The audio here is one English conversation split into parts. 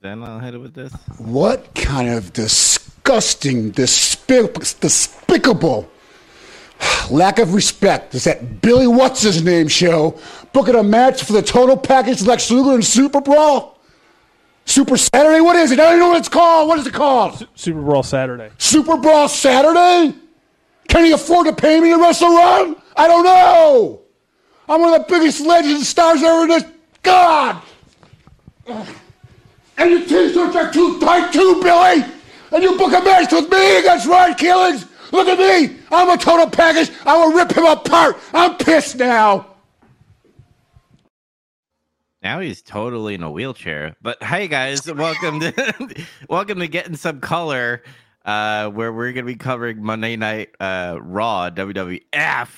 then I'll hit it with this. What kind of disgusting, despic- despicable lack of respect is that Billy What's His Name show booking a match for the total package Lex Luger and Super Brawl? Super Saturday? What is it? I don't even know what it's called. What is it called? Super Brawl Saturday. Super Brawl Saturday? Can he afford to pay me to wrestle around? I don't know. I'm one of the biggest legends and stars ever in this. God! And your t-shirts are too tight too, Billy! And you book a match with me against Ryan Killings! Look at me! I'm a total package! I will rip him apart! I'm pissed now! Now he's totally in a wheelchair. But hey guys, welcome to welcome to Getting Some Color, uh, where we're gonna be covering Monday Night uh, Raw WWF.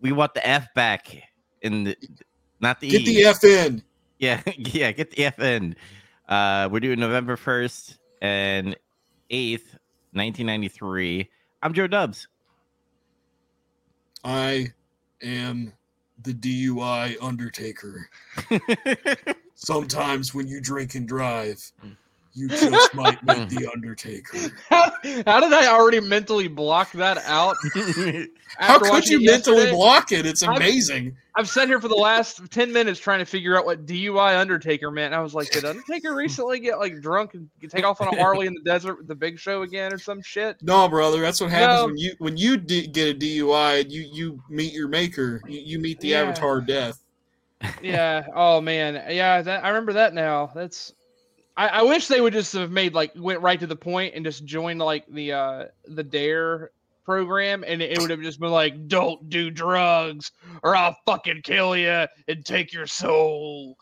We want the F back in the not the Get E. the F in. Yeah, yeah, get the F in. Uh, we're doing November 1st and 8th, 1993. I'm Joe Dubs. I am the DUI Undertaker. Sometimes when you drink and drive, you just might make hmm. the Undertaker. How, how did I already mentally block that out? How could you mentally block it? It's I'm- amazing. I've sat here for the last 10 minutes trying to figure out what DUI Undertaker meant. I was like, did Undertaker recently get like drunk and take off on a Harley in the desert with the big show again or some shit? No, brother, that's what happens No. when you when you d- get a DUI. You you meet your maker. You, you meet the Yeah. avatar death. Yeah. Oh man. Yeah. That I remember that now. That's. I, I wish they would just have made like went right to the point and just joined like the uh the Dare program and it would have just been like don't do drugs or I'll fucking kill you and take your soul.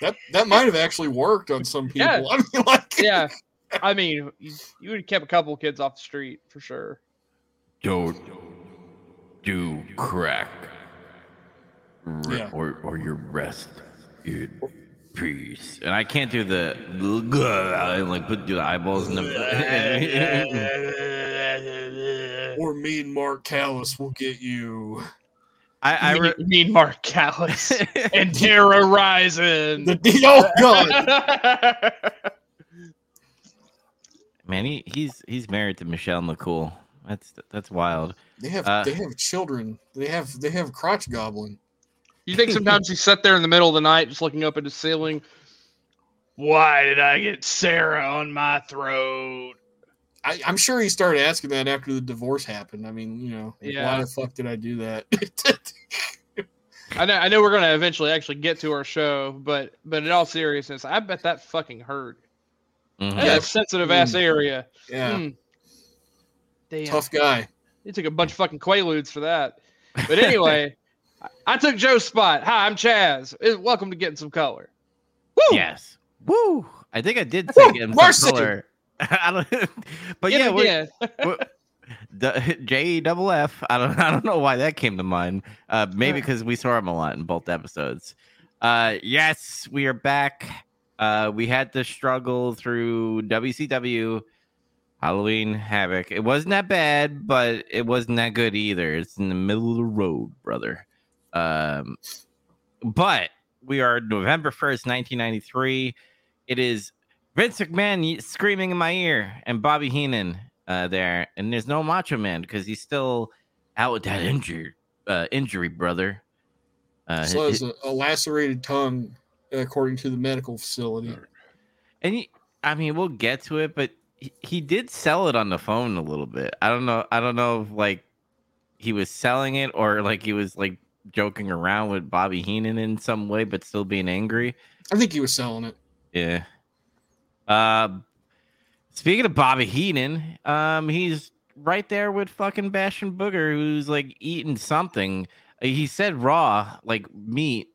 That that might have actually worked on some people. Yeah. I mean, like, Yeah. I mean, you, you would have kept a couple kids off the street for sure. Don't do crack. Re- Yeah. Or, or your rest in peace. And I can't do the and like put do the eyeballs in the. or me and Mark Callis will get you. I, I mean, re- mean Mark Callis and Terra Rising. The D- oh god. man, he, he's he's married to Michelle McCool. That's that's wild. They have Uh, they have children. They have they have crotch goblin. You think sometimes he sat there in the middle of the night just looking up at the ceiling? Why did I get Sarah on my throat? I, I'm sure he started asking that after the divorce happened. I mean, you know, Yeah. why the fuck did I do that? I know I know we're gonna eventually actually get to our show, but but in all seriousness, I bet that fucking hurt. Mhm. That's a sensitive ass Mm. area. yeah, Hmm. Damn. tough guy. He took a bunch of fucking quaaludes for that. But anyway, I, took Joe's spot. Hi, I'm Chaz. Eh, Welcome to Getting Some Color. Woo! Yes. Woo! I think I did say Woo! get him some color. I don't, but Get yeah, we're-. What- the J double F. I don't I don't know why that came to mind. Uh, maybe because we saw him a lot in both episodes. Uh, yes, we are back. Uh, we had to struggle through WCW Halloween Havoc. It wasn't that bad, but it wasn't that good either. It's in the middle of the road, brother. Um, but we are November first, nineteen ninety three. It is Vince McMahon screaming in my ear and Bobby Heenan uh, there, and there's no Macho Man because he's still out with that injury, uh, injury, brother. Uh, So his- has a, a lacerated tongue, according to the medical facility. and he, I mean, we'll get to it, but he, he did sell it on the phone a little bit. I don't know. I don't know if like he was selling it or like he was like joking around with Bobby Heenan in some way, but still being angry. I think he was selling it. Yeah. Um, speaking of Bobby Heenan, um, he's right there with fucking Bastion Booger, who's like eating something. Uh, He said raw, like meat,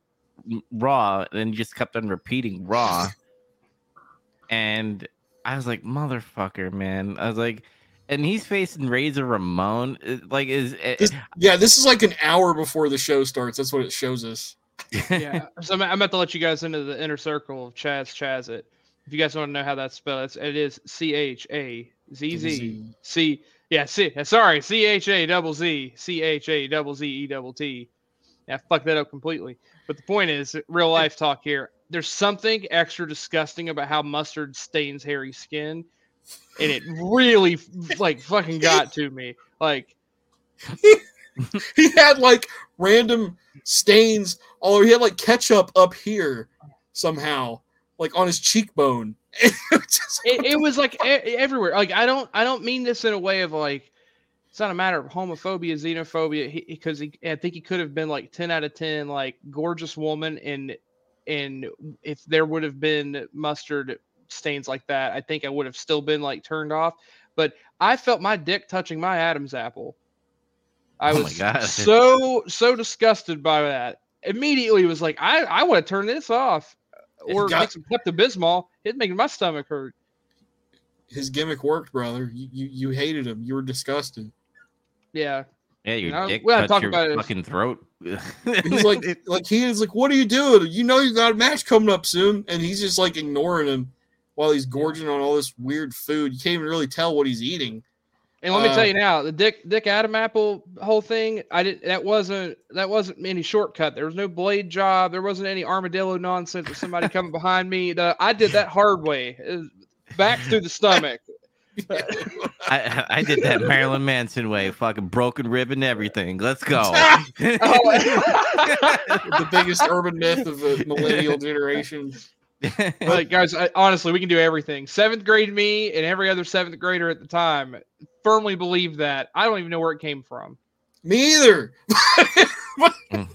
raw, and just kept on repeating raw. and I was like, motherfucker, man. I was like, and he's facing Razor Ramon. Uh, Like, is This, yeah, this is like an hour before the show starts. That's what it shows us. yeah. So I'm, I'm about to let you guys into the inner circle of Chaz Chaz it. If you guys want to know how that's spelled, it's, it is C H A Z Z Z. C. Yeah, C. Sorry, C H A double Z C H A double Z E double T. Yeah, I fucked that up completely. But the point is, real life talk here. there's something extra disgusting about how mustard stains hairy skin, and it really like fucking got to me. Like he had like random stains. Oh, he had like ketchup up here somehow, like on his cheekbone. It, it was like e- everywhere. Like I don't I don't mean this in a way of like it's not a matter of homophobia, xenophobia, because he, I think he could have been like ten out of ten, like gorgeous woman, and and if there would have been mustard stains like that, I think I would have still been like turned off. But I felt my dick touching my Adam's apple. I Oh my was so so disgusted by that. Immediately was like, I I want to turn this off, or got- make some Pepto Bismol. It's making my stomach hurt. His gimmick worked, brother. You, you you hated him. You were disgusted. Yeah, Yeah, your No, dick we gotta touched talk your about it. fucking throat. He's like, like he is like, what are you doing? You know you got a match coming up soon, and he's just like ignoring him while he's gorging on all this weird food. You can't even really tell what he's eating. And let me Uh, tell you now, the Dick Dick Adam Apple whole thing, I didn't. that wasn't that wasn't any shortcut. There was no blade job. There wasn't any armadillo nonsense with somebody coming behind me. The, I did that hard way, back through the stomach. I, I did that Marilyn Manson way, fucking broken rib and everything. Let's go. Oh, the biggest urban myth of the millennial generation. like guys, I, honestly, we can do everything. Seventh grade me and every other seventh grader at the time firmly believed that. I don't even know where it came from. Me either. but, Mm.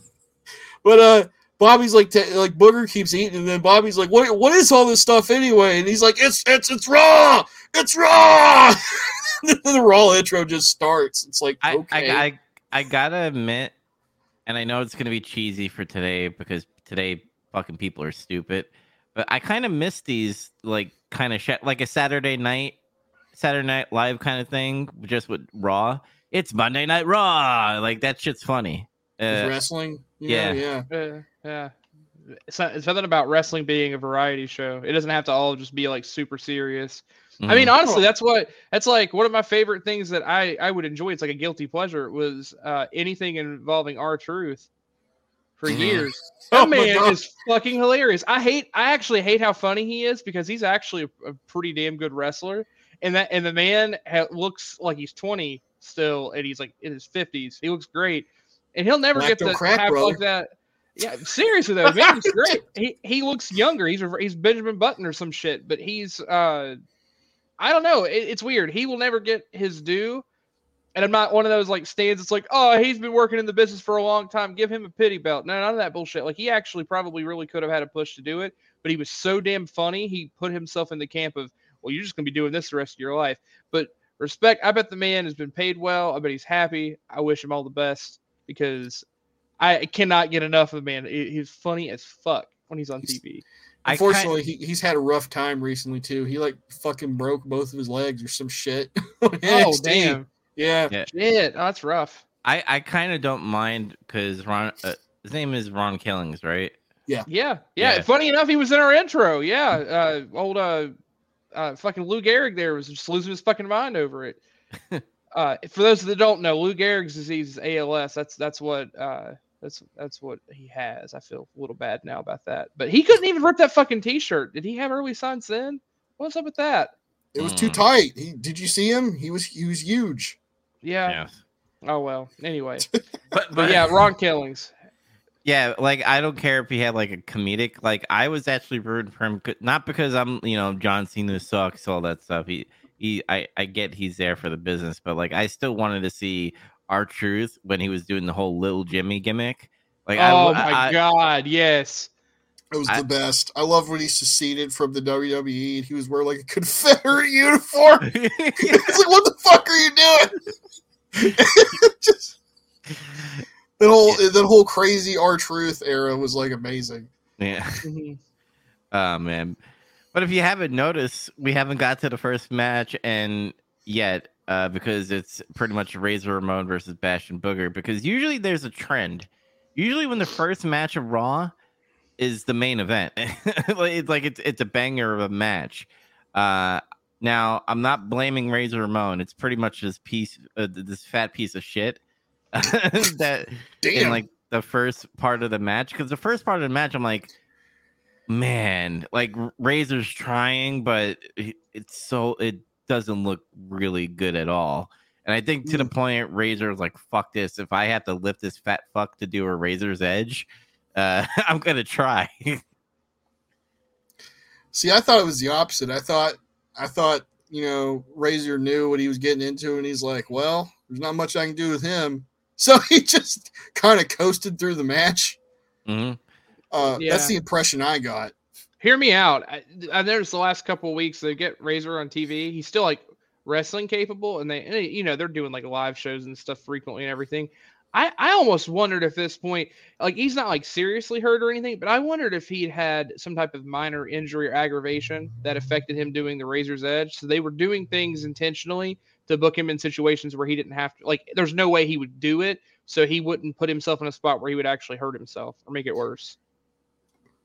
but uh Bobby's like t- like Booger keeps eating, and then Bobby's like, "What? What is all this stuff anyway?" And he's like, "It's it's it's raw. It's raw." the raw intro just starts. It's like I, okay, I, I, I gotta admit, and I know it's gonna be cheesy for today because today fucking people are stupid, but I kind of miss these like kind of sh- like a Saturday night, Saturday Night Live kind of thing, just with Raw. It's Monday Night Raw, like that shit's funny. With Uh, wrestling. Yeah. know, yeah. Uh, yeah. It's, not, it's something about wrestling being a variety show. It doesn't have to all just be like super serious. I mean, mhm. honestly, that's what that's like one of my favorite things that I I would enjoy. It's like a guilty pleasure. Was uh, anything involving R Truth for Mhm. years. Oh That my man God. is fucking hilarious. I hate. I actually hate how funny he is because he's actually a, a pretty damn good wrestler. And that and the man ha- looks like he's twenty still, and he's like in his fifties. He looks great, and he'll never Black get don't to crack, have brother. like that. Yeah, seriously though, man, he's great. He he looks younger. He's he's Benjamin Button or some shit, but he's uh, I don't know. It, it's weird. He will never get his due. And I'm not one of those like stands. It's like, oh, he's been working in the business for a long time. Give him a pity belt. No, none of that bullshit. Like he actually probably really could have had a push to do it, but he was so damn funny. He put himself in the camp of, well, you're just gonna be doing this the rest of your life. But respect. I bet the man has been paid well. I bet he's happy. I wish him all the best because I cannot get enough of the man. He's funny as fuck when he's on TV. I ki- Unfortunately, he, he's had a rough time recently too. He like fucking broke both of his legs or some shit. Oh damn! Yeah. Yeah. Shit, oh, that's rough. I, I kind of don't mind because Ron, uh, his name is Ron Killings, right? Yeah, yeah. Yeah. Funny enough, he was in our intro. Yeah, uh, old uh, uh, fucking Lou Gehrig there was just losing his fucking mind over it. uh, for those that don't know, Lou Gehrig's disease is ALS. That's that's what uh, that's that's what he has. I feel a little bad now about that. But he couldn't even rip that fucking T-shirt. Did he have early signs then? What's up with that? It was too Mm. tight. He, did you see him? He was he was huge. Yeah. Yes. Oh well. Anyway, But, but yeah, Ron Killings. Yeah, like I don't care if he had like a comedic. Like I was actually rooting for him, not because I'm, you know, John Cena sucks, all that stuff. He, he, I, I get he's there for the business, but like I still wanted to see R Truth when he was doing the whole little Jimmy gimmick. Like, I oh I, my I, god, yes. It was I- the best. I love when he seceded from the WWE and he was wearing like a Confederate uniform. it's like, what the fuck are you doing? Just that whole that whole crazy R Truth era was like amazing. yeah. Mhm. Oh man. But if you haven't noticed, we haven't got to the first match and yet, uh, because it's pretty much Razor Ramon versus Bastion Booger. Because usually there's a trend. Usually when the first match of Raw is the main event. It's like it's it's a banger of a match. Uh now I'm not blaming Razor Ramon. It's pretty much this piece uh, this fat piece of shit that in Damn. like the first part of the match because the first part of the match i'm like man, like Razor's trying, but it's so it doesn't look really good at all. And I think to the Mm. point Razor's like, fuck this. If I have to lift this fat fuck to do a Razor's Edge, uh, I'm gonna try. See, I thought it was the opposite. I thought, I thought, you know, Razor knew what he was getting into, and he's like, "Well, there's not much I can do with him," so he just kind of coasted through the match. hmm Uh, Yeah. That's the impression I got. Hear me out. I, I noticed the last couple of weeks they get Razor on TV. He's still like wrestling capable, and they, and they- you know, they're doing like live shows and stuff frequently and everything. I, I almost wondered if this point, like he's not like seriously hurt or anything, but I wondered if he'd had some type of minor injury or aggravation that affected him doing the Razor's Edge. So they were doing things intentionally to book him in situations where he didn't have to. Like, there's no way he would do it, so he wouldn't put himself in a spot where he would actually hurt himself or make it worse.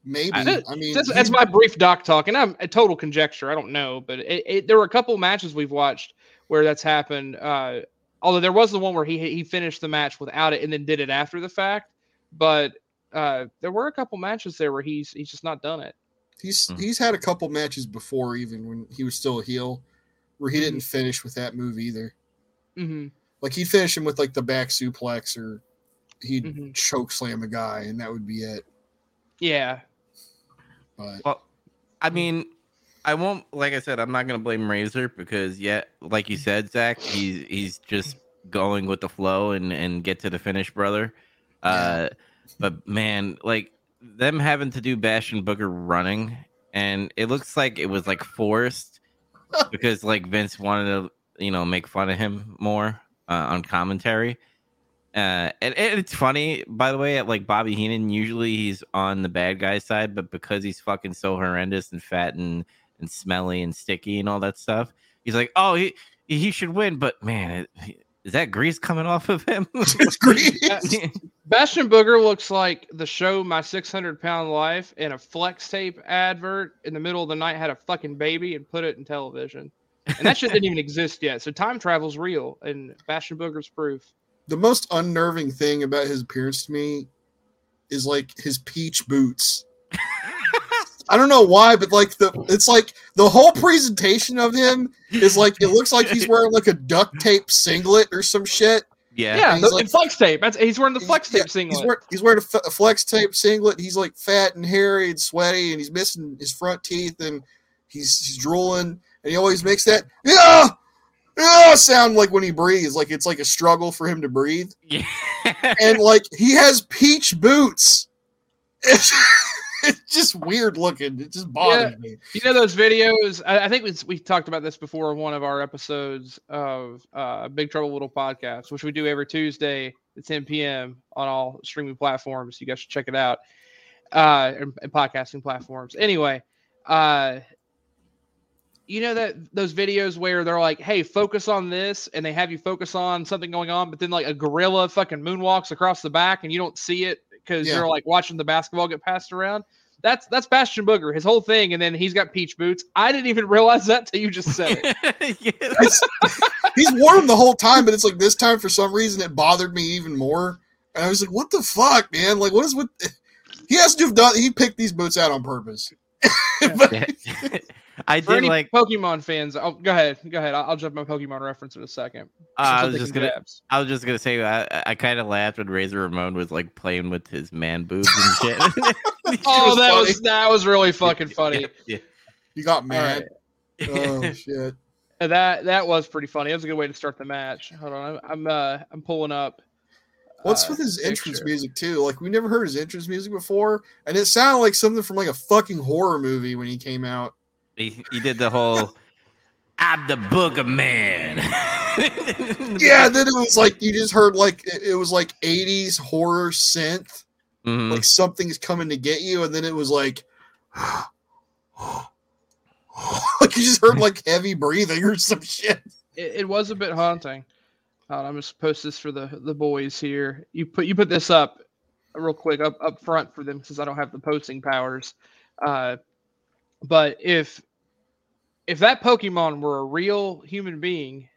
Maybe. I- I, mean, That's, that's my brief doc talk, and I'm a total conjecture. I don't know, but it, it, there were a couple matches we've watched where that's happened. Uh, although there was the one where he he finished the match without it and then did it after the fact, but uh, there were a couple matches there where he's he's just not done it. he's Mhm. he's had a couple matches before, even when he was still a heel, where he didn't finish with that move either. hmm Like he'd finish him with like the back suplex, or he'd Mhm. choke slam a guy, and that would be it. Yeah, But Well, I mean, I won't. Like I said, I'm not gonna blame Razor because, yet, like you said, Zach, he's he's just going with the flow and and get to the finish, brother. Uh, but man, like them having to do Bastion Booger running, and it looks like it was like forced because like Vince wanted to, you know, make fun of him more uh, on commentary. Uh, and, and it's funny, by the way, like Bobby Heenan, usually he's on the bad guy side, but because he's fucking so horrendous and fat and, and smelly and sticky and all that stuff, he's like, oh, he he should win, but man, it, is that grease coming off of him? it's great. Bastion Booger looks like the show My 600 Pound Life in a flex tape advert in the middle of the night had a fucking baby and put it in television. And that shit didn't even exist yet. So time travel's real, and Bastion Booger's proof. the most unnerving thing about his appearance to me is like his peach boots. I don't know why, but like the it's like the whole presentation of him is like it looks like he's wearing like a duct tape singlet or some shit. yeah. Yeah, he's the, like- flex tape. That's he's wearing the flex Yeah, tape singlet. He's wearing, he's wearing a, f- a flex tape singlet. He's like fat and hairy and sweaty, and he's missing his front teeth, and he's he's drooling, and he always makes that yeah, yeah sound like when he breathes, like it's like a struggle for him to breathe. yeah. and like he has peach boots. It's, just weird looking. It just bothers me. You know those videos? I, I think we, we talked about this before in one of our episodes of uh, Big Trouble Little Podcast, which we do every Tuesday at 10 p.m. on all streaming platforms. You guys should check it out, uh, and, and podcasting platforms. Anyway, uh, you know that those videos where they're like, "Hey, focus on this," and they have you focus on something going on, but then like a gorilla fucking moonwalks across the back, and you don't see it because Yeah. you're like watching the basketball get passed around. That's that's Bastion Booger, his whole thing, and then he's got peach boots. I didn't even realize that till you just said it. Yeah. He's worn them the whole time, but it's like this time for some reason it bothered me even more. And I was like, "What the fuck, man? Like, what is with?" He has to have done. He picked these boots out on purpose. But- I For did any like. Pokemon fans, oh, go ahead, go ahead. I'll, I'll jump my Pokemon reference in a second. Uh, I was just gonna. jabs. I was just gonna say I, I kind of laughed when Razor Ramon was like playing with his man boobs and shit. Oh, was that funny. was that was really fucking funny. Yeah. he got mad. right. Oh shit! Uh, That that was pretty funny. That was a good way to start the match. Hold on, I'm I'm, uh, I'm pulling up. What's uh, with his entrance music too? Like we never heard his entrance music before, and it sounded like something from like a fucking horror movie when he came out. He, he did the whole. I'm the Booger Man. Yeah, then it was like you just heard like it it was like 80s horror synth, Mhm. like something's coming to get you, and then it was like like you just heard like heavy breathing or some shit. It, it was a bit haunting. Hold on, I'm just post this for the the boys here. You put you put this up real quick up up front for them since I don't have the posting powers. Uh, but if if that Pokemon were a real human being,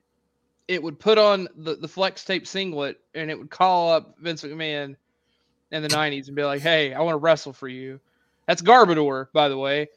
it would put on the, the flex tape singlet and it would call up Vince McMahon in the '90s and be like, "Hey, I want to wrestle for you." That's Garbodor, by the way.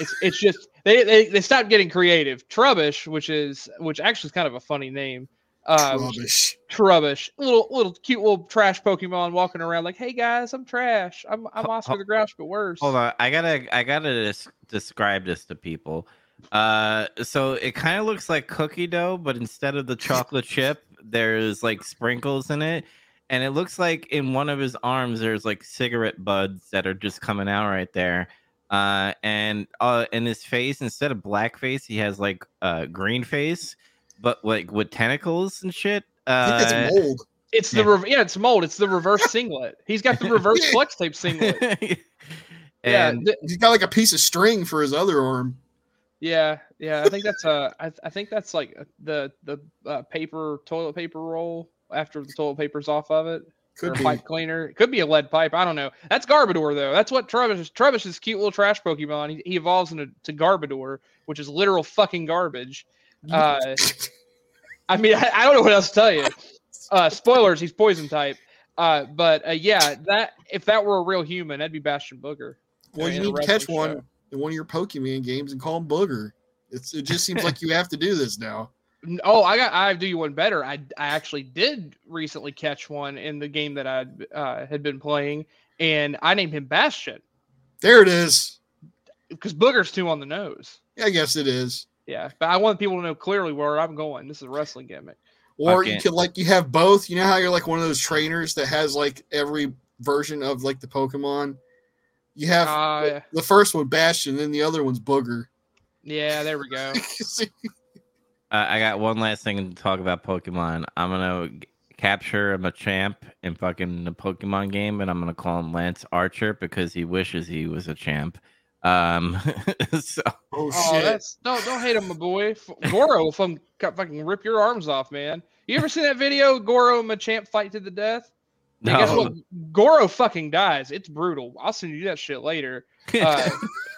It's it's just they they, they stopped getting creative. Trubbish, which is which actually is kind of a funny name. Um, Rubbish. Trubbish, little little cute little trash Pokemon walking around like, "Hey guys, I'm trash. I'm I'm Oscar ho- the Grouch, but worse." Hold on, I gotta I gotta des- describe this to people. Uh, so it kind of looks like cookie dough, but instead of the chocolate chip, there's like sprinkles in it, and it looks like in one of his arms there's like cigarette buds that are just coming out right there. Uh, and uh, in his face, instead of black face, he has like uh green face, but like with tentacles and shit. I Uh, think it's mold. It's the Yeah. rev- yeah, it's mold. It's the reverse singlet. He's got the reverse flex tape singlet. and yeah, th- He's got like a piece of string for his other arm. Yeah, yeah. I think that's uh, I, I think that's like the the uh, paper toilet paper roll after the toilet paper's off of it. Could or be. pipe cleaner. It could be a lead pipe. I don't know. That's Garbodor though. That's what Trubbish is. Trubbish is cute little trash Pokemon. He, he evolves into to Garbodor, which is literal fucking garbage. Uh, I mean, I, I don't know what else to tell you. Uh, spoilers: he's poison type. Uh, but uh, yeah, that if that were a real human, that'd be Bastion Booger. well, you need to catch wrestling one show. In one of your Pokemon games and call him Booger. It's it just seems like you have to do this now. Oh, I got. I do you one better. I I actually did recently catch one in the game that I uh, had been playing, and I named him Bastion There it is. because Booger's too on the nose. Yeah, I guess it is. Yeah, but I want people to know clearly where I'm going. This is a wrestling gimmick. Or you could like you have both. You know how you're like one of those trainers that has like every version of like the Pokemon. You have Uh, the first one Bastion, then the other one's Booger. yeah, there we go. Uh, I got one last thing to talk about Pokemon. I'm gonna g- capture a Machamp in fucking the Pokemon game, and I'm gonna call him Lance Archer because he wishes he was a champ. Um, so oh Oh, shit! that's don't don't hate him, my boy. F- Goro will fucking cut- fucking rip your arms off, man. You ever seen that video? Goro and Machamp fight to the death. And guess what? Goro fucking dies. It's brutal. I'll send you that shit later. Uh,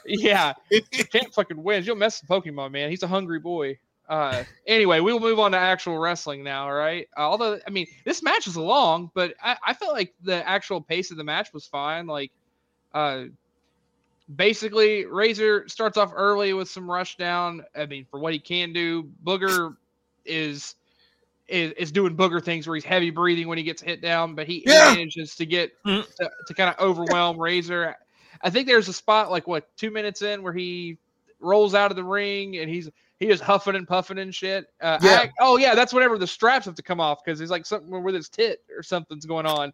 yeah, Champ fucking wins. You'll mess with Pokemon, man. He's a hungry boy. Uh, anyway, we will move on to actual wrestling now. All right. Uh, although, I mean, this match was long, but I, I felt like the actual pace of the match was fine. Like, uh, basically, Razor starts off early with some rush down. I mean, for what he can do, Booger is. Is, is doing booger things where he's heavy breathing when he gets hit down, but he, he Yeah. manages to get Mm. to, to kind of overwhelm Razor. I think there's a spot like what two minutes in where he rolls out of the ring and he's he is huffing and puffing and shit. Uh, Yeah. I- oh yeah, that's whenever the straps have to come off because he's like something with his tit or something's going on.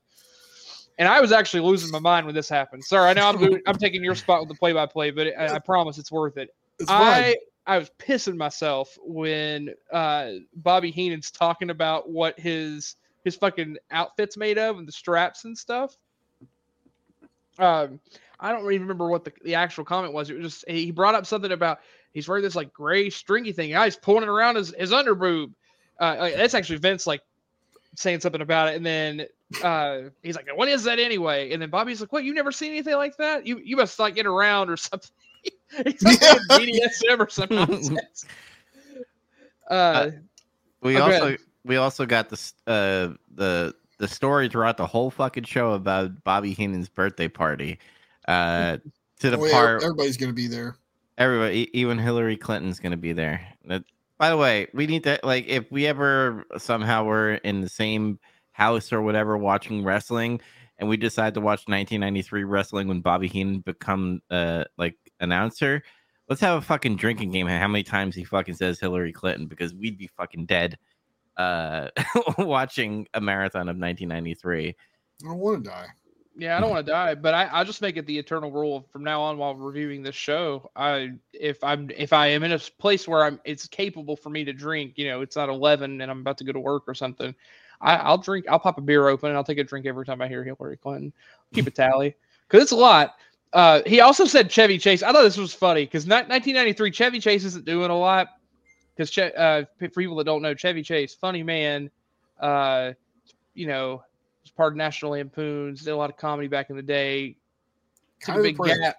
And I was actually losing my mind when this happened. Sorry, I know I'm I'm taking your spot with the play by play, but I, I promise it's worth it. It's fine. I I was pissing myself when uh, Bobby Heenan's talking about what his his fucking outfit's made of and the straps and stuff. Um, I don't even remember what the, the actual comment was. It was just he brought up something about he's wearing this like gray stringy thing. Ah, he's pulling it around his his underboob. Uh, that's actually Vince like saying something about it, and then uh, he's like, "What is that anyway?" And then Bobby's like, "What? You never seen anything like that? You you must like get around or something." he's like Yeah. BDSM or some nonsense. Uh, we Oh, also we also got the uh the the story throughout the whole fucking show about Bobby Heenan's birthday party. Uh, to the Oh, yeah, part everybody's gonna be there. Everybody, even Hillary Clinton's gonna be there. That, by the way, we need to like if we ever somehow were in the same house or whatever watching wrestling, and we decide to watch 1993 wrestling when Bobby Heenan become uh like announcer. Let's have a fucking drinking game. How many times he fucking says Hillary Clinton because we'd be fucking dead uh watching a marathon of 1993. I don't want to die. Yeah, I don't want to die, but I I'll just make it the eternal rule from now on while reviewing this show. I if I'm if I am in a place where I'm it's capable for me to drink, you know, it's not eleven and I'm about to go to work or something. I, I'll drink. I'll pop a beer open and I'll take a drink every time I hear Hillary Clinton. Keep a tally because it's a lot. Uh, he also said Chevy Chase. I thought this was funny because 1993 Chevy Chase isn't doing a lot because che- uh, for people that don't know Chevy Chase, funny man. Uh, you know, was part of National Lampoons, did a lot of comedy back in the day. Took a big gap.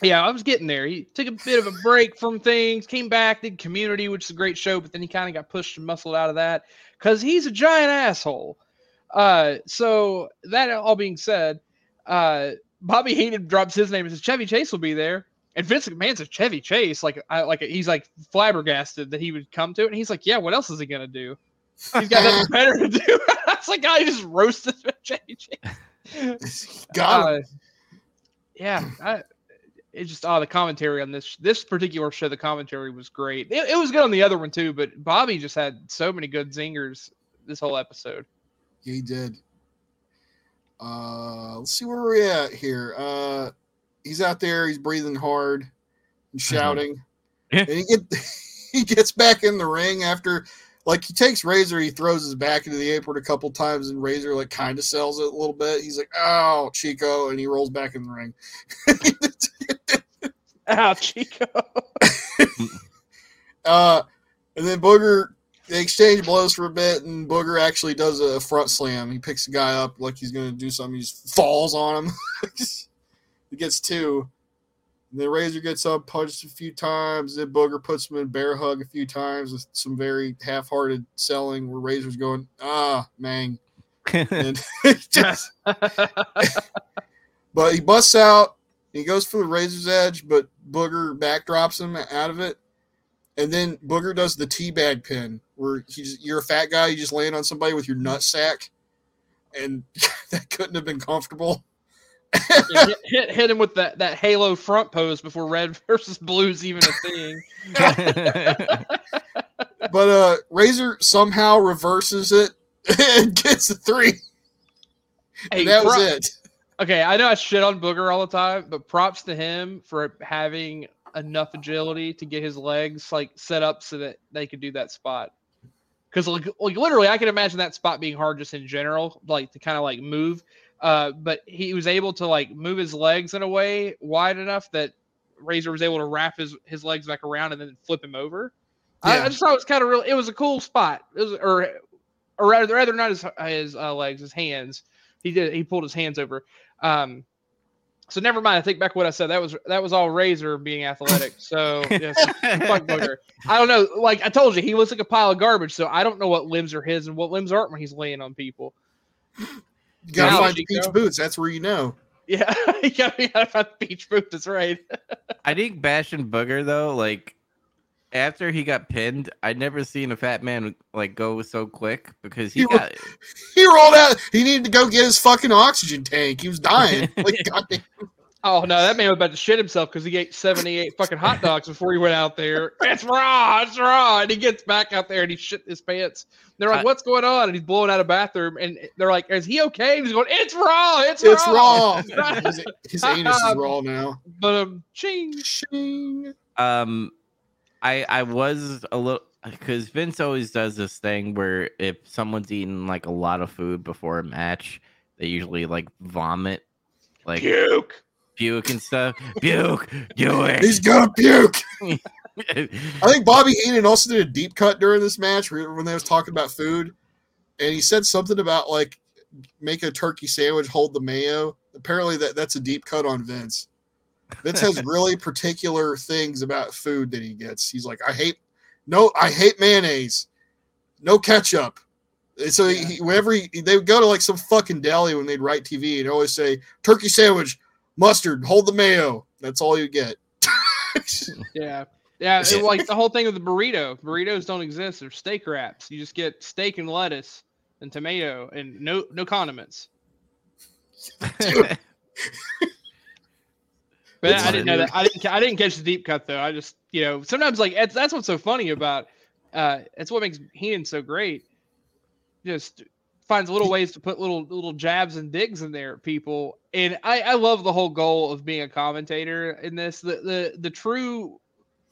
Yeah, I was getting there. He took a bit of a break from things, came back, did Community, which is a great show, but then he kind of got pushed and muscled out of that because he's a giant asshole. Uh, so that all being said, uh, Bobby Heenan drops his name and says Chevy Chase will be there. And Vince McMahon says Chevy Chase, like I like he's like flabbergasted that he would come to it. And he's like, Yeah, what else is he gonna do? He's got nothing better to do. That's like I just roasted Chevy Chase. Got Uh, yeah, I, it just oh the commentary on this this particular show, the commentary was great. It, it was good on the other one too, but Bobby just had so many good zingers this whole episode. He did. Uh, let's see where we're at here. Uh, he's out there. He's breathing hard and shouting, Yeah. and he get he gets back in the ring after like he takes Razor. He throws his back into the apron a couple times, and Razor like kind of sells it a little bit. He's like, "Oh, Chico," and he rolls back in the ring. Ow, Chico. uh, and then Booger they exchange blows for a bit, and Booger actually does a front slam. He picks the guy up like he's going to do something. He just falls on him. he gets two. And then Razor gets up, punched a few times. Then Booger puts him in bear hug a few times with some very half-hearted selling. Where Razor's going, ah, man, and just, but he busts out. He goes for the Razor's edge, but Booger backdrops him out of it. And then Booger does the teabag pin, where he's you're a fat guy, you just land on somebody with your nut sack, and that couldn't have been comfortable. Yeah, hit, hit hit him with that that Halo front pose before Red versus Blue's even a thing. But uh Razor somehow reverses it and gets a three. Hey, And that was it. Okay, I know I shit on Booger all the time, but props to him for having enough agility to get his legs like set up so that they could do that spot. Because like, like literally, I can imagine that spot being hard just in general, like to kind of like move. Uh, but he was able to like move his legs in a way wide enough that Razor was able to wrap his his legs back around and then flip him over. I, I just thought it was kind of real. It was a cool spot. It was, or or rather, rather not his his uh, legs, his hands. He did. He pulled his hands over. Um, so never mind. I take back what I said. That was that was all Razor being athletic. So yes, fuck Booger. I don't know. Like I told you, he looks like a pile of garbage. So I don't know what limbs are his and what limbs aren't when he's laying on people. You gotta Now, find the Chico. peach boots. That's where you know. Yeah, you gotta, you gotta find the beach boot. That's right. I think Bastion Booger though, like after he got pinned, I'd never seen a fat man like go so quick because he He got He rolled out. He needed to go get his fucking oxygen tank. He was dying. Like goddamn. Oh no, that man was about to shit himself because he ate seventy-eight fucking hot dogs before he went out there. It's raw, it's raw, and he gets back out there and he shit his pants. They're like, I- "What's going on?" And he's blowing out a bathroom, and they're like, "Is he okay?" And he's going, "It's raw, it's, It's raw." raw. His, his anus is raw now. But um, ching. Shing. um I I was a little because Vince always does this thing where if someone's eaten like a lot of food before a match, they usually like vomit, like Puke. puke and stuff. Puke, do it. He's gonna puke. I think Bobby Heenan also did a deep cut during this match when they was talking about food, and he said something about like make a turkey sandwich, hold the mayo. Apparently, that that's a deep cut on Vince. Vince has really particular things about food that he gets. He's like, I hate no, I hate mayonnaise, no ketchup. And so he, he- whenever he, they would go to like some fucking deli when they'd write TV and always say turkey sandwich, mustard, hold the mayo. That's all you get. Yeah. Yeah, Shit. it- like the whole thing with the burrito. Burritos don't exist. They're steak wraps. You just get steak and lettuce and tomato and no no condiments. But It's I didn't know that. I didn't. I didn't catch the deep cut though. I just you know sometimes like it's, that's what's so funny about. Uh, it's what makes Heenan so great. Just finds little ways to put little little jabs and digs in there at people, and I I love the whole goal of being a commentator in this. The the the true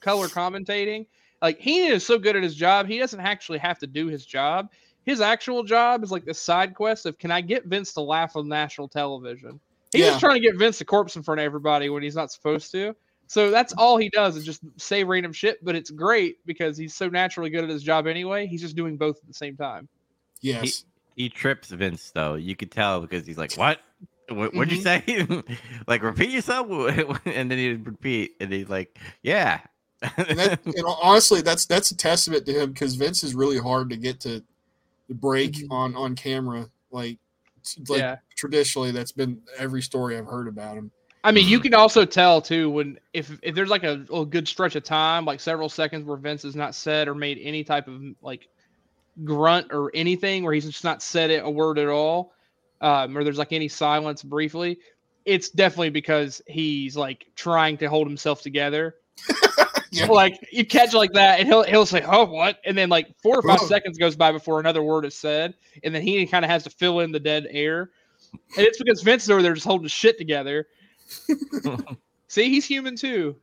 color commentating. Like Heenan is so good at his job, he doesn't actually have to do his job. His actual job is like the side quest of can I get Vince to laugh on national television? He's Yeah. just trying to get Vince a corpse in front of everybody when he's not supposed to. So that's all he does is just say random shit, but it's great because he's so naturally good at his job anyway. He's just doing both at the same time. Yes. he trips Vince though. You could tell because he's like, "What? What would you say? like repeat yourself?" and then he'd repeat, and he's like, "Yeah." and, that, and honestly, that's that's a testament to him because Vince is really hard to get to the break Mhm. on on camera. Like It's like Yeah. traditionally, that's been every story I've heard about him. I mean, you can also tell too when if if there's like a, a good stretch of time, like several seconds where Vince has not said or made any type of like grunt or anything, where he's just not said it a word at all, um, or there's like any silence briefly. It's definitely because he's like trying to hold himself together. Yeah. Like you catch like that, and he'll he'll say, "Oh, what?" And then like four or five Whoa. seconds goes by before another word is said, and then he kind of has to fill in the dead air. And it's because Vince is over there just holding shit together. See, he's human too.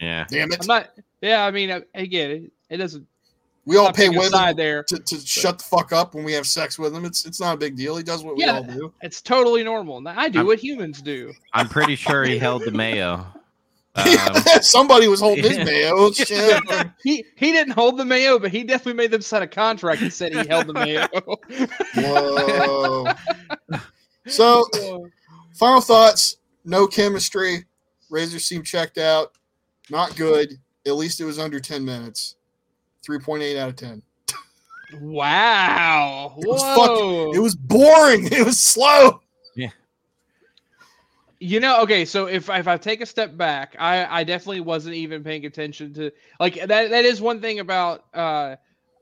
Yeah. Damn it! I'm not. Yeah, I mean, uh, again, it, it doesn't. We all pay being women there. to, to shut the fuck up when we have sex with him. It's it's not a big deal. He does what we all do. It's totally normal. I do I'm- what humans do. I'm pretty sure he held the mayo. Um, Somebody was holding his yeah. mayo. Shit. He he didn't hold the mayo, but he definitely made them sign a contract and said he held the mayo. Whoa. So, final thoughts. No chemistry. Razor seemed checked out. Not good. At least it was under 10 minutes. 3.8 out of 10. wow. It was Whoa. It was boring. It was slow. You know, okay, so if if I take a step back, I I definitely wasn't even paying attention to like that that is one thing about uh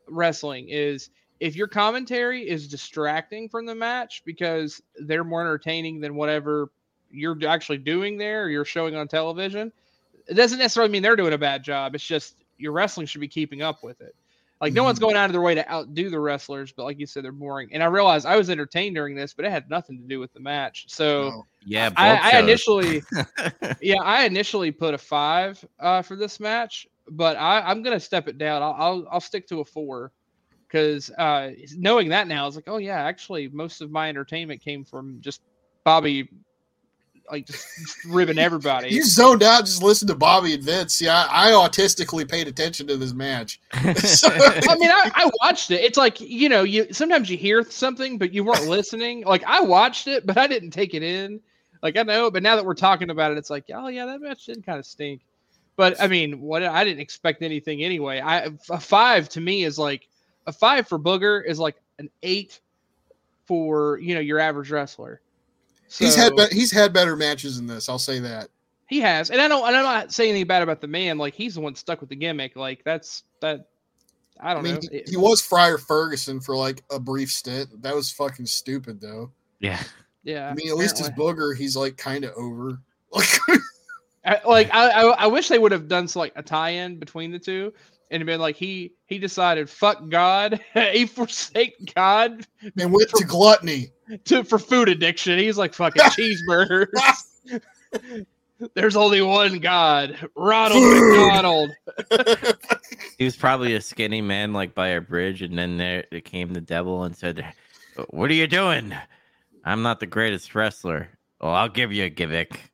wrestling is if your commentary is distracting from the match because they're more entertaining than whatever you're actually doing there or you're showing on television, it doesn't necessarily mean they're doing a bad job. It's just your wrestling should be keeping up with it. Like no one's going out of their way to outdo the wrestlers, but like you said, they're boring. And I realized I was entertained during this, but it had nothing to do with the match. So No. yeah. I, I initially, yeah, I initially put a five uh, for this match, but I, I'm gonna step it down. I'll I'll, I'll stick to a four because uh, knowing that now, it's like, oh yeah, actually, most of my entertainment came from just Bobby, like just, just ribbing everybody. You zoned out, just listen to Bobby and Vince. Yeah, I, I autistically paid attention to this match. So- I mean, I, I watched it. It's like you know, you sometimes you hear something, but you weren't listening. Like I watched it, but I didn't take it in. Like I know, but now that we're talking about it, it's like, oh yeah, that match did kind of stink. But I mean, what I didn't expect anything anyway. I a five to me is like a five for Booger is like an eight for you know your average wrestler. So, he's had be- he's had better matches than this. I'll say that. he has, and I don't. And I'm not saying anything bad about the man. Like he's the one stuck with the gimmick. Like that's that. I I don't mean, know. he, he was Friar Ferguson for like a brief stint. That was fucking stupid, though. yeah. yeah. I mean, at least his booger, he's like kind of over. Like, I, like I, I, I wish they would have done so like a tie-in between the two and been like he he decided fuck God, he forsake God and went to gluttony. to for food addiction. He's like fucking cheeseburgers. There's only one God, Ronald Food. McDonald. He was probably a skinny man, like by a bridge, and then there, there came the devil and said, "What are you doing? I'm not the greatest wrestler. Well, I'll give you a gimmick.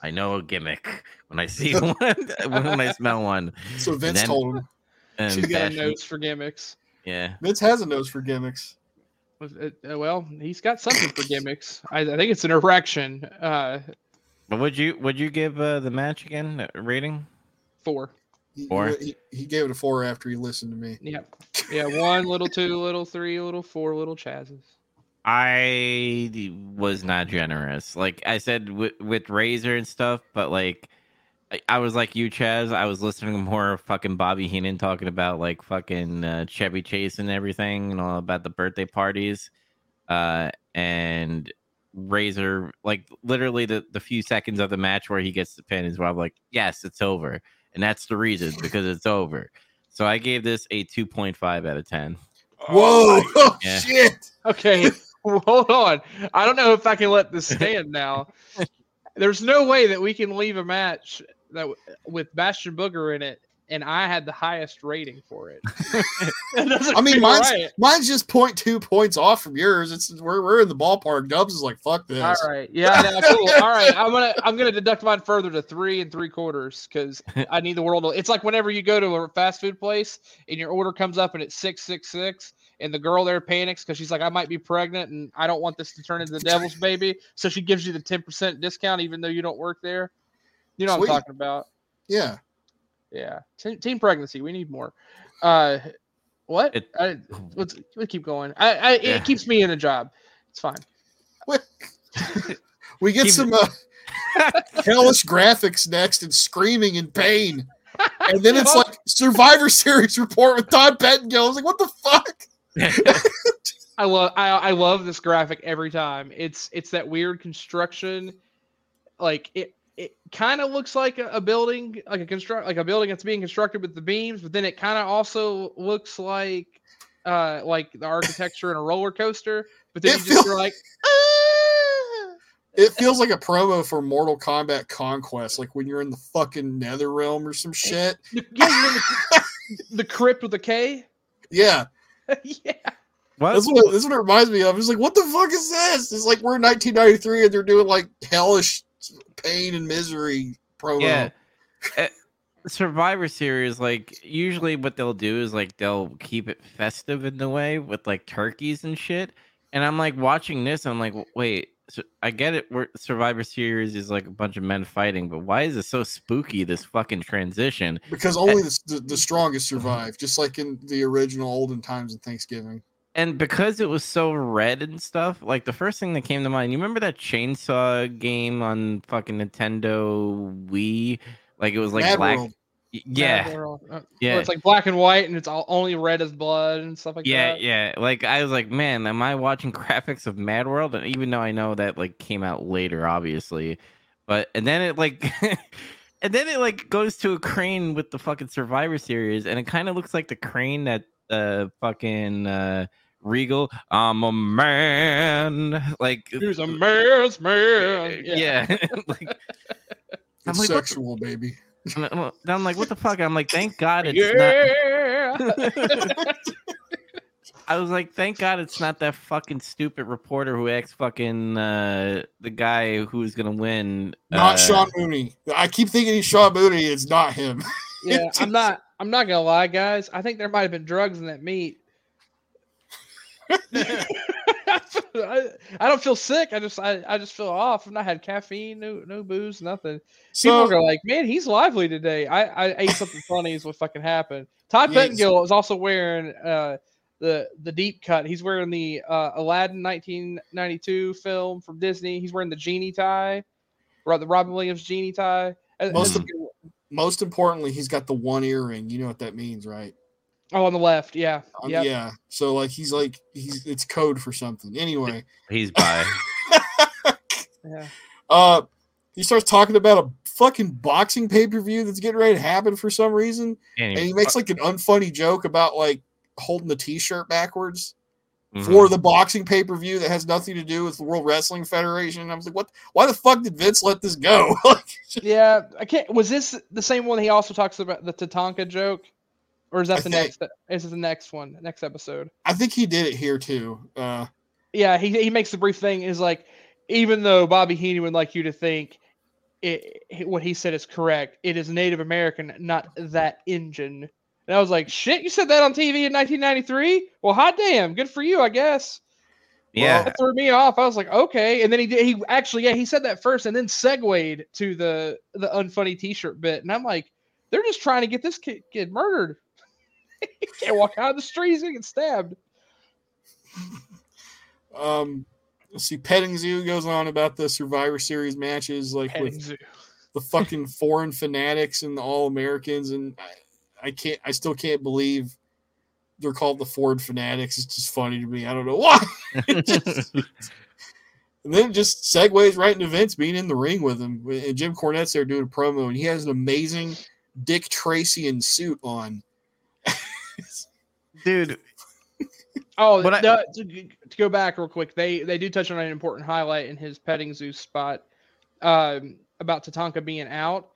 I know a gimmick when I see one, when I smell one." So Vince then- told him. And She's got a nose for gimmicks. yeah, Vince has a nose for gimmicks. Uh, Well, he's got something for gimmicks. I, I think it's an erection. Uh, but would you would you give uh, the match again a rating? four. He, Four. He, he gave it a four after he listened to me. Yeah, yeah. One, little two, little three, little four, little chazzes. I was not generous. Like I said with, with Razor and stuff, but like I, I was like you, Chaz. I was listening to more fucking Bobby Heenan talking about like fucking uh, Chevy Chase and everything, and all about the birthday parties. Uh, and Razor, like literally the, the few seconds of the match where he gets the pin is where I'm like, yes, it's over, and that's the reason because it's over. So I gave this a 2.5 out of 10. Whoa! Oh, Yeah. shit! Okay, hold on. I don't know if I can let this stand now. There's no way that we can leave a match that with Bastion Booger in it, and I had the highest rating for it. That I mean, mine's right. mine's just 0.2 points off from yours. It's we're, we're in the ballpark. Dubs is like fuck this. All right, yeah, no, cool. All right, I'm gonna I'm gonna deduct mine further to three and three quarters because I need the world. To, it's like whenever you go to a fast food place and your order comes up and it's six six six, and the girl there panics because she's like, I might be pregnant and I don't want this to turn into the devil's baby, so she gives you the ten percent discount even though you don't work there. You know Sweet. what I'm talking about? Yeah. Yeah, teen, teen pregnancy. We need more. Uh, what? It- I, let's, let's keep going. I, I Yeah. it keeps me in a job. It's fine. we get Keep some uh, hellish graphics next and screaming in pain. And then it's like Survivor Series report with Todd Pettengill. I was like, what the fuck? I love I, I love this graphic every time. It's it's that weird construction, like it it kind of looks like a, a building, like a construct like a building that's being constructed with the beams, but then it kind of also looks like uh like the architecture in a roller coaster. But then It you just feel- are like, It feels like a promo for Mortal Kombat Conquest, like when you're in the fucking Nether Realm or some shit. yeah, you're in the, the crypt with a K. Yeah, yeah, What? that's what, that's what it reminds me of. It's like, what the fuck is this? It's like we're in 1993 and they're doing like hellish pain and misery promo. Yeah. Uh, Survivor Series, like usually what they'll do is like they'll keep it festive in the way with like turkeys and shit. And I'm like watching this, I'm like, wait, so I get it. Where Survivor Series is like a bunch of men fighting, but why is it so spooky? This fucking transition. Because only the, the, the strongest survive, just like in the original olden times of Thanksgiving. And because it was so red and stuff, like the first thing that came to mind, you remember that chainsaw game on fucking Nintendo Wii? Like it was like Mad black. World. Yeah, Mad Uh, Yeah. it's like black and white, and it's all only red as blood and stuff like yeah, that. Yeah, yeah. Like I was like, man, am I watching graphics of Mad World? And even though I know that like came out later, obviously, but and then it like. And then it like goes to a crane with the fucking Survivor Series, and it kind of looks like the crane that uh fucking uh Regal. I'm a man. Like He's a man's man. yeah. like, I'm It's like, what the- sexual, baby. and I'm I'm like, what the fuck? I'm like, thank God it's not. I was like, thank God it's not that fucking stupid reporter who acts fucking uh, the guy who's gonna win. Not uh, Sean Mooney. I keep thinking he's Sean Mooney. It's not him. yeah, I'm not. I'm not gonna lie, guys. I think there might have been drugs in that meat. I, I don't feel sick. I just I, I just feel off. I've not had caffeine, no no booze, nothing. People are like, man, he's lively today. I, I ate something funny is what fucking happened. Todd Yes. Is also wearing uh the the deep cut. He's wearing the uh, Aladdin 1992 film from Disney. He's wearing the genie tie, the Robin Williams genie tie. Most most importantly, he's got the one earring. You know what that means, right? Oh, on the left, yeah, Um, yeah. Yeah. So like he's like he's it's code for something. Anyway, He's by. yeah. uh he starts talking about a fucking boxing pay-per-view that's getting ready to happen for some reason. And And he makes like an unfunny joke about like holding the t-shirt backwards Mhm. for the boxing pay-per-view that has nothing to do with the World Wrestling Federation. I was like, what why the fuck did Vince let this go? Yeah, I can't. Was this the same one he also talks about the Tatanka joke, or is that I the think- next? Is it the next one? Next episode? I think he did it here too. Uh Yeah, he he makes the brief thing is like, even though Bobby Heenan would like you to think it, it- what he said is correct, it is Native American, not that engine. And I was like, shit, you said that on TV in 1993? Well, hot damn, good for you, I guess. yeah, That threw me off. I was like, okay. And then he did. He actually, yeah, he said that first, and then segued to the the unfunny T-shirt bit. And I'm like, they're just trying to get this kid, kid murdered. He can't walk out of the street. He's gonna get stabbed. um let's see petting zoo goes on about the survivor series matches like Petting with zoo. the fucking foreign fanatics and the all americans and I, I can't i still can't believe they're called the ford fanatics it's just funny to me i don't know why just- and then just segues right into vince being in the ring with him and jim cornette's there doing a promo and he has an amazing dick tracy in suit on dude. Oh, But I- to, to go back real quick, they they do touch on an important highlight in his petting zoo spot um, about Tatanka being out,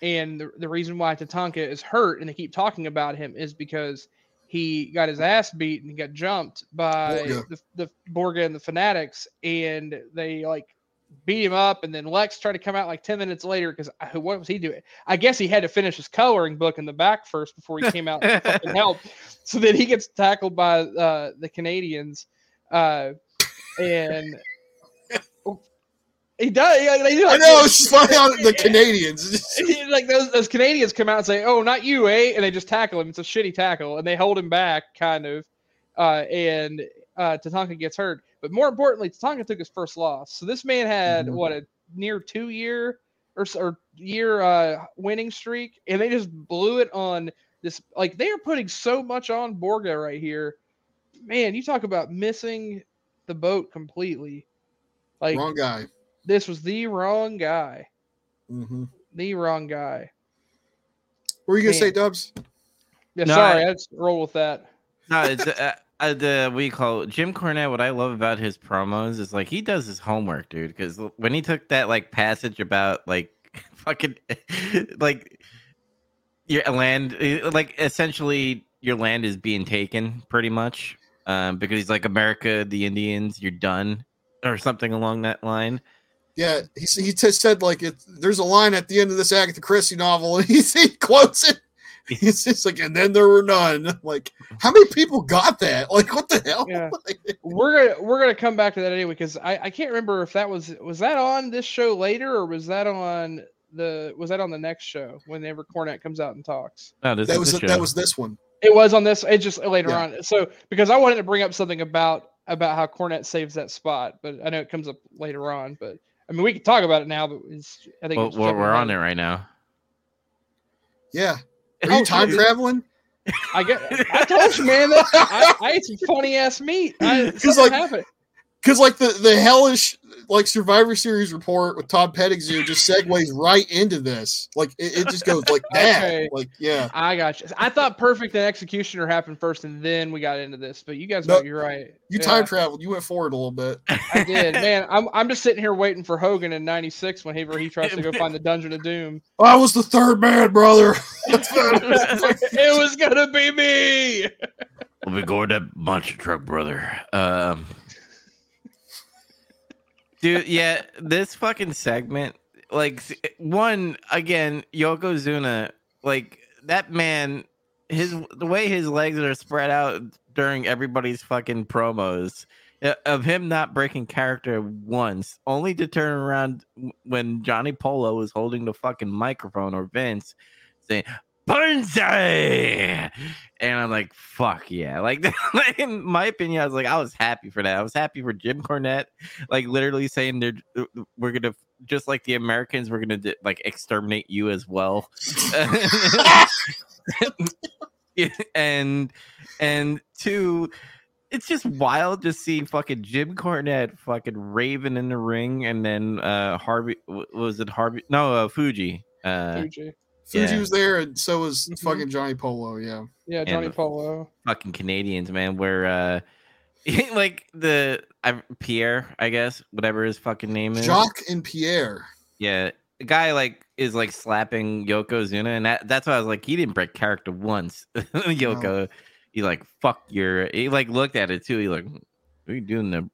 and the, the reason why Tatanka is hurt and they keep talking about him is because he got his ass beat and he got jumped by Borga. the, the Borga and the Fanatics, and they like beat him up, and then Lex tried to come out like ten minutes later because what was he doing? I guess he had to finish his coloring book in the back first before he came out and fucking help. So then he gets tackled by uh, the Canadians, uh, and he does. They do i know it's funny how the canadians like those, those Canadians come out and say, "Oh, not you, eh?" And they just tackle him. It's a shitty tackle, and they hold him back, kind of. Uh, and uh, Tatanka gets hurt. But more importantly, Tatanka took his first loss. So this man had Mhm. what a near two year or, or year uh, winning streak, and they just blew it on this. Like they are putting so much on Borga right here. Man, you talk about missing the boat completely. Like Wrong guy. this was the wrong guy. hmm The wrong guy. What were you gonna say, Dubs? Yeah, No, sorry, I- I, just roll with that. No, it's uh, uh, the you call? Jim Cornette. What I love about his promos is like he does his homework, dude. Because when he took that like passage about like fucking like your land, eh, like essentially your land is being taken, pretty much. Um, because he's like America, the Indians, you're done, or something along that line. Yeah, he he just said like it, there's a line at the end of this Agatha Christie novel, and he, he quotes it. He's just like, and then there were none. Like, how many people got that? Like, what the hell? Yeah. We're gonna we're gonna come back to that anyway because I, I can't remember if that was was that on this show later or was that on the was that on the next show whenever Cornette comes out and talks. No, this that is was the that show. was this one. It was on this. It just later Yeah. on. So because I wanted to bring up something about about how Cornette saves that spot, but I know it comes up later on. But I mean, we can talk about it now. But it's I think Well, it's we're, we're on it right now. Yeah. Are Oh, you time shit. traveling? I get. I told you, man. That, I, I ate some funny ass meat. I, 'Cause, something like, happened. Because like the the hellish like Survivor Series report with Todd Pettengill just segues right into this. Like it, it just goes like that. Okay. Like yeah. I got you. I thought Perfect and Executioner happened first, and then we got into this. But you guys No, know you're right. You Yeah, time traveled. You went forward a little bit. I did, man. I'm I'm just sitting here waiting for Hogan in '96 whenever he he tries to go find the Dungeon of Doom. I was the third man, brother. It was gonna be me. We'll be going that monster truck, brother. Um, dude, yeah, this fucking segment, like, one again, Yokozuna, like that man, his the way his legs are spread out during everybody's fucking promos. uh, Of him not breaking character once, only to turn around when Johnny Polo was holding the fucking microphone or Vince saying, Banzai! And I'm like, fuck yeah. Like, in my opinion, I was like, I was happy for that. I was happy for Jim Cornette, like, literally saying they're, uh, we're going to, just like the Americans, we're going to, like, exterminate you as well. and, and two, it's just wild to see fucking Jim Cornette fucking raving in the ring. And then, uh, Harvey, was it Harvey? No, uh, Fuji. Uh, Fuji. Fuji Yeah. was there, and so was Mhm. fucking Johnny Polo. Yeah. Yeah, Johnny the- Polo. fucking Canadians, man. Where uh like the I, Pierre, I guess, whatever his fucking name is. Jacques and Pierre. Yeah, the guy like is like slapping Yokozuna, and that that's why I was like, he didn't break character once. Yoko, he like fuck your. He like looked at it too. He like, what are you doing there,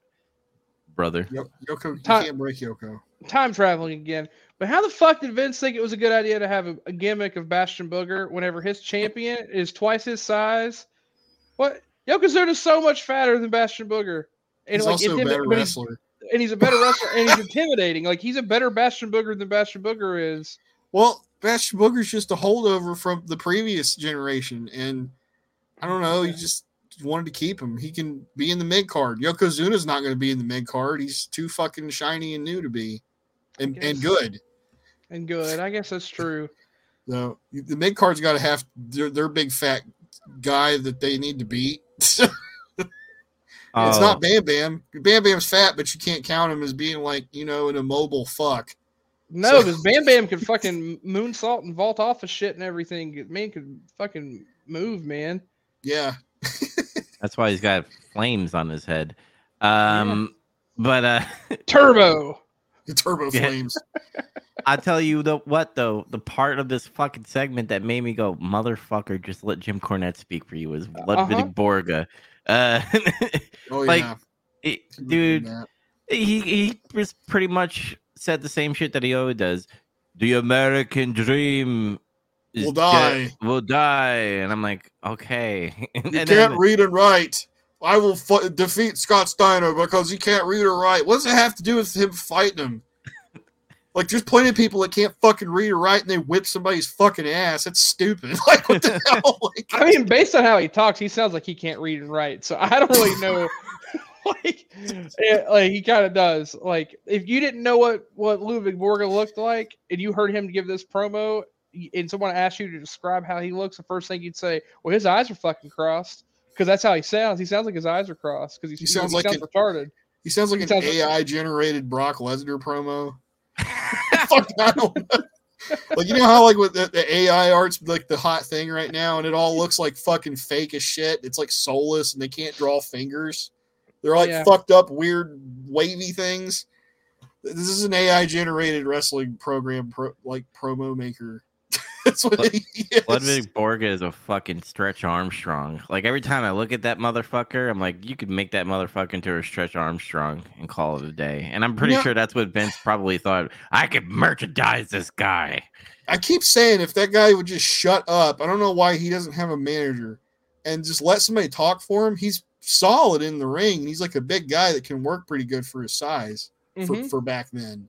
brother? Yo- Yoko, you Ti- can't break Yoko. Time traveling again. But how the fuck did Vince think it was a good idea to have a, a gimmick of Bastion Booger whenever his champion is twice his size? What? Yokozuna's so much fatter than Bastion Booger. And He's like, also a better but he's- wrestler. and he's a better wrestler and he's intimidating. Like he's a better Bastion Booger than Bastion Booger is. Well, Bastion Booger's just a holdover from the previous generation, and I don't know. You just wanted to keep him. He can be in the mid card. Yokozuna's not going to be in the mid card. He's too fucking shiny and new to be, and and good. And good. I guess that's true. So the mid card's got to have their their big fat guy that they need to beat. it's Oh, not Bam Bam. Bam Bam's fat, but you can't count him as being like you know an immobile fuck. No, So- because Bam Bam can fucking moonsault and vault off of shit and everything. Man could fucking move, man. Yeah, That's why he's got flames on his head. Um, but uh, Turbo. the turbo flames. I tell you the what though, the part of this fucking segment that made me go, motherfucker, just let Jim Cornette speak for you was Ludwig Uh-huh. Borga. Uh, Oh Like, yeah, it- dude, he he just pretty much said the same shit that he always does. The American dream is Will dead- die. will die, and I'm like, okay. You then- can't read and write. I will fu- defeat Scott Steiner because he can't read or write. What does it have to do with him fighting him? like, there's plenty of people that can't fucking read or write, and they whip somebody's fucking ass. That's stupid. Like, what the hell? Like, I mean, based on how he talks, he sounds like he can't read and write. So I don't really know like, yeah, like he kind of does. Like, if you didn't know what what Ludwig Borga looked like, and you heard him give this promo, and someone asked you to describe how he looks, the first thing you'd say, "Well, his eyes are fucking crossed," because that's how he sounds. He sounds like his eyes are crossed because he sounds like sounds retarded. He sounds like He an sounds like- AI generated Brock Lesnar promo. Fuck, I don't know. Like you know how like with the, the AI art's like the hot thing right now, and it all looks like fucking fake as shit. It's like soulless, and they can't draw fingers. They're like Yeah. fucked up, weird, wavy things. This is an AI generated wrestling program, pro, like promo maker. That's what Lud- he is. Ludwig Borga is a fucking Stretch Armstrong. Like every time I look at that motherfucker, I'm like, you could make that motherfucker into a Stretch Armstrong and call it a day. And I'm pretty Yeah. sure that's what Vince probably thought. I could merchandise this guy. I keep saying if that guy would just shut up, I don't know why he doesn't have a manager and just let somebody talk for him. He's solid in the ring. He's like a big guy that can work pretty good for his size for, Mhm. for back then.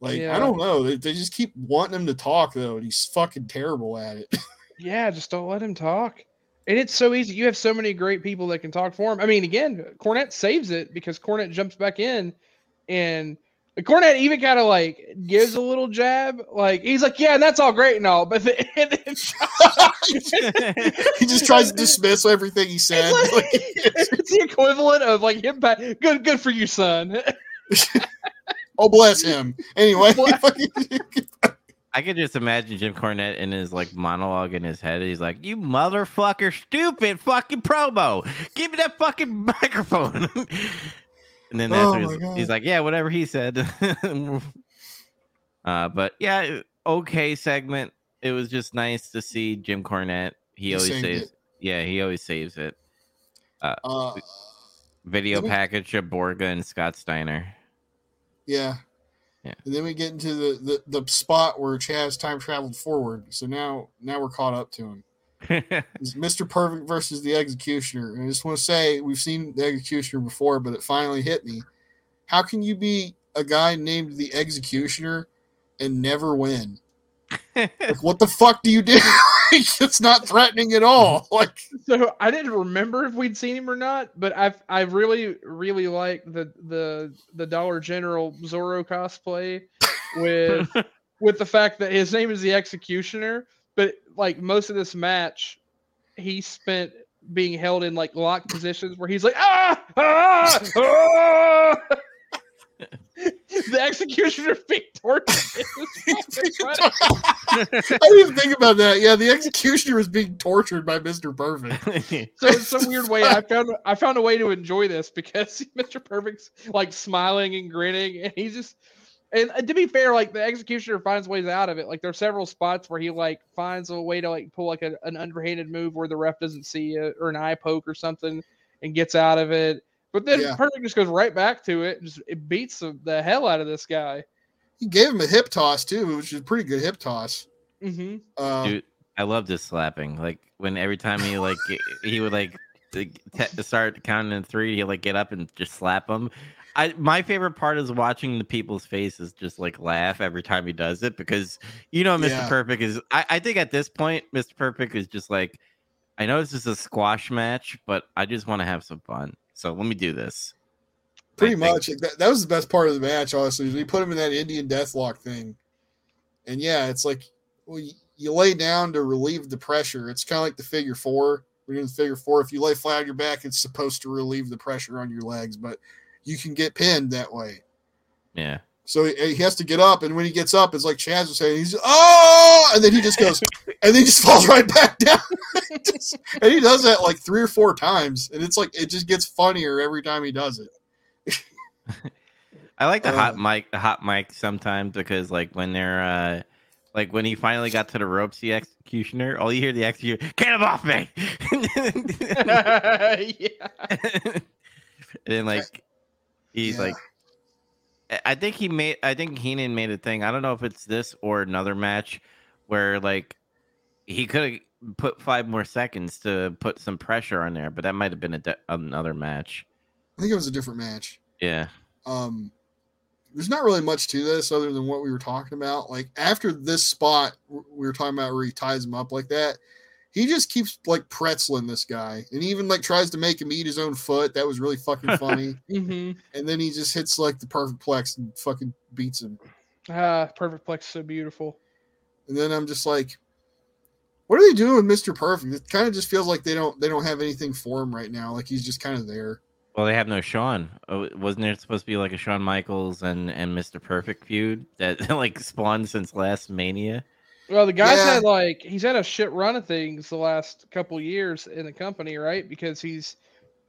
Like Yeah. I don't know. They, they just keep wanting him to talk though, and he's fucking terrible at it. Yeah, just don't let him talk. And it's so easy. You have so many great people that can talk for him. I mean, again, Cornette saves it because Cornette jumps back in, and Cornette even kind of like gives a little jab. Like he's like, "Yeah, and that's all great and all," but then, and then he just tries to dismiss everything he said. It's, Like, it's the equivalent of like him back. Good, good for you, son. Oh bless him. Anyway, I could just imagine Jim Cornette in his like monologue in his head. He's like, "You motherfucker, stupid fucking promo. Give me that fucking microphone." and then Oh after he's, he's like, "Yeah, whatever he said." uh, but yeah, okay segment. It was just nice to see Jim Cornette. He, He always saves. it. Yeah, he always saves it. uh, Video Let me- package of Borga and Scott Steiner. Yeah. Yeah. And then we get into the, the, the spot where Chaz time traveled forward. So now now we're caught up to him. Mr. Perfect versus the Executioner. And I just want to say we've seen the Executioner before, but it finally hit me. How can you be a guy named the Executioner and never win? Like, what the fuck do you do? it's not threatening at all. Like, So I didn't remember if we'd seen him or not, but I've I really really like the the the Dollar General Zorro cosplay with with the fact that his name is the Executioner, but like most of this match, he spent being held in like locked positions where he's like ah ah, ah! the Executioner being tortured. It was fucking funny. I didn't even think about that. Yeah, the Executioner was being tortured by Mr. Perfect. So in some weird way, I found I found a way to enjoy this because Mr. Perfect's like smiling and grinning, and he's just. And uh, to be fair, like the executioner finds ways out of it. Like there's several spots where he like finds a way to like pull like a, an underhanded move where the ref doesn't see it or an eye poke or something, and gets out of it. But then Yeah. Perfect just goes right back to it. And just it beats the, the hell out of this guy. He gave him a hip toss too, which is a pretty good hip toss. hmm Uh, Dude, I love this slapping. Like when every time he like he would like like, te- start counting in three, he like get up and just slap him. I my favorite part is watching the people's faces just like laugh every time he does it because you know Mr. Yeah. Perfect is. I, I think at this point, Mr. Perfect is just like, I know this is a squash match, but I just want to have some fun. So let me do this. pretty much. That, that was the best part of the match, honestly. We put him in that Indian deathlock thing. And yeah, it's like well, you, you lay down to relieve the pressure. It's kind of like the figure four. When you're in the figure four, if you lay flat on your back, it's supposed to relieve the pressure on your legs, but you can get pinned that way. Yeah. So he, he has to get up, and when he gets up, it's like Chaz was saying, he's oh, and then he just goes, and then he just falls right back down. Just- and he does that like three or four times, and it's like it just gets funnier every time he does it. I like the hot Uh, mic, the hot mic sometimes because like when they're uh like when he finally got to the ropes, the executioner, all you hear the executioner, get him off me. yeah. and then like he's Yeah. like I- think he made I think Heenan made a thing. I don't know if it's this or another match where like he could have put five more seconds to put some pressure on there, but that might have been a de- another match. I think it was a different match. Yeah. um there's not really much to this other than what we were talking about like after this spot we were talking about where he ties him up like that he just keeps like pretzeling this guy, and even like tries to make him eat his own foot. That was really fucking funny. hmm and then he just hits like the perfect plex and fucking beats him. Ah, perfect plex, so beautiful. And then I'm just like, what are they doing with Mister Perfect? It kind of just feels like they don't they don't have anything for him right now. Like he's just kind of there. Well, they have no Shawn. Oh, wasn't there supposed to be like a Shawn Michaels and and Mr. Perfect feud that like spawned since last Mania? Well, the guy's Yeah. had like he's had a shit run of things the last couple years in the company, right? Because he's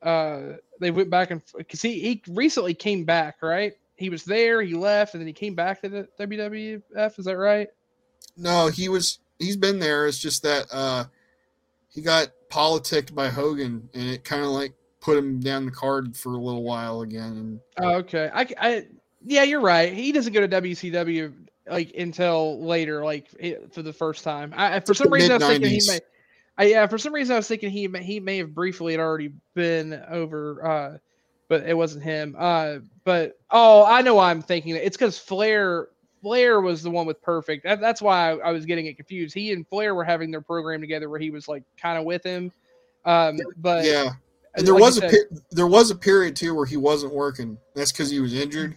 uh they went back and because he he recently came back, right? He was there, he left, and then he came back to the WWF. Is that right? No, he was he's been there. It's just that uh he got politicked by Hogan, and it kind of like put him down the card for a little while again. And Oh, okay. I, I yeah, you're right. He doesn't go to WCW like until later, like for the first time. I for some reason I was thinking he may. I, yeah, for some reason I was thinking he may, he may have briefly had already been over, uh, but it wasn't him. Uh, but oh, I know why I'm thinking that. It's because Flair Flair was the one with Perfect. That, that's why I, I was getting it confused. He and Flair were having their program together where he was like kind of with him. Um, but yeah, and there like was a said- there was a period too where he wasn't working. That's because he was injured,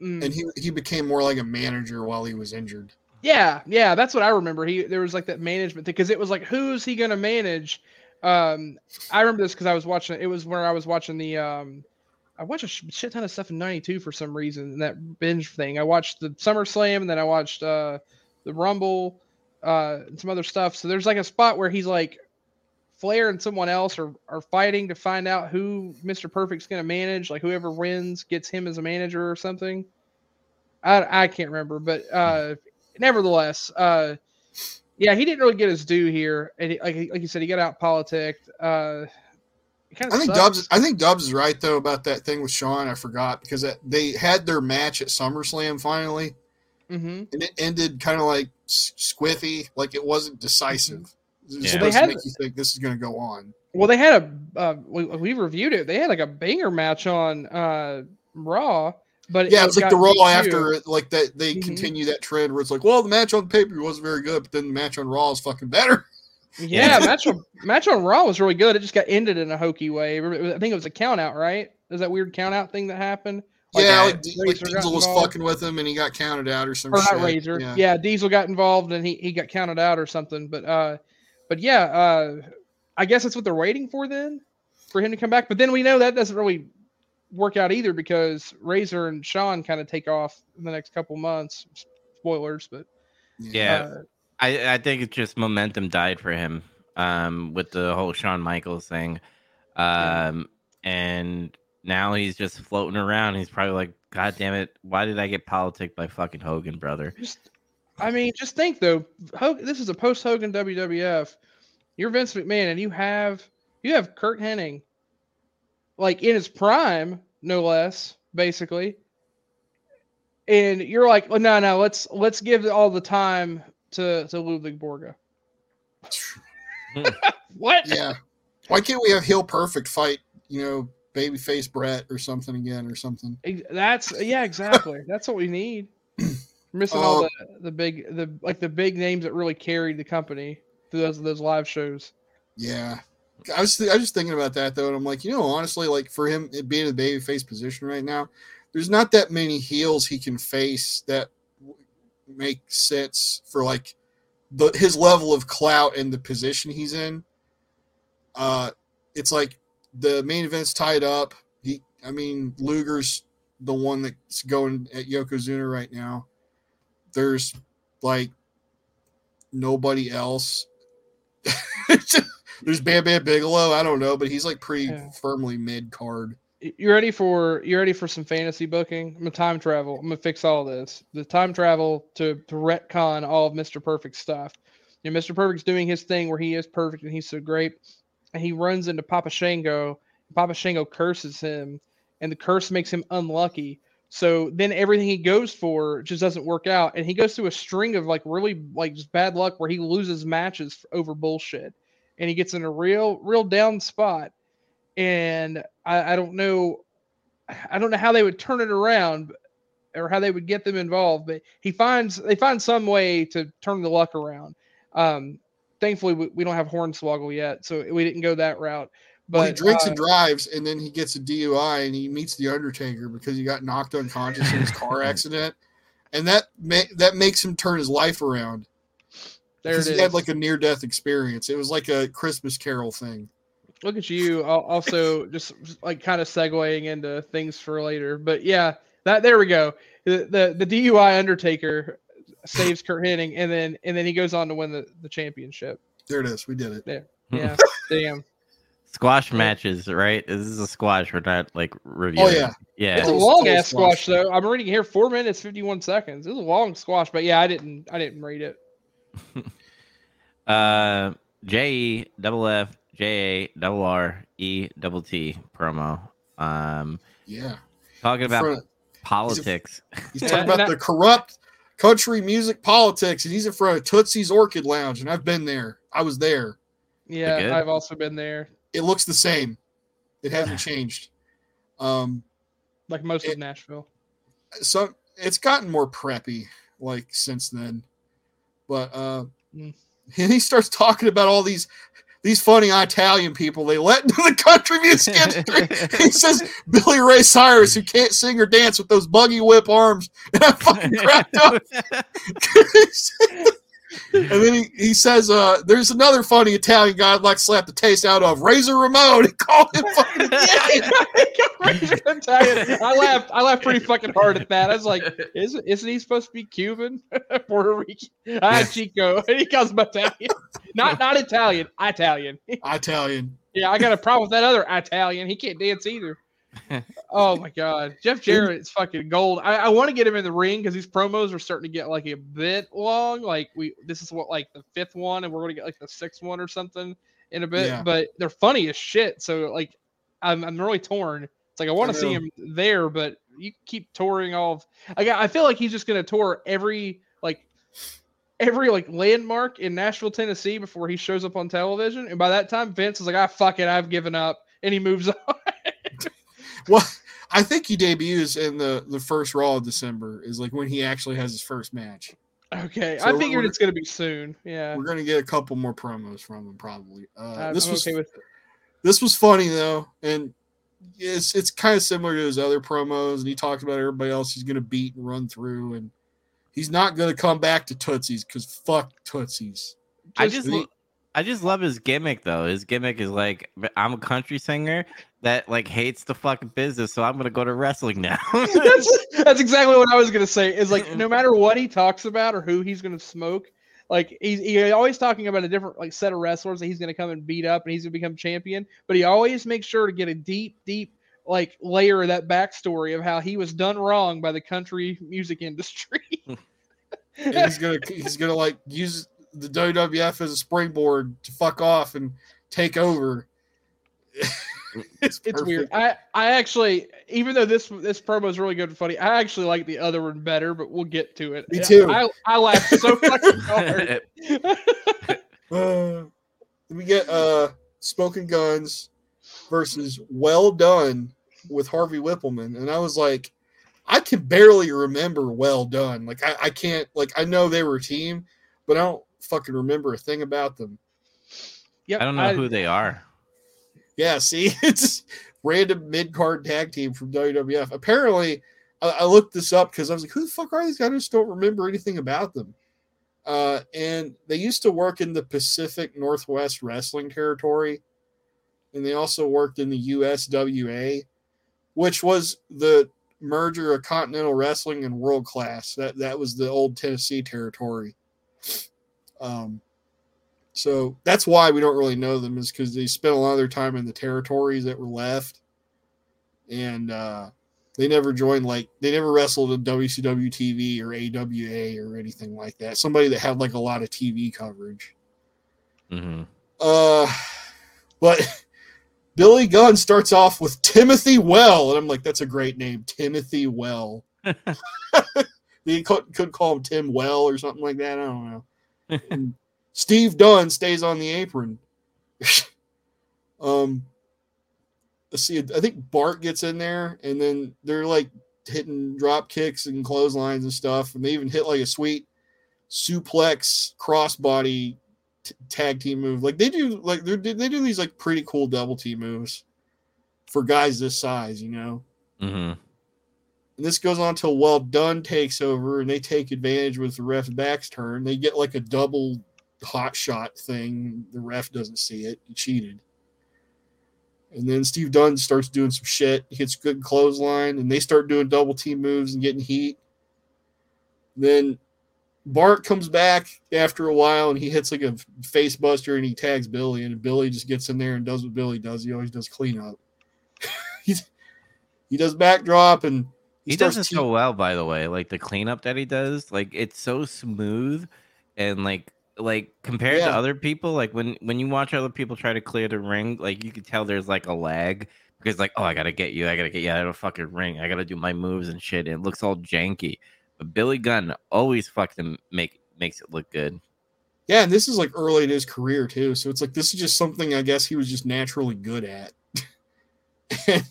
mm. and he he became more like a manager while he was injured. Yeah, yeah, that's what I remember. He there was like that management thing because it was like who's he gonna manage? Um, I remember this because I was watching. It was where I was watching the. Um, I watched a shit ton of stuff in '92 for some reason. That binge thing. I watched the SummerSlam and then I watched uh, the Rumble, uh, and some other stuff. So there's like a spot where he's like, Flair and someone else are are fighting to find out who Mr. Perfect's gonna manage. Like whoever wins gets him as a manager or something. I I can't remember, but uh, nevertheless, uh, yeah, he didn't really get his due here, and he, like like you said, he got out politicked. Uh, I think Dubs. I think Dubs is right though about that thing with Shawn. I forgot because that, they had their match at SummerSlam finally, hmm and it ended kind of like squiffy, like it wasn't decisive. Was Yeah. supposed They had- make you think this is going to go on. Well, they had a uh, we, we reviewed it. They had like a banger match on uh, Raw, but Yeah, it it's like the Raw after it, like that. They Mhm. continue that trend where it's like, well, the match on paper wasn't very good, but then the match on Raw is fucking better. Yeah, match on match on Raw was really good. It just got ended in a hokey way. I think it was a count out, right? Is that weird count out thing that happened? Like, yeah, like, D- like Diesel was fucking with him and he got counted out or some or shit. not Razor. Yeah. Yeah. Diesel got involved and he, he got counted out or something. But uh, but yeah, uh, I guess that's what they're waiting for then for him to come back. But then we know that doesn't really work out either because Razor and Shawn kind of take off in the next couple months. Spoilers, but Yeah. uh, I, I think it's just momentum died for him um, with the whole Shawn Michaels thing. Um, and now he's just floating around. He's probably like, God damn it, why did I get politicked by fucking Hogan, brother? just I mean, just think though, Hogan, this is a post Hogan WWF. You're Vince McMahon, and you have you have Curt Hennig, like in his prime, no less, basically. And you're like, well, no, no, let's let's give all the time to to Ludwig Borga. Hmm. what? yeah. Why can't we have Heel Perfect fight, you know, babyface Brett or something again or something? That's yeah, exactly. That's what we need. We're missing all Uh, the the big the like the big names that really carried the company through those those live shows. Yeah. I was th- I was just thinking about that though, and I'm like, you know, honestly, like for him it being in the babyface position right now, there's not that many heels he can face that w- make sense for like the his level of clout and the position he's in. Uh, it's like the main event's tied up. He, I mean, Luger's the one that's going at Yokozuna right now. There's like nobody else. There's Bam Bam Bigelow. I don't know, but he's like pretty Yeah. firmly mid card. You ready for you ready for some fantasy booking? I'm gonna time travel. I'm gonna fix all this. The time travel to to retcon all of Mr. Perfect stuff. You know, Mr. Perfect's doing his thing where he is perfect and he's so great, and he runs into Papa Shango. Papa Shango curses him, and the curse makes him unlucky. So then everything he goes for just doesn't work out, and he goes through a string of like really like just bad luck where he loses matches over bullshit, and he gets in a real real down spot and I, I don't know I don't know how they would turn it around or how they would get them involved, but he finds they find some way to turn the luck around. Um, thankfully we, we don't have Hornswoggle yet, so we didn't go that route. But well, he drinks uh, and drives, and then he gets a DUI, and he meets the Undertaker because he got knocked unconscious in his car accident, and that ma- that makes him turn his life around there because it he is. had like a near death experience. It was like a Christmas Carol thing. Look at you, also just like kind of segueing into things for later. But yeah, that there we go. The the, the DUI Undertaker saves Curt Hennig, and then and then he goes on to win the, the championship. There it is. We did it. There. Yeah, damn. Squash matches, right? This is a squash. We're not like reviewing. Oh yeah, yeah. It's a long ass squash. squash. though. I'm reading here four minutes fifty one seconds. It's a long squash, but yeah, I didn't I didn't read it. Uh, J E double F J A double R E double T promo. Um, yeah. talking about front of- politics. He's Yeah, talking about I- the corrupt country music politics, and he's in front of Tootsie's Orchid Lounge, and I've been there. I was there. Yeah. I've also been there, It looks the same. It hasn't changed. Um, like most It- of Nashville. so it's gotten more preppy like since then. But uh, Mm. and he starts talking about all these these funny Italian people they let into the country music industry. he says Billy Ray Cyrus who can't sing or dance with those buggy whip arms, and I fucking cracked up. And then he, he says, uh, "There's another funny Italian guy I'd like to slap the taste out of, Razor Ramon." He called him fucking Italian. Italian. I laughed. I laughed pretty fucking hard at that. I was like, "Isn't isn't he supposed to be Cuban, Puerto Rican?" I had Chico, and he calls him Italian. Not not Italian. Italian. Italian. Yeah, I got a problem with that other Italian. He can't dance either. Oh my god, Jeff Jarrett is fucking gold. I, I want to get him in the ring because these promos are starting to get like a bit long. Like we, this is what like the fifth one, and we're gonna get like the sixth one or something in a bit. Yeah. But they're funny as shit. So like, I'm I'm really torn. It's like I want to see him there, but you keep touring all. Of, I got. I feel like he's just gonna tour every like every like landmark in Nashville, Tennessee before he shows up on television. And by that time, Vince is like, "Ah, fuck it, I've given up," and he moves on. Well, I think he debuts in the the first Raw of December is like when he actually has his first match. Okay, So I we're- figured we're- it's gonna be soon. Yeah, We're gonna get a couple more promos from him probably. Uh, I'm this was okay with. this was funny though, and it's it's kind of similar to his other promos. And he talked about everybody else he's gonna beat and run through, and he's not gonna come back to Tootsie's because fuck Tootsie's. I Just just, lo- I just love his gimmick though. His gimmick is like, I'm a country singer that like hates the fucking business, so I'm gonna go to wrestling now. that's, that's exactly what I was gonna say. Is like no matter what he talks about or who he's gonna smoke, like he's he always talking about a different like set of wrestlers that he's gonna come and beat up and he's gonna become champion. But he always makes sure to get a deep, deep like layer of that backstory of how he was done wrong by the country music industry. He's gonna he's gonna like use the WWF as a springboard to fuck off and take over. it's It's weird. I I actually, even though this this promo is really good and funny, I actually like the other one better. But we'll get to it. Me Yeah, too. I I laughed so fucking hard. Uh, we get uh Smoking Gunns versus Well Dunn with Harvey Wippleman, and I was like, I can barely remember Well Dunn. Like I, I can't like I know they were a team, but I don't fucking remember a thing about them. Yep, I don't know who they are. Yeah, see, it's random mid card tag team from WWF. Apparently, I, I looked this up because I was like, who the fuck are these guys? I just don't remember anything about them. Uh, and they used to work in the Pacific Northwest Wrestling Territory, and they also worked in the USWA, which was the merger of Continental Wrestling and World Class. That that was the old Tennessee territory. Um, so that's why we don't really know them is because they spent a lot of their time in the territories that were left, and uh, they never joined like they never wrestled in WCW TV or AWA or anything like that. Somebody that had like a lot of TV coverage. Mm-hmm. Uh, but Billy Gunn starts off with Timothy Well, and I'm like, that's a great name, Timothy Well. they could, could call him Tim Well or something like that. I don't know. Steve Dunn stays on the apron. um, let's see. I think Bart gets in there, and then they're like hitting drop kicks and clotheslines and stuff, and they even hit like a sweet suplex crossbody t- tag team move. Like they do, like they they do these like pretty cool double team moves for guys this size, you know. hmm And this goes on till Well Dunn takes over, and they take advantage with the ref's back's turn. They get like a double hot shot thing. The ref doesn't see it. He cheated. And then Steve Dunn starts doing some shit. He hits good clothesline, and they start doing double team moves and getting heat. Then Bart comes back after a while, and he hits like a face buster, and he tags Billy, and Billy just gets in there and does what Billy does. He always does cleanup. He does backdrop, and He does starts it so well, by the way. Like the cleanup that he does, like it's so smooth and like like compared Yeah. to other people, like when when you watch other people try to clear the ring, like you can tell there's like a lag because like oh I gotta get you, I gotta get you out of the fucking ring, I gotta do my moves and shit, and it looks all janky. But Billy Gunn always fucking make makes it look good. Yeah, and this is like early in his career too. So it's like this is just something I guess he was just naturally good at.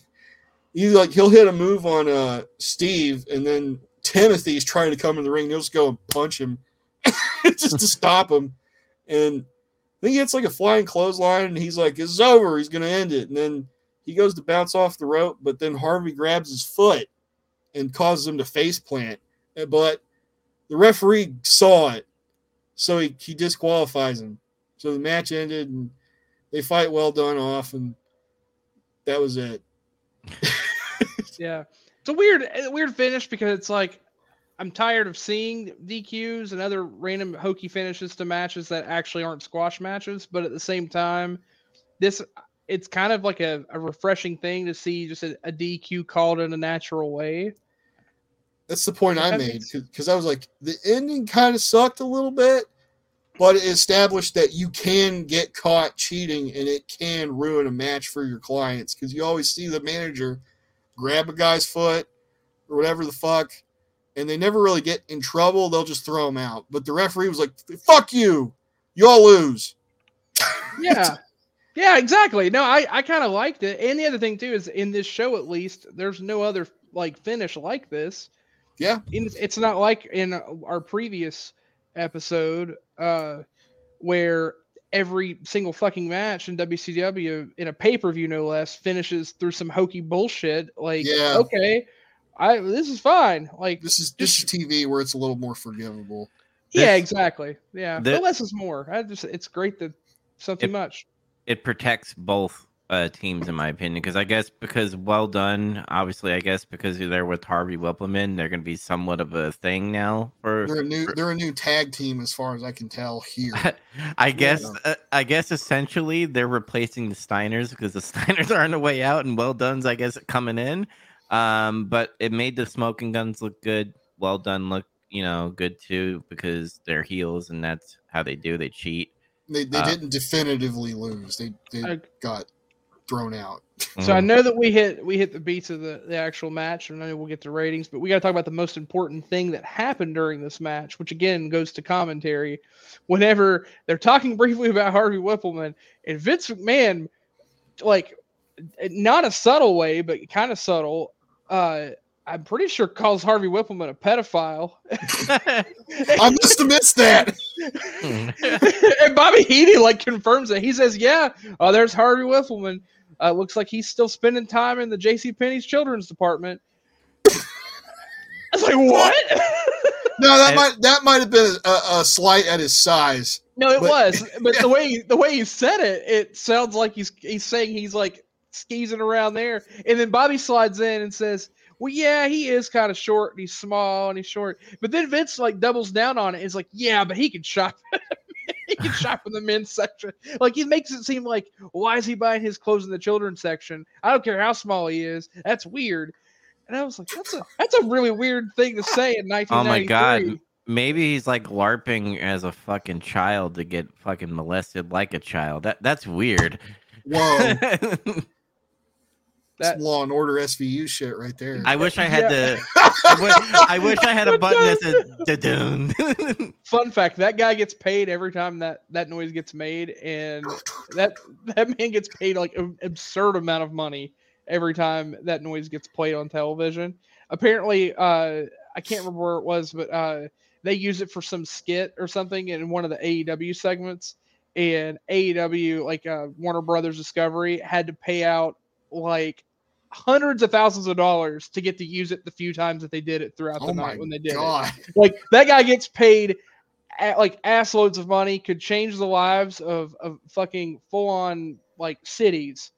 He's like he'll hit a move on uh Steve, and then Timothy's trying to come in the ring. He'll just go and punch him just to stop him. And then he gets like a flying clothesline, and he's like, "It's over. He's gonna end it." And then he goes to bounce off the rope, but then Harvey grabs his foot and causes him to face plant. But the referee saw it, so he, he disqualifies him. So the match ended, and they fight Well Dunn off, and that was it. Yeah, it's a weird, eh, weird finish because it's like I'm tired of seeing DQs and other random hokey finishes to matches that actually aren't squash matches. But at the same time, this it's kind of like a, a refreshing thing to see just a, a DQ called in a natural way. That's the point I made because I was like, the ending kind of sucked a little bit, but it established that you can get caught cheating and it can ruin a match for your clients because you always see the manager grab a guy's foot or whatever the fuck, and they never really get in trouble. They'll just throw him out. But the referee was like, "Fuck you, you all lose." Yeah. Yeah, exactly. No, I, I kind of liked it. And the other thing too is in this show at least, there's no other like finish like this. Yeah, it's not like in our previous episode uh where every single fucking match in WCW in a pay-per-view no less finishes through some hokey bullshit. Like Yeah. okay I this is fine. Like this is this is TV where it's a little more forgivable. yeah This- exactly. Yeah the- but less is more. I just it's great that something It- much. it protects both uh, teams in my opinion because I guess because Well Dunn obviously I guess because they're there with Harvey Wippleman they're gonna be somewhat of a thing now for They're a new for- they're a new tag team as far as I can tell here. I guess uh, I guess essentially they're replacing the Steiners because the Steiners are on the way out and Well Dunn's I guess coming in um but it made the Smoking Gunns look good Well Dunn look you know good too because they're heels and that's how they do they cheat They they Uh, didn't definitively lose. They they I- got thrown out. So I Mhm. know that we hit we hit the beats of the, the actual match, and I know we'll get to ratings, but we got to talk about the most important thing that happened during this match, which again goes to commentary. Whenever they're talking briefly about Harvey Wippleman and Vince McMahon, like not a subtle way, but kind of subtle. Uh, I'm pretty sure calls Harvey Wippleman a pedophile. I must have missed that. and Bobby Heenan like confirms it. He says, "Yeah, oh, there's Harvey Wippleman. Uh, looks like he's still spending time in the J.C. Penney's children's department." I was like, "What?" No, that And- might that might have been a, a slight at his size. no, it But- was, but the way the way he said it, it sounds like he's he's saying he's like skeezing around there, and then Bobby slides in and says. Well, yeah, he is kind of short and he's small and he's short. But then Vince like doubles down on it. It's like, yeah, but he can shop. he can shop in the men's section. Like he makes it seem like why is he buying his clothes in the children's section? I don't care how small he is. That's weird. And I was like, that's a that's a really weird thing to say in oh my god maybe he's like larping as a fucking child to get fucking molested like a child that that's weird Whoa, That- that's Law and Order SVU shit right there. I wish I had Yeah. the I wish, I wish I had a button that said da-dun. Fun fact: that guy gets paid every time that that noise gets made, and that that man gets paid like an absurd amount of money every time that noise gets played on television. Apparently, uh, I can't remember where it was, but uh, they use it for some skit or something in one of the AEW segments, and AEW, like uh, Warner Brothers Discovery, had to pay out like hundreds of thousands of dollars to get to use it the few times that they did it throughout the Oh night when they did it. Like that guy gets paid a- like ass loads of money, could change the lives of, of fucking full on like cities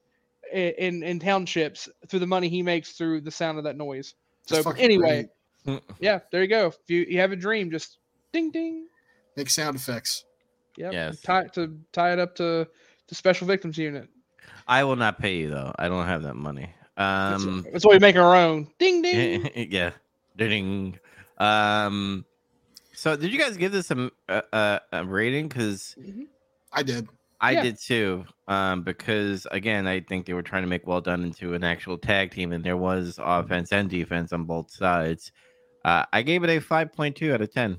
i- in in townships through the money he makes through the sound of that noise. So anyway, yeah, there you go. If you, you have a dream, just ding ding. Make sound effects. Yeah, Yes. Tie to tie it up to the special victims unit. I will not pay you though. I don't have that money. That's, Um, that's why we make our own. Ding ding. yeah, ding. Um, so did you guys give this a a, a, a rating? Because I did. I Yeah. did too. Um, because again, I think they were trying to make Well Dunn into an actual tag team, and there was offense and defense on both sides. Uh, I gave it a five point two out of ten.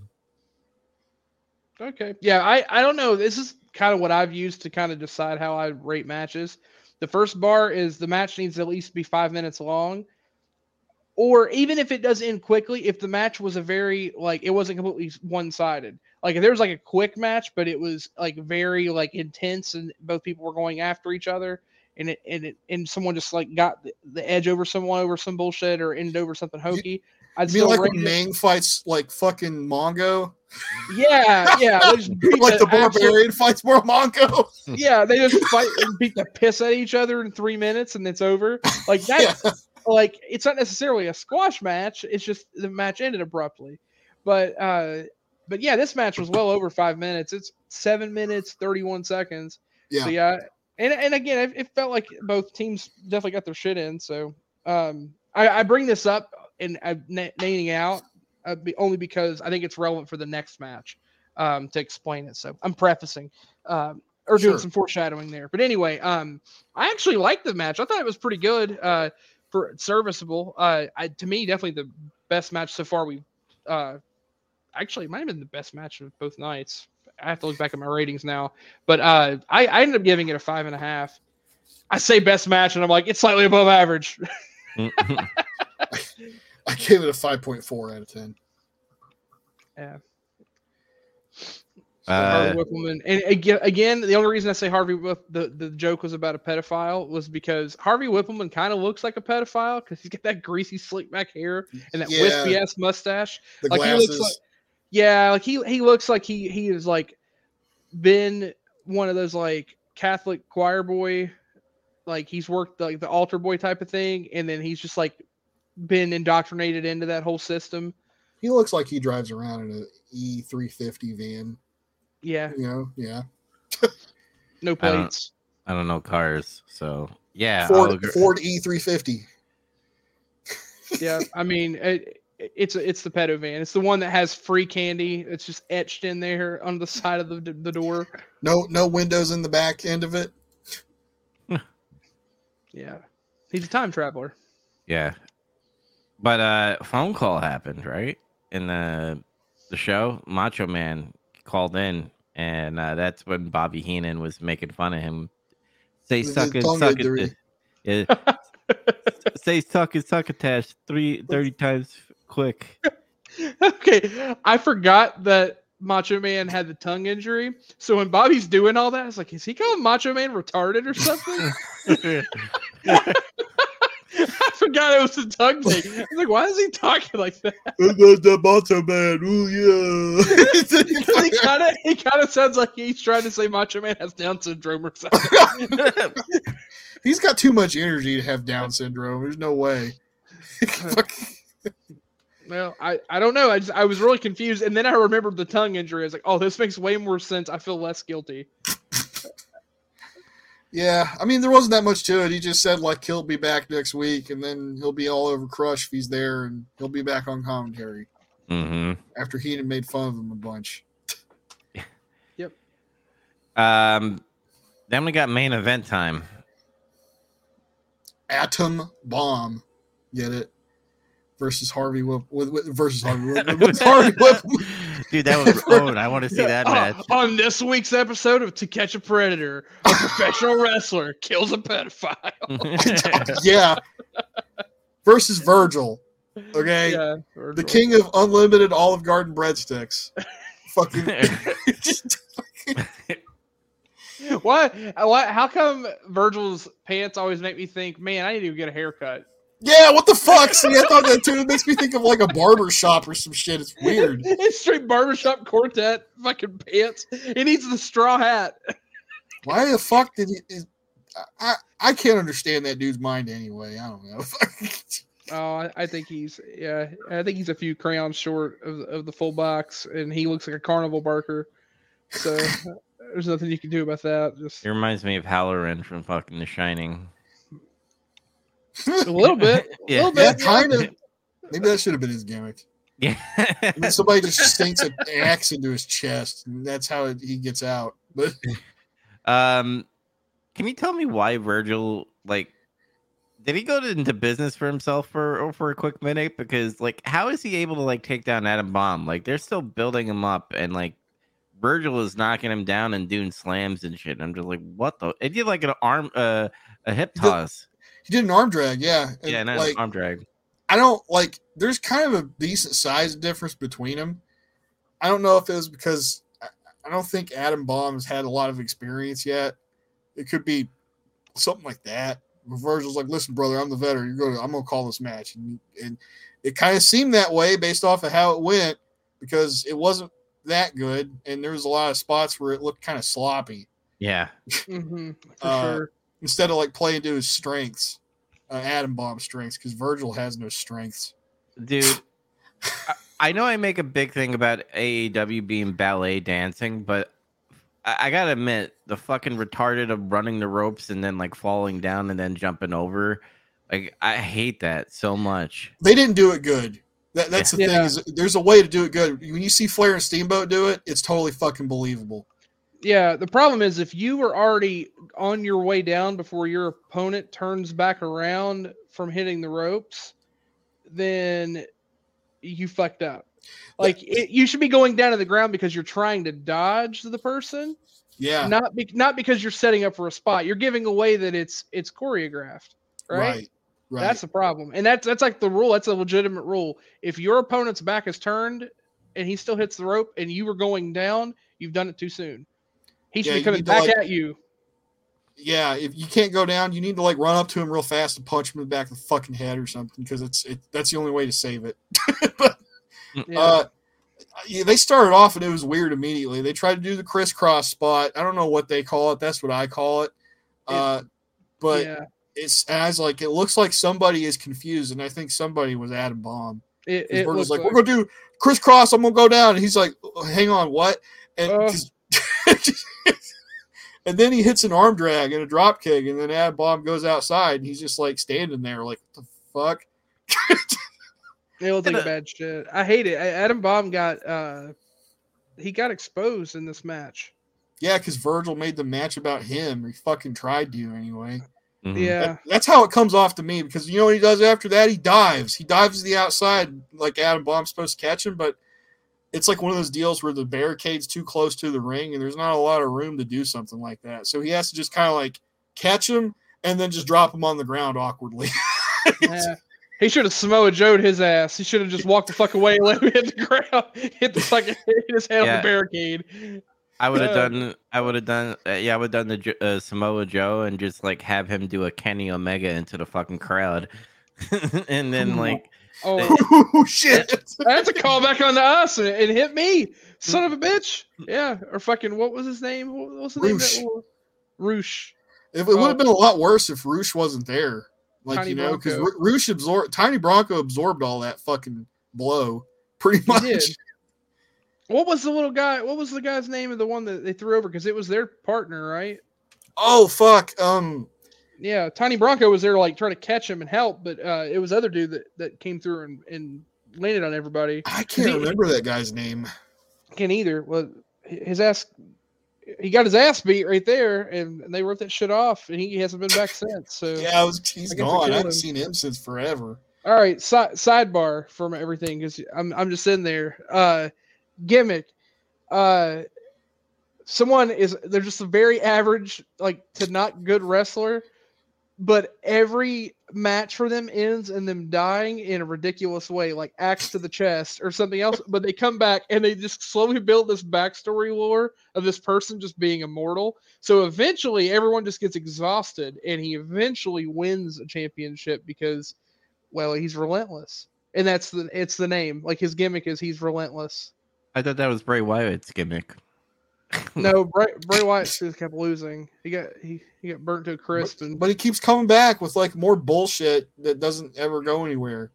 Okay. Yeah, I I don't know. This is kind of what I've used to kind of decide how I rate matches. The first bar is the match needs to at least be five minutes long, or even if it does end quickly, if the match was a very like it wasn't completely one sided. Like if there was like a quick match, but it was like very like intense, and both people were going after each other, and it and it and someone just like got the, the edge over someone over some bullshit or ended over something hokey. I'd You mean like when Ming fights like fucking Mongo? Yeah, yeah. they just beat like the absolute- barbarian fights more Mongo? yeah, they just fight and beat the piss at each other in three minutes and it's over. Like that's Yeah. like it's not necessarily a squash match. It's just the match ended abruptly. But uh but yeah, this match was well over five minutes. It's seven minutes, thirty one seconds. Yeah. So yeah. And and again, it, it felt like both teams definitely got their shit in. So um I, I bring this up and I'm na- naming out uh, be, only because I think it's relevant for the next match um, to explain it. So I'm prefacing um, or doing Sure. some foreshadowing there. But anyway, um, I actually liked the match. I thought it was pretty good uh, for serviceable. Uh, I, to me, definitely the best match so far. We uh, actually it might have been the best match of both nights. I have to look back at my ratings now, but uh, I, I ended up giving it a five and a half. I say best match, and I'm like it's slightly above average. I gave it a 5.4 out of 10. Yeah. Uh, Harvey Wippleman, and again, again, the only reason I say Harvey Whip, the the joke was about a pedophile was because Harvey Wippleman kind of looks like a pedophile because he's got that greasy slick back hair and that Yeah. wispy ass mustache. The Like, he glasses. looks like- Yeah, like he he looks like he he is like been one of those like Catholic choir boy, like he's worked like the altar boy type of thing, and then he's just like been indoctrinated into that whole system. he looks like he drives around in an E350 van. Yeah, You know, yeah. no I don't- plates. I don't know cars, so yeah. Ford. Ford E E350. yeah i mean it, it's it's the pedo van it's the one that has free candy it's just etched in there on the side of the, the door No, no windows in the back end of it. yeah he's a time traveler Yeah. But uh phone call happened, right? In the the show, Macho Man called in and uh, that's when Bobby Heenan was making fun of him. Say suck his it, suck it. Yeah. Say suck it, suck attached three thirty times quick. okay i forgot that macho man had the tongue injury so when bobby's doing all that it's like is he calling macho man retarded or something i forgot it was a tongue thing i was like why is he talking like that the Macho Man. Ooh, yeah. he kind of he kind of sounds like he's trying to say macho man has down syndrome or something He's got too much energy to have Down syndrome. There's no way. Well, I, I don't know. I just I was really confused, and then I remembered the tongue injury. I was like, oh, this makes way more sense. I feel less guilty. Yeah, I mean, there wasn't that much to it. He just said, like, he'll be back next week, and then he'll be all over Crush if he's there, and he'll be back on commentary hmm after he had made fun of him a bunch. Yep. Um then we got main event time. Atom Bomb. Get it? Versus Harvey Whip with, with versus Harvey Whip with Harvey Whip. Dude, that was oh, I want to see that Uh, on this week's episode of To Catch a Predator, a professional wrestler kills a pedophile. yeah. Versus Virgil. Okay. yeah, The king of unlimited Olive Garden breadsticks. Fucking what? What? How come Virgil's pants always make me think, man, I need to get a haircut? Yeah, what the fuck? See, I thought that too. It makes me think of like a barber shop or some shit. It's weird. it's straight barbershop quartet fucking pants. He needs the straw hat. Why the fuck did he? Is, I I can't understand that dude's mind anyway. I don't know. Oh, I, I think he's yeah. I think he's a few crayons short of of the full box, and he looks like a carnival barker. So there's nothing you can do about that. Just It reminds me of Halloran from fucking The Shining. A little bit, a Yeah. little yeah, kind of. Maybe that should have been his gimmick. Yeah. And then somebody just sinks an axe into his chest, and that's how it, he gets out. But um, can you tell me why Virgil like? Did he go to- into business for himself for for a quick minute? Because like, how is he able to like take down Adam Bomb? Like, they're still building him up, and like, Virgil is knocking him down and doing slams and shit. I'm just like, what the? It did like an arm, uh, a hip He did- toss. He did an arm drag, yeah. And, yeah, not like an arm drag. I don't like. There's kind of a decent size difference between them. I don't know if it was because I, I don't think Adam Bomb's had a lot of experience yet. It could be something like that. Where Virgil's like, "Listen, brother, I'm the veteran. You're going. I'm going to call this match," and, and it kind of seemed that way based off of how it went because it wasn't that good, and there was a lot of spots where it looked kind of sloppy Yeah. hmm for Uh, sure. Instead of like playing to his strengths, uh, Adam Bomb's strengths, because Virgil has no strengths. dude. I, I know I make a big thing about AEW being ballet dancing, but I, I gotta admit, the fucking retarded of running the ropes and then like falling down and then jumping over, like I hate that so much. they didn't do it good. That, that's the Yeah. thing is there's a way to do it good. When you see Flair and Steamboat do it, it's totally fucking believable. Yeah, the problem is if you were already on your way down before your opponent turns back around from hitting the ropes, then you fucked up. Like it, you should be going down to the ground because you're trying to dodge the person, Yeah, not be, not because you're setting up for a spot. You're giving away that it's it's choreographed, right? right, right. That's the problem, and that's that's like the rule. That's a legitimate rule. If your opponent's back is turned and he still hits the rope, and you were going down, you've done it too soon. He should Yeah, be coming back like- at you. yeah. If you can't go down, you need to like run up to him real fast and punch him in the back of the fucking head or something because it's it, that's the only way to save it. but Yeah. uh, they started off and it was weird immediately. They tried to do the crisscross spot. I don't know what they call it. That's what I call it. Uh, but yeah, it's as like it looks like somebody is confused, and I think somebody was Adam Bomb. it, it we're just looked like, we're gonna do crisscross. I'm gonna go down, and he's like, hang on, what? And Uh. 'cause- and then he hits an arm drag and a drop kick, and then Adam Bomb goes outside, and he's just like standing there, like, what the fuck? it looked like And, uh, bad shit. I hate it. Adam Bomb got uh he got exposed in this match. Yeah, because Virgil made the match about him. He fucking tried to anyway. Mhm. Yeah, That- that's how it comes off to me because you know what he does after that? He dives. He dives to the outside like Adam Bomb's supposed to catch him, but it's like one of those deals where the barricade's too close to the ring and there's not a lot of room to do something like that. So he has to just kind of like catch him and then just drop him on the ground awkwardly. yeah. He should have Samoa Joe'd his ass. He should have just walked the fuck away and let him hit the ground, hit the fucking hit his head on the barricade. I would have Yeah. done. I would have done. Uh, yeah, I would have done the Jo- uh, Samoa Joe and just like have him do a Kenny Omega into the fucking crowd, and then like Oh, oh shit. that's a callback on to us and it hit me, son of a bitch. Yeah, or fucking what was his name? What was the name? Roosh. that little- Roosh. If it would have been a lot worse if Roosh wasn't there. Like, Tiny you know, because Roosh absorbed Tiny Bronco absorbed all that fucking blow pretty He much. did. What was the little guy? What was the guy's name of the one that they threw over? Because it was their partner, right? Oh fuck. Um Yeah, Tiny Bronco was there, like trying to catch him and help, but uh, it was other dude that, that came through and, and landed on everybody. I can't he- remember that guy's name. Can't either. Well, his ass, he got his ass beat right there, and, and they wrote that shit off, and he hasn't been back since. So, Yeah, was, he's I gone. I haven't him. seen him since forever. all right, si- sidebar from everything because I'm I'm just in there. Uh, gimmick. Uh, someone is they're just a very average, like to not good wrestler, but every match for them ends in them dying in a ridiculous way, like axe to the chest or something else. But they come back and they just slowly build this backstory lore of this person just being immortal. So eventually, everyone just gets exhausted, and he eventually wins a championship because, well, he's relentless, and that's the it's the name. Like his gimmick is he's relentless. I thought that was Bray Wyatt's gimmick. No, Bray, Bray Wyatt just kept losing. He got he, he got burnt to a crisp, and But he keeps coming back with like more bullshit that doesn't ever go anywhere.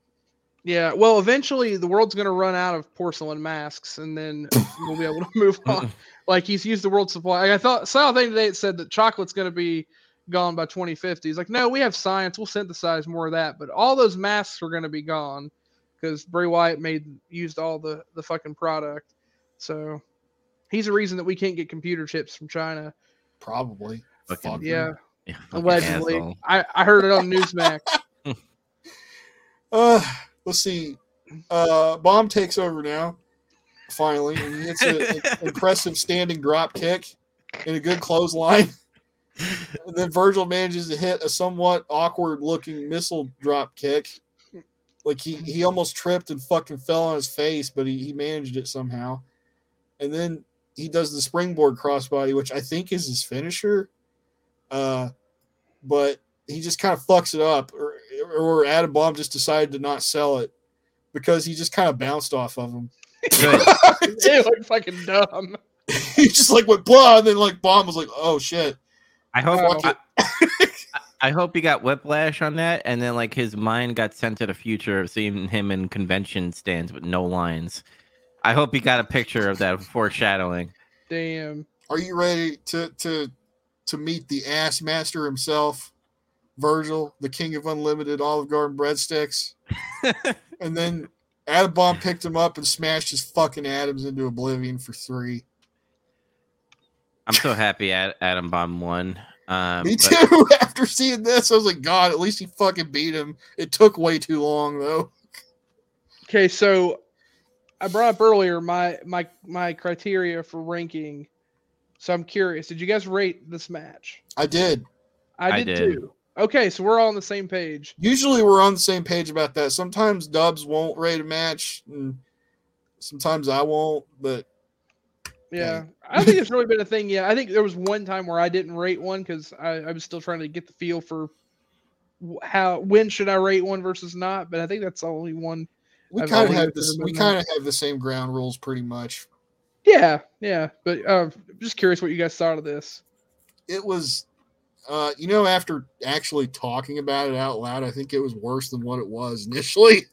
Yeah, well, eventually the world's going to run out of porcelain masks, and then we'll be able to move on. Like he's used the world supply. I thought saw a thing today that said that chocolate's going to be gone by 2050. He's like, no, we have science. We'll synthesize more of that, but all those masks are going to be gone because Bray Wyatt made used all the the fucking product. So he's the reason that we can't get computer chips from China. Probably. Fucking- Yeah, Yeah, allegedly. asshole. I I heard it on Newsmax. Uh, let's see. Uh, Bomb takes over now. Finally, and he hits an impressive standing drop kick and a good clothesline. And then Virgil manages to hit a somewhat awkward looking missile drop kick. Like he, he almost tripped and fucking fell on his face, but he, he managed it somehow. And then he does the springboard crossbody, which I think is his finisher. Uh, but he just kind of fucks it up, or, or Adam Bomb just decided to not sell it because he just kind of bounced off of him. Good. they look fucking dumb. he just like went blah, and then like Bomb was like, "Oh shit!" I hope. I, I hope he got whiplash on that, and then like his mind got sent to the future of seeing him in convention stands with no lines. I hope he got a picture of that foreshadowing. Damn. Are you ready to to to meet the ass master himself, Virgil, the king of unlimited Olive Garden breadsticks? and then Adam Bomb picked him up and smashed his fucking atoms into oblivion for three. I'm so happy Ad- Adam Bomb won. Um, Me but- too. After seeing this, I was like, God, at least he fucking beat him. It took way too long though. Okay, so I brought up earlier my my my criteria for ranking. So I'm curious, did you guys rate this match? I did. I I did, did. too. Okay, so we're all on the same page. Usually we're on the same page about that. Sometimes Dubs won't rate a match, and sometimes I won't. But Yeah, I don't think it's really been a thing yet. I think there was one time where I didn't rate one because I, I was still trying to get the feel for how when should I rate one versus not. But I think that's the only one. We kind of have this. We kind of have the same ground rules, pretty much. Yeah, yeah. But uh, just curious what you guys thought of this. It was, uh, you know, after actually talking about it out loud, I think it was worse than what it was initially.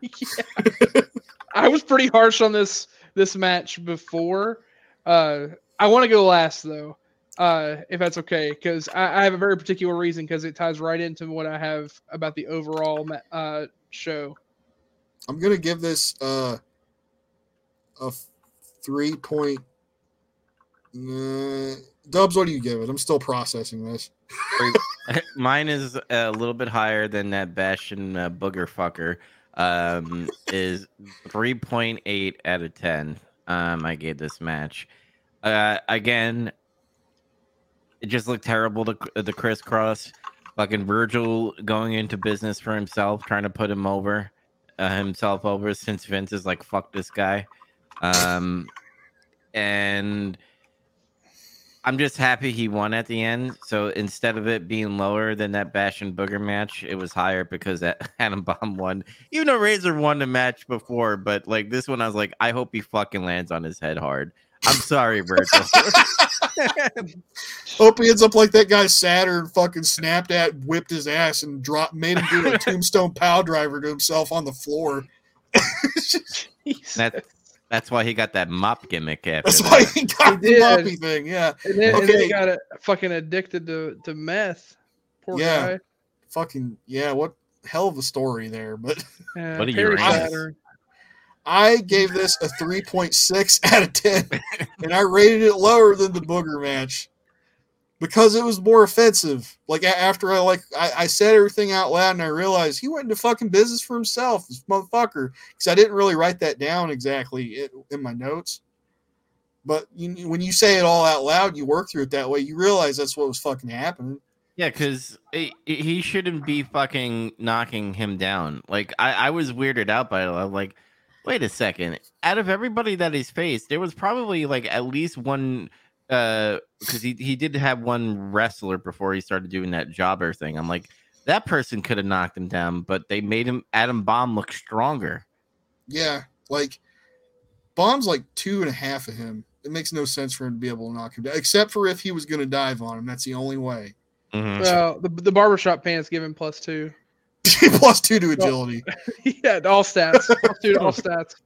Yeah. I was pretty harsh on this this match before. Uh, I want to go last though, uh, if that's okay, because I, I have a very particular reason because it ties right into what I have about the overall ma- uh, show. I'm gonna give this uh, a three point. Uh, Dubs, what do you give it? I'm still processing this. Mine is a little bit higher than that Bastion uh, booger fucker. Um, is three point eight out of ten. Um, I gave this match. Uh, again, it just looked terrible. The the crisscross, fucking Virgil going into business for himself, trying to put him over, uh, himself over. Since Vince is like, fuck this guy. Um, and I'm just happy he won at the end. So instead of it being lower than that Bastion Booger match, it was higher because that Adam Bomb won. Even though Razor won the match before, but like this one, I was like, I hope he fucking lands on his head hard. I'm sorry, Virgil. Hope he ends up like that guy Saturn fucking snapped at, whipped his ass, and dropped, made him do a tombstone power driver to himself on the floor. that, that's why he got that mop gimmick after. That's that. why he got He the moppy thing. Yeah, And then, and then he got a, fucking addicted to, to meth. Poor Yeah. guy. fucking yeah. What hell of a story there, but. Yeah, What are you Perry rating this? Saturn. I gave this a 3.6 out of 10, and I rated it lower than the booger match because it was more offensive. Like after I like I, I said everything out loud and I realized he went into fucking business for himself, this motherfucker. Because I didn't really write that down exactly in, my notes. But you, when you say it all out loud, you work through it that way. You realize that's what was fucking happening. Yeah, because he shouldn't be fucking knocking him down. Like I, I was weirded out by it. I'm like, wait a second. Out of everybody that he's faced, there was probably like at least one uh because he, he did have one wrestler before he started doing that jobber thing. I'm like, that person could have knocked him down, but they made him Adam Bomb look stronger. Yeah, like Bomb's like two and a half of him. It makes no sense for him to be able to knock him down, except for if he was going to dive on him. That's the only way. Mm-hmm. Well, the, the barbershop pants give him plus two. Plus two to agility. yeah, all stats. plus two to all stats.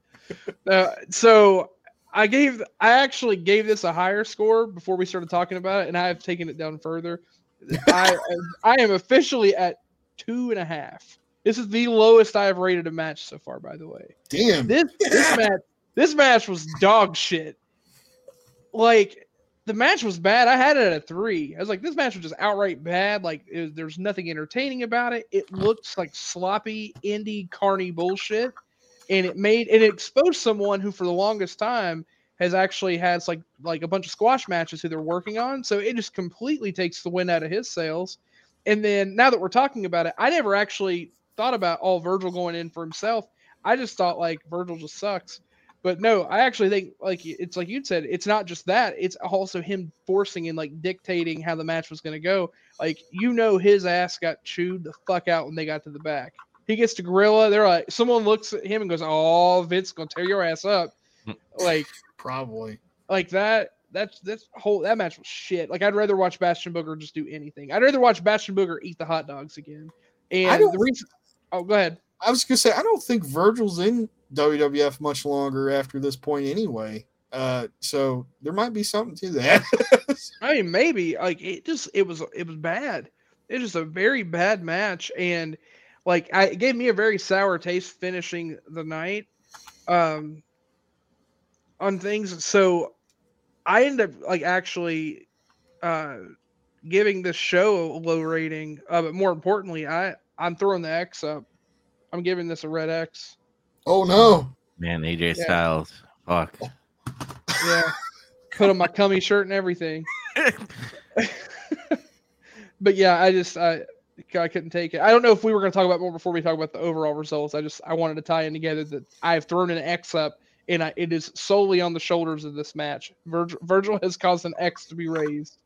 Uh, so I gave I actually gave this a higher score before we started talking about it, and I have taken it down further. I I am officially at two and a half. This is the lowest I have rated a match so far, by the way. Damn. This this match this match was dog shit. Like the match was bad. I had it at a three. I was like, this match was just outright bad. Like there's nothing entertaining about it. It looks like sloppy indie carny bullshit, and it made it exposed someone who for the longest time has actually has like like a bunch of squash matches who they're working on. So it just completely takes the wind out of his sails. And then now that we're talking about it, I never actually thought about all Virgil going in for himself. I just thought like Virgil just sucks. But no, I actually think like it's like you said, it's not just that; it's also him forcing and like dictating how the match was going to go. Like you know, his ass got chewed the fuck out when they got to the back. He gets to gorilla. They're like, someone looks at him and goes, "Oh, Vince gonna tear your ass up." Hmm. like probably like that. That's that's whole that match was shit. Like I'd rather watch Bastion Booger just do anything. I'd rather watch Bastion Booger eat the hot dogs again. And the reason, oh, go ahead. I was gonna say I don't think Virgil's in WWF much longer after this point anyway. Uh, so there might be something to that. I mean, maybe like it just it was it was bad. It was a very bad match, and like I it gave me a very sour taste finishing the night um on things. So I ended up like actually uh giving this show a low rating. Uh, but more importantly, I I'm throwing the X up. I'm giving this a red X. Oh no. Man, AJ yeah. Styles. Fuck. Yeah. Put on my cummy shirt and everything. but yeah, I just I I couldn't take it. I don't know if we were going to talk about more before we talk about the overall results. I just I wanted to tie in together that I've thrown an X up, and I, it is solely on the shoulders of this match. Virgil, Virgil has caused an X to be raised.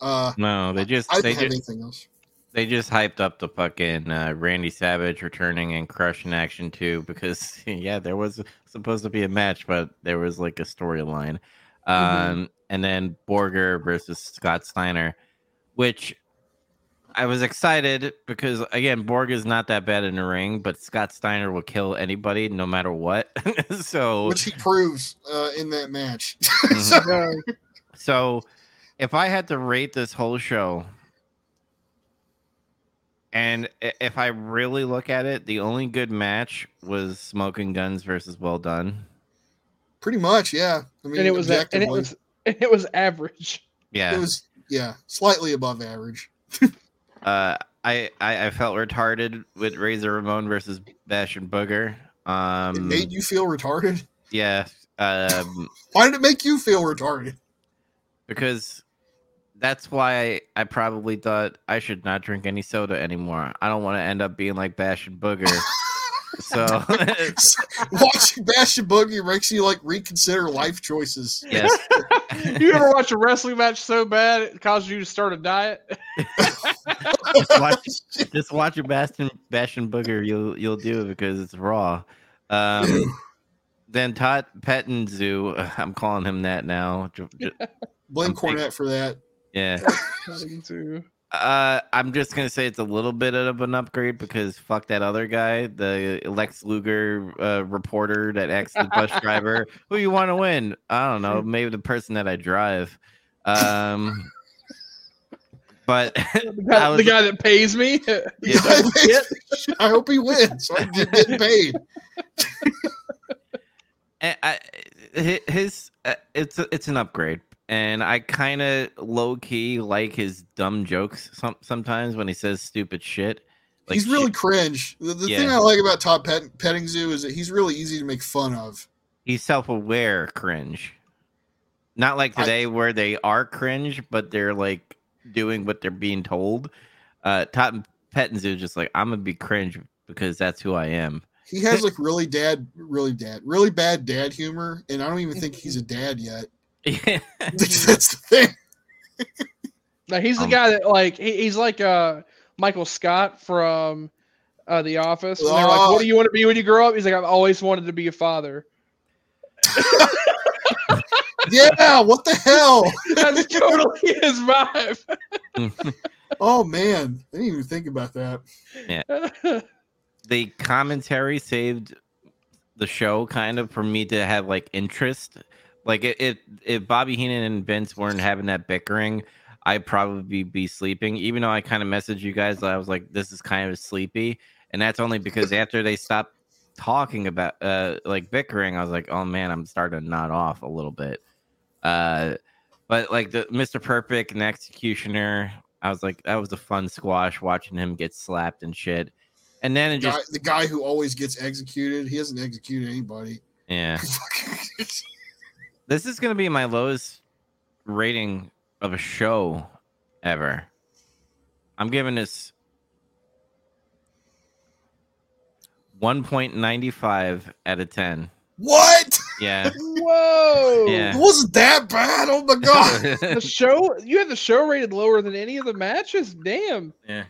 Uh, no, they just I they just, anything else. They just hyped up the fucking uh, Randy Savage returning and crushing action too because yeah, there was supposed to be a match, but there was like a storyline. Mm-hmm. Um, and then Borger versus Scott Steiner, which I was excited because again, Borg is not that bad in the ring, but Scott Steiner will kill anybody no matter what. so which he proves uh, in that match. mm-hmm. so if I had to rate this whole show, and if I really look at it, the only good match was Smoking Gunns versus Well Dunn. Pretty much, yeah. I mean, and it was and it was it was average. Yeah, it was yeah, slightly above average. uh, I, I I felt retarded with Razor Ramon versus Bastion Booger. Um, it made you feel retarded. Yeah. Um, Why did it make you feel retarded? Because that's why I probably thought I should not drink any soda anymore. I don't want to end up being like Bastion Booger. so watching Bastion Booger makes you like reconsider life choices. Yes. you ever watch a wrestling match so bad it causes you to start a diet? just watch, just watch a Bastion Bastion Booger. You'll you'll do it because it's raw. Um, then Todd Pettenzu, I'm calling him that now. Blame Cornette for that. Yeah. Uh, I'm just gonna say it's a little bit of an upgrade because fuck that other guy, the Lex Luger uh, reporter that acts the bus driver. Who you want to win? I don't know. Maybe the person that I drive. Um, but the guy, was, the guy that pays me. Yeah, I hope he wins. So I get paid. and I, his uh, it's it's an upgrade and I kind of low key like his dumb jokes some, sometimes when he says stupid shit. Like he's really shit. cringe. The, the yeah. thing I like about Todd Pet- Pettingzoo is that he's really easy to make fun of. He's self aware cringe. Not like today I, where they are cringe, but they're like doing what they're being told. Uh, Todd Pettin's is just like I'm gonna be cringe because that's who I am. He has like really dad, really dad, really bad dad humor, and I don't even think he's a dad yet. Yeah. That's the thing. Now he's the Um, guy that like he, he's like uh Michael Scott from uh The Office. And they're like, Oh. "What do you want to be when you grow up?" He's like, "I've always wanted to be a father." Yeah, what the hell? That's totally his vibe. Oh man, I didn't even think about that. Yeah. the commentary saved the show kind of for me to have like interest. Like it, it if Bobby Heenan and Vince weren't having that bickering, I'd probably be sleeping. Even though I kind of messaged you guys, I was like, "This is kind of sleepy," and that's only because after they stopped talking about uh like bickering, I was like, "Oh man, I'm starting to nod off a little bit." Uh, but like the Mr. Perfect and Executioner, I was like, that was a fun squash watching him get slapped and shit. And then it Guy, just the guy who always gets executed, he hasn't executed anybody. yeah. This is gonna be my lowest rating of a show ever. I'm giving this 1.95 out of 10. what? Yeah. Whoa! Yeah. It wasn't that bad. Oh my god. The show you had the show rated lower than any of the matches. Damn. yeah.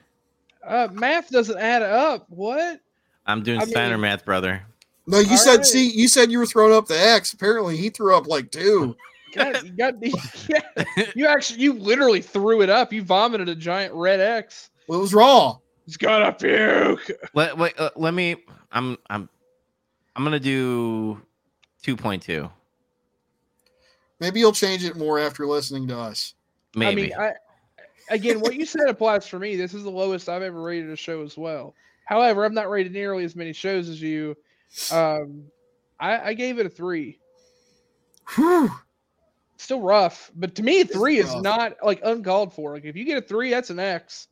Uh, math doesn't add up. What? I'm doing I Steiner mean- math, brother. No, you All said. right. See, you said you were throwing up the X. Apparently, he threw up like two. God, you got yeah, you actually you literally threw it up. You vomited a giant red X. Well, it was raw. It's got a puke. Let wait, uh, let me I'm I'm I'm going to do 2.2. Maybe you'll change it more after listening to us. Maybe. I mean, I again, what you said applies for me. This is the lowest I've ever rated a show as well. However, I've not rated nearly as many shows as you. Um, I, I gave it a three. Whew. Still rough, but to me, three is not like uncalled for. Like if you get a three, that's an X.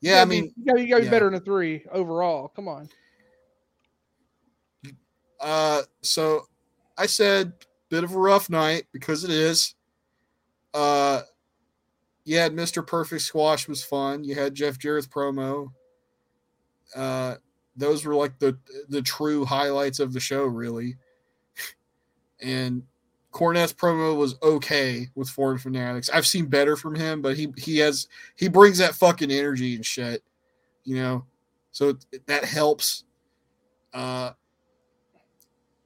You Yeah, I mean, you gotta, you gotta yeah. be better than a three overall. Come on. uh, so I said bit of a rough night because it is. Uh, you had Mr. Perfect Squash was fun. You had Jeff Jarrett's promo. Uh, those were like the the true highlights of the show, really. And Cornette's promo was okay with Foreign Fanatics. I've seen better from him, but he he has he brings that fucking energy and shit, you know. So that helps. Uh,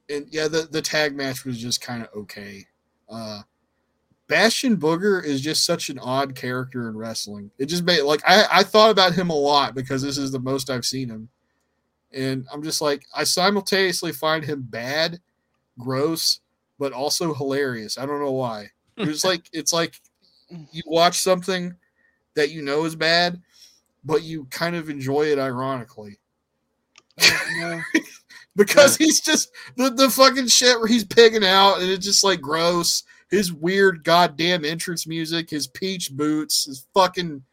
and yeah, the the tag match was just kind of okay. Uh, Bastion Booger is just such an odd character in wrestling. It just made like I I thought about him a lot because this is the most I've seen him, and I'm just like I simultaneously find him bad, gross, but also hilarious. I don't know why. It's like it's like you watch something that you know is bad, but you kind of enjoy it ironically uh, Yeah. because he's just the, the fucking shit where he's pigging out and it's just like gross. His weird goddamn entrance music, his peach boots, his fucking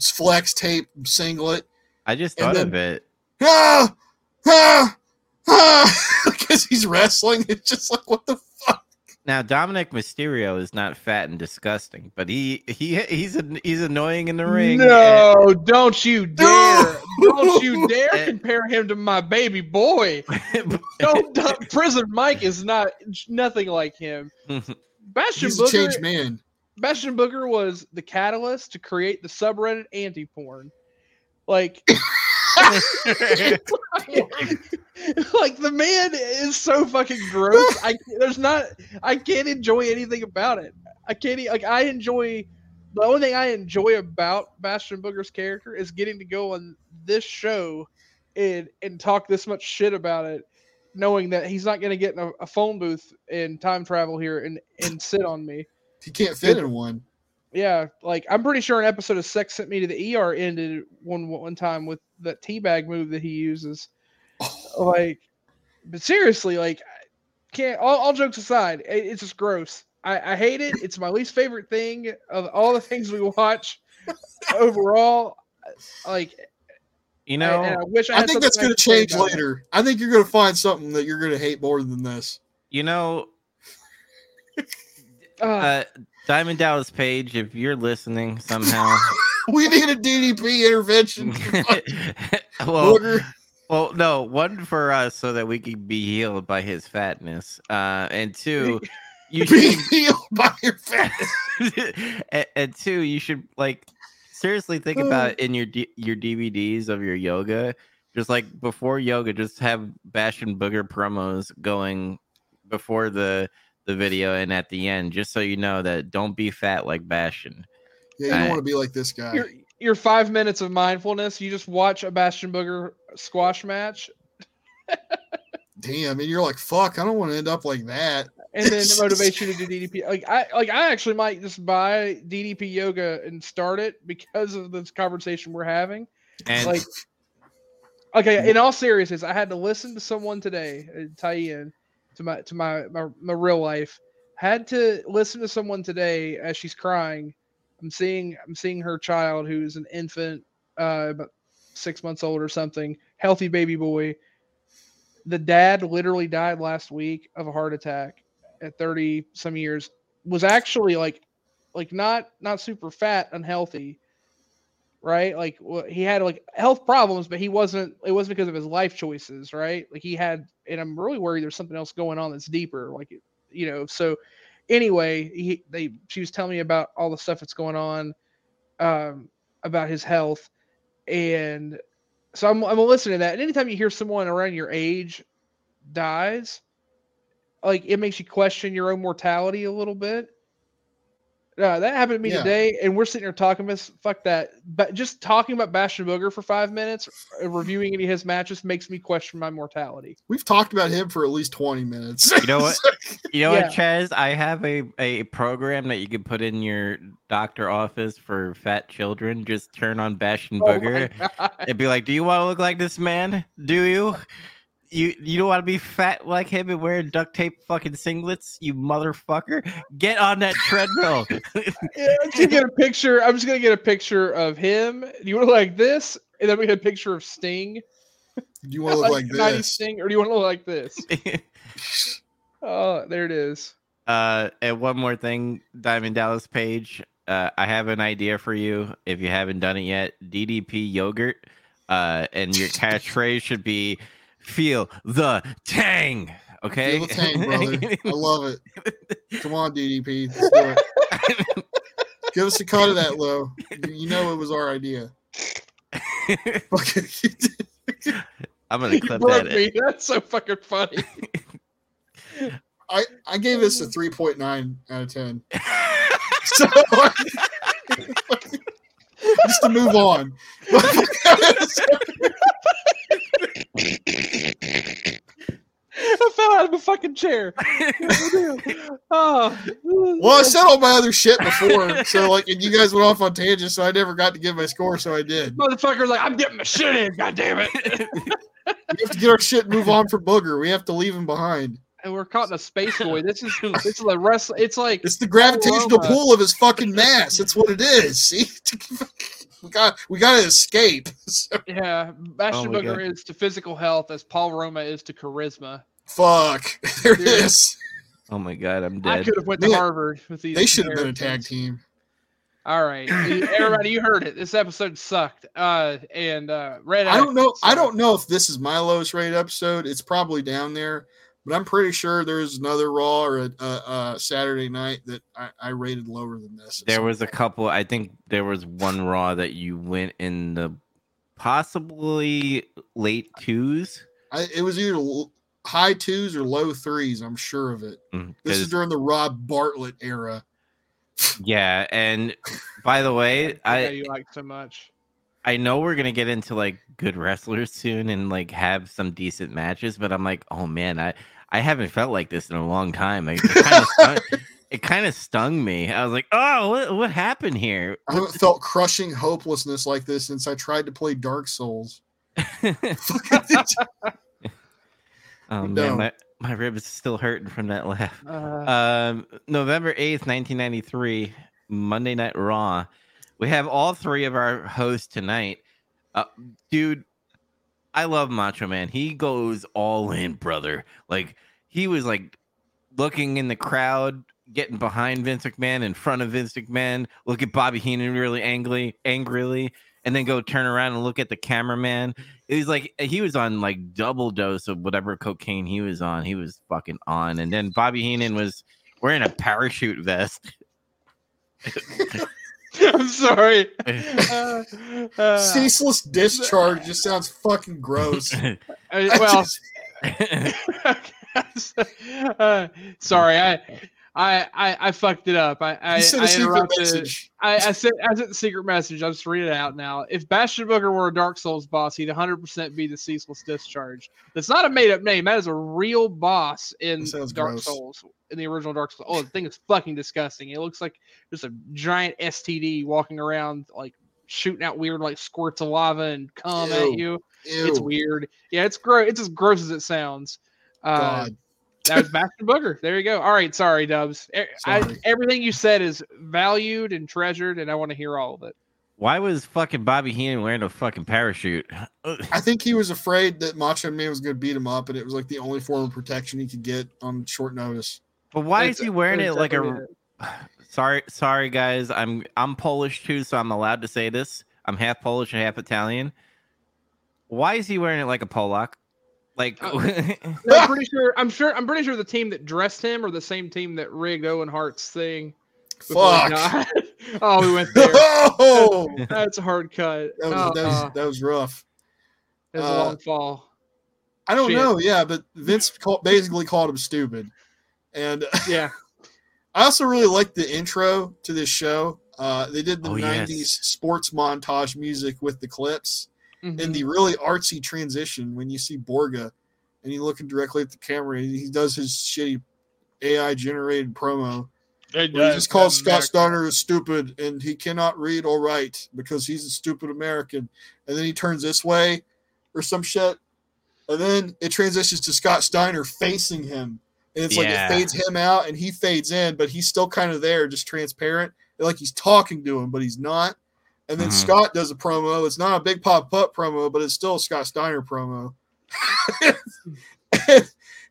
flex tape singlet. I just thought then- of it. Ah, ah, ah, because he's wrestling. It's just like what the fuck. Now Dominik Mysterio is not fat and disgusting, but he he he's he's annoying in the ring. No, don't you dare! don't you dare compare him to my baby boy. And- Don't, don't Prison Mike is not nothing like him. Bastion He's a changed man. Bastion Booger was the catalyst to create the subreddit anti-porn. Like, like the man is so fucking gross. I there's not I can't enjoy anything about it. I can't like I enjoy the only thing I enjoy about Bastion Booger's character is getting to go on this show and and talk this much shit about it, knowing that he's not gonna get in a, a phone booth and time travel here and and sit on me. He can't fit in one. Yeah, like I'm pretty sure an episode of Sex Sent Me to the ER ended one one time with that teabag move that he uses. Like, but seriously, like, can't. All, all jokes aside, it, it's just gross. I, I hate it. It's my least favorite thing of all the things we watch. Overall, like, you know, and I wish I, I think that's going to change about it. later. I think you're going to find something that you're going to hate more than this. you know, uh, Diamond Dallas Page, if you're listening somehow. we need a DDP intervention. well, well, no, one for us so that we can be healed by his fatness, uh, and two, you Be should, healed by your fat. and, and two, you should like seriously think about in your D- your DVDs of your yoga, just like before yoga, just have Bastion Booger promos going before the the video and at the end, just so you know that don't be fat like Bastion. Yeah, you don't I- want to be like this guy. Your your five minutes of mindfulness, you just watch a Bastion Booger squash match, Damn, and you're like, fuck, I don't want to end up like that. and then the motivation to do DDP. Like I like I actually might just buy DDP yoga and start it because of this conversation we're having. And Like okay, in all seriousness, I had to listen to someone today, uh, tie in to my to my, my my real life. Had to listen to someone today as she's crying. I'm seeing I'm seeing her child who's an infant, uh, about six months old or something, healthy baby boy. The dad literally died last week of a heart attack at 30 some years. Was actually like like not not super fat, unhealthy, right? Like he had like health problems, but he wasn't. It wasn't because of his life choices, right? Like he had, and I'm really worried there's something else going on that's deeper. Like you know, so anyway, he they she was telling me about all the stuff that's going on, um, about his health, and so I'm I'm listening to that. And anytime you hear someone around your age dies, like it makes you question your own mortality a little bit. Uh, that happened to me Yeah. today, and we're sitting here talking about fuck that. But just talking about Bastion Booger for five minutes, uh, reviewing any of his matches makes me question my mortality. We've talked about him for at least 20 minutes. You know what? You know Yeah. what, Chaz? I have a, a program that you can put in your doctor office for fat children. Just turn on Bash and Oh Booger. God. It'd be like, do you want to look like this man? Do you? You you don't want to be fat like him and wearing duct tape fucking singlets, you motherfucker? Get on that treadmill. Yeah, I'm just gonna get a picture. I'm just gonna get a picture of him. Do you want to look like this? And then we get a picture of Sting. Do you want to look like 90s this? Sting, or do you want to look like this? Oh, there it is. uh, and one more thing, Diamond Dallas Page. Uh, I have an idea for you. If you haven't done it yet, DDP yogurt. Uh, and your catchphrase should be "Feel the tang." Okay. Feel the tang, brother. I love it. Come on, DDP. Let's do it. Give us a cut of that, Low. You- know it was our idea. I'm gonna clip that. me. That's so fucking funny. I, I gave this a 3.9 out of 10. So, just to move on. I fell out of a fucking chair. oh, well, I said all my other shit before. So, like, and you guys went off on tangents, so I never got to give my score, so I did. motherfucker's like, I'm getting my shit in. God damn it! We have to get our shit and move on for Booger. We have to leave him behind. And we're caught in a space void. This is this is a rest. It's like It's the gravitational Roma. pull of his fucking mass. That's what it is. See? We got we got to escape. So, yeah, Bastion Oh my Booger God. is to physical health as Paul Roma is to charisma. fuck. There it Dude. is. oh my god, I'm dead. I could have went to Man, Harvard with these. They should have been a tag team. All right, everybody, you heard it. This episode sucked. Uh, and uh, Red. I don't know. I don't know if this is my lowest rated episode. It's probably down there, but I'm pretty sure there's another Raw or a, a, a Saturday night that I, I rated lower than this. There was a couple. I think there was one Raw that you went in the possibly late twos. I, it was either high twos or low threes. I'm sure of it. Mm, This is during the Rob Bartlett era. yeah, and by the way, That I you like so much. I know we're gonna get into like good wrestlers soon and like have some decent matches, but I'm like, oh man, I I haven't felt like this in a long time. Like, it kind of stung, it kind of stung me. I was like, oh, what, what happened here? I haven't felt crushing hopelessness like this since I tried to play Dark Souls. oh man, my my rib is still hurting from that laugh. Uh, Um, November 8th, 1993, Monday Night Raw. We have all three of our hosts tonight. Uh, dude, I love Macho Man. He goes all in, brother. Like, he was like looking in the crowd getting behind Vince McMahon, in front of Vince McMahon, look at Bobby Heenan really angry, angrily, and then go turn around and look at the cameraman. It was like he was on like double dose of whatever cocaine he was on. He was fucking on, and then Bobby Heenan was wearing a parachute vest. I'm sorry. Uh, uh, Ceaseless discharge just sounds fucking gross. I well, just- uh, sorry, I, I, I, I fucked it up. I, I, sent I a secret interrupted. message. I, I sent, I sent the secret message. I'll just read it out now. If Bastion Booger were a Dark Souls boss, he'd 100% be the Ceaseless Discharge. That's not a made up name. That is a real boss in Dark gross. Souls, in the original Dark Souls. Oh, the thing is fucking disgusting. It looks like just a giant STD walking around, like shooting out weird, like squirts of lava and cum at Ew. you. It's weird. Yeah, it's gross. It's as gross as it sounds. Uh, God. that was Bastion Booger. There you go. All right, sorry, Dubs. E- I- Sorry. everything you said is valued and treasured, and I want to hear all of it. Why was fucking Bobby Heenan wearing a fucking parachute? I think he was afraid that Macho Man was going to beat him up, and it was like the only form of protection he could get on short notice. But why That's- is he wearing it like a? Sorry, sorry guys. I'm I'm Polish too, so I'm allowed to say this. I'm half Polish and half Italian. Why is he wearing it like a Polak? Like, Uh, No, I'm pretty sure. I'm sure. I'm pretty sure the team that dressed him are the same team that rigged Owen Hart's thing. Fuck. oh, we went there. oh, That's a hard cut. that was, Uh, that, uh, was, that was rough. it was a uh, long fall. I don't Shit. know. Yeah, but Vince call, basically called him stupid. And Yeah. I also really liked the intro to this show. Uh, they did the Oh, 90s yes. sports montage music with the clips Mhm. and the really artsy transition when you see Borga and you looking directly at the camera and he does his shitty AI generated promo. Where he just calls Scott Steiner stupid and he cannot read or write because he's a stupid American. And then he turns this way or some shit. And then it transitions to Scott Steiner facing him. And it's like it fades him out and he fades in, but he's still kind of there, just transparent. Like he's talking to him, but he's not. And then Mhm. Scott does a promo. It's not a big pop up promo, but it's still a Scott Steiner promo.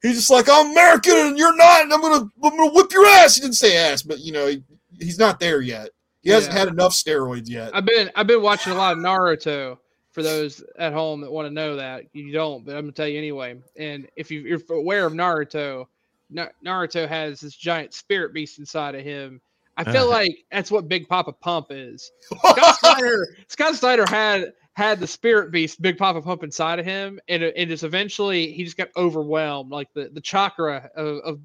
He's just like, I'm American and you're not, and I'm gonna I'm gonna whip your ass. He didn't say ass, but you know, he, he's not there yet. He hasn't had enough steroids yet. I've been I've been watching a lot of Naruto. For those at home that want to know that, you don't, but I'm gonna tell you anyway. And if you, you're aware of Naruto, Naruto has this giant spirit beast inside of him. I feel Uh. like that's what Big Papa Pump is. Scott Snyder, Scott Steiner had had the spirit beast, Big Papa Pump, inside of him, and it, it just eventually he just got overwhelmed. Like the the chakra of of,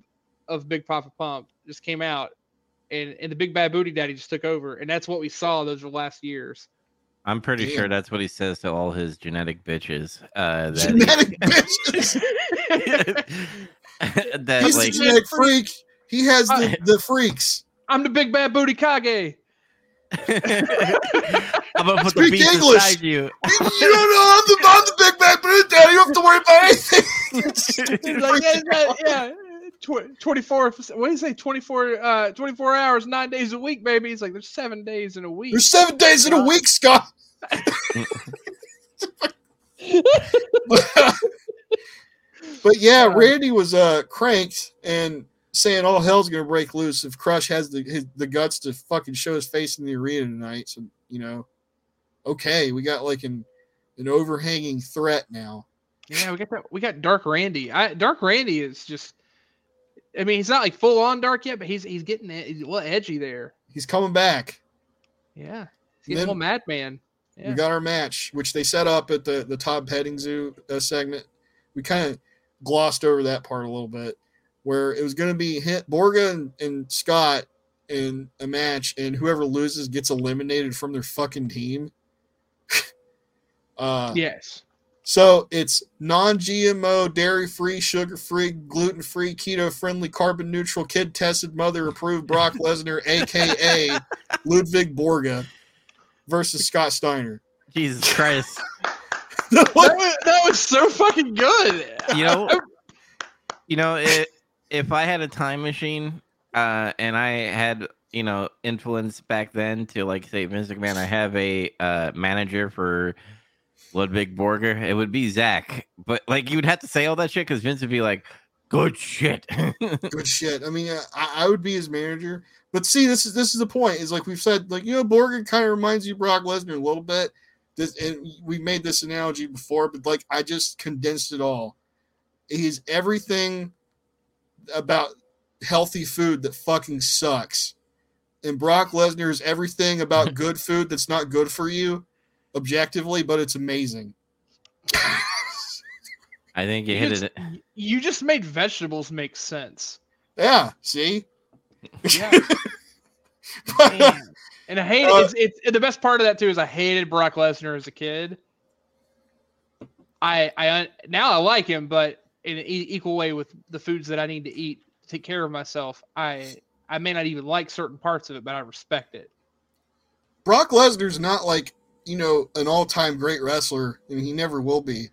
of Big Papa Pump just came out, and and the Big Bad Booty Daddy just took over, and that's what we saw those last years. I'm pretty Damn. sure that's what he says to all his genetic bitches. Uh, that Genetic bitches. that He's like the genetic freak. He has the, the freaks. I'm the Big Bad Booty Kage. I'm gonna put the Speak beast English. inside you. You don't know I'm the, I'm the big bad booty daddy. You don't have to worry about anything. He's like, yeah, yeah, yeah. Tw- 24 what do you say 24 uh 24 hours nine days a week baby it's like there's seven days in a week There's seven days in a week, Scott. but yeah, Randy was uh cranked and saying all hell's gonna break loose if Crush has the his, the guts to fucking show his face in the arena tonight. So you know, okay, we got like an an overhanging threat now. yeah we got that we got dark randy i dark randy is just i mean he's not like full on dark yet but he's he's getting he's a little edgy there He's coming back. yeah he's getting a little madman yeah. We got our match, which they set up at the the Todd Petting Zoo uh, segment. We kind of glossed over that part a little bit, where it was going to be hit Borga and, and Scott in a match, and whoever loses gets eliminated from their fucking team. uh, yes So it's non-GMO, dairy-free, sugar-free, gluten-free, keto-friendly, carbon-neutral, kid-tested, mother-approved Brock Lesnar, aka Ludwig Borga, versus Scott Steiner. Jesus Christ. that was, that was so fucking good You know, you know, it, if I had a time machine, uh, and I had you know influence back then to like say Vince McMahon, I have a uh, manager for Ludwig Borga, it would be Zach. But like you would have to say all that shit because Vince would be like, Good shit. Good shit. I mean, I, I would be his manager. But see, this is this is the point. Is like we've said, like you know, Borga kind of reminds you of Brock Lesnar a little bit. This and we made this analogy before, but like I just condensed it all. He's everything about healthy food that fucking sucks. And Brock Lesnar is everything about good food that's not good for you, objectively, but it's amazing. I think you You hit just- it. You just made vegetables make sense. Yeah, see? Yeah. And I hate Uh, it. It's, it's and the best part of that too is I hated Brock Lesnar as a kid. I I now I like him, but in an e- equal way with the foods that I need to eat to take care of myself, I I may not even like certain parts of it, but I respect it. Brock Lesnar's not like, you know, an all time great wrestler, and he never will be.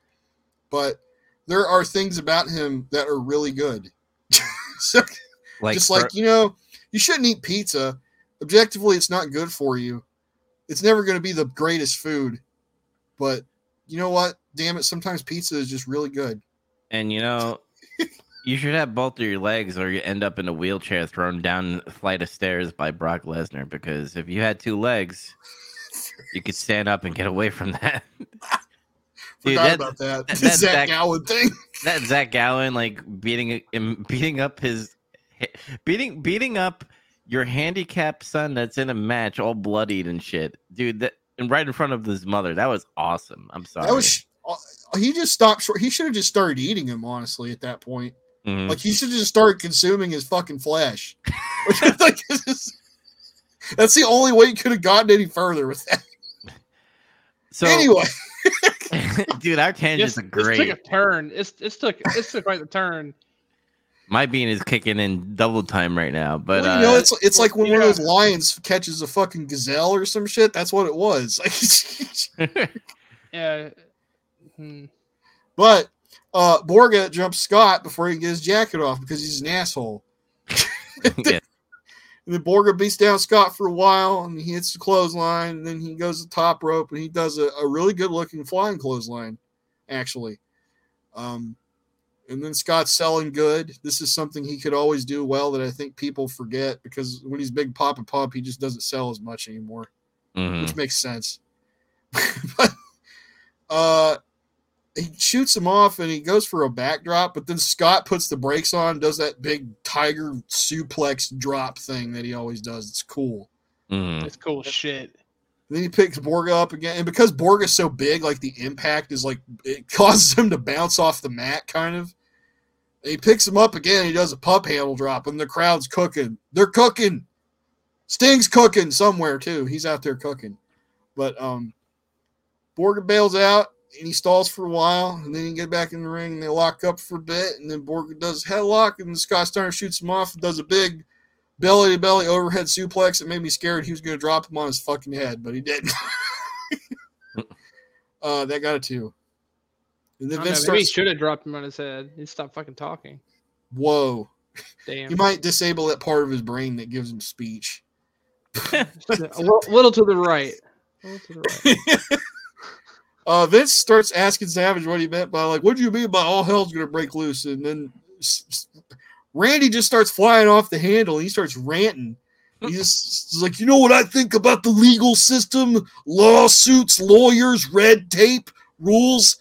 But there are things about him that are really good. so, Like, just like, you know, you shouldn't eat pizza. Objectively, it's not good for you. It's never going to be the greatest food. But you know what? Damn it, sometimes pizza is just really good. And you know, you should have both of your legs, or you end up in a wheelchair thrown down a flight of stairs by Brock Lesnar. Because if you had two legs, you could stand up and get away from that. Dude, Forgot that- about that. that- that Zach Zach- Gowen thing. that Zach Gowen like beating beating up his beating beating up your handicapped son that's in a match all bloodied and shit, dude. That and right in front of his mother. That was awesome. I'm sorry. That was. Uh, He just stopped short. He should have just started eating him, honestly, at that point. Mhm. Like he should have just started consuming his fucking flesh. like, this is- that's the only way you could have gotten any further with that. so anyway, dude, our tangents This, are this great. took a turn. It's it's took it's took quite the turn. My bean is kicking in double time right now, but well, uh, you know, it's it's like when one of those lions catches a fucking gazelle or some shit. That's what it was. Yeah. Hmm. but uh Borga jumps Scott before he can get his jacket off because he's an asshole. yeah, And then Borga beats down Scott for a while, and he hits the clothesline, and then he goes to the top rope, and he does a, a really good looking flying clothesline, actually. Um, and then Scott's selling good. This is something he could always do well that I think people forget because when he's big pop and pop, he just doesn't sell as much anymore, mhm. which makes sense. but uh, he shoots him off and he goes for a backdrop, but then Scott puts the brakes on, does that big tiger suplex drop thing that he always does. It's cool. Mhm. It's cool shit. then he picks Borga up again, and because Borga's so big, like the impact is like it causes him to bounce off the mat, kind of. And he picks him up again. He does a pumphandle drop, and the crowd's cooking. They're cooking. Sting's cooking somewhere too. He's out there cooking, but um, Borga bails out and he stalls for a while, and then he get back in the ring. and They lock up for a bit, and then Borga does headlock, and Scott Steiner shoots him off and does a big belly to belly overhead suplex. It made me scared he was going to drop him on his fucking head, but he didn't. uh, that got a two. And then don't know, Vince maybe he should have dropped him on his head. He stopped fucking talking. Whoa. Damn. He might disable that part of his brain that gives him speech. a little, little to the right. A little to the right. Uh, Vince starts asking Savage what he meant by like, "What do you mean by all hell's gonna break loose?" And then Randy just starts flying off the handle. He starts ranting. He's just he's like, "You know what I think about the legal system, lawsuits, lawyers, red tape, rules?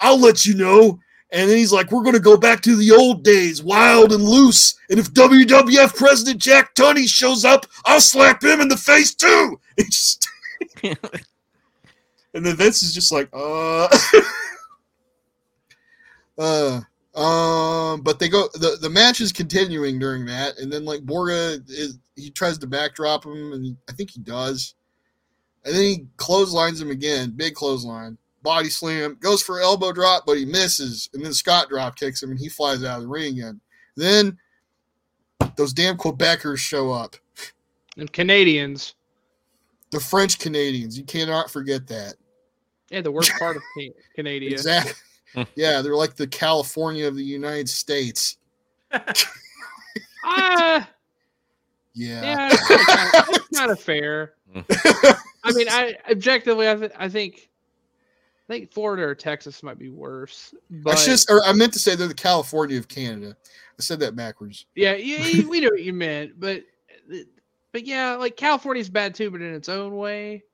I'll let you know." And then he's like, "We're gonna go back to the old days, wild and loose. And if WWF President Jack Tunney shows up, I'll slap him in the face too." It's just and then Vince is just like, uh, uh, um, but they go, the, the match is continuing during that. And then, like, Borga is, he tries to backdrop him, and I think he does. And then he clotheslines him again, big clothesline, body slam, goes for elbow drop, but he misses. And then Scott drop kicks him, and he flies out of the ring again. Then those damn Quebecers show up. And Canadians. The French Canadians, you cannot forget that. Yeah, the worst part of Ca- Canada. Exactly. yeah, they're like the California of the United States. Ah, Yeah. yeah, it's kinda- it's kind of fair. I mean, I objectively, I, th- I think I think Florida or Texas might be worse. But I just, or I meant to say they're the California of Canada. I said that backwards. yeah, yeah, we know what you meant, but but yeah, like California's bad too, but in its own way.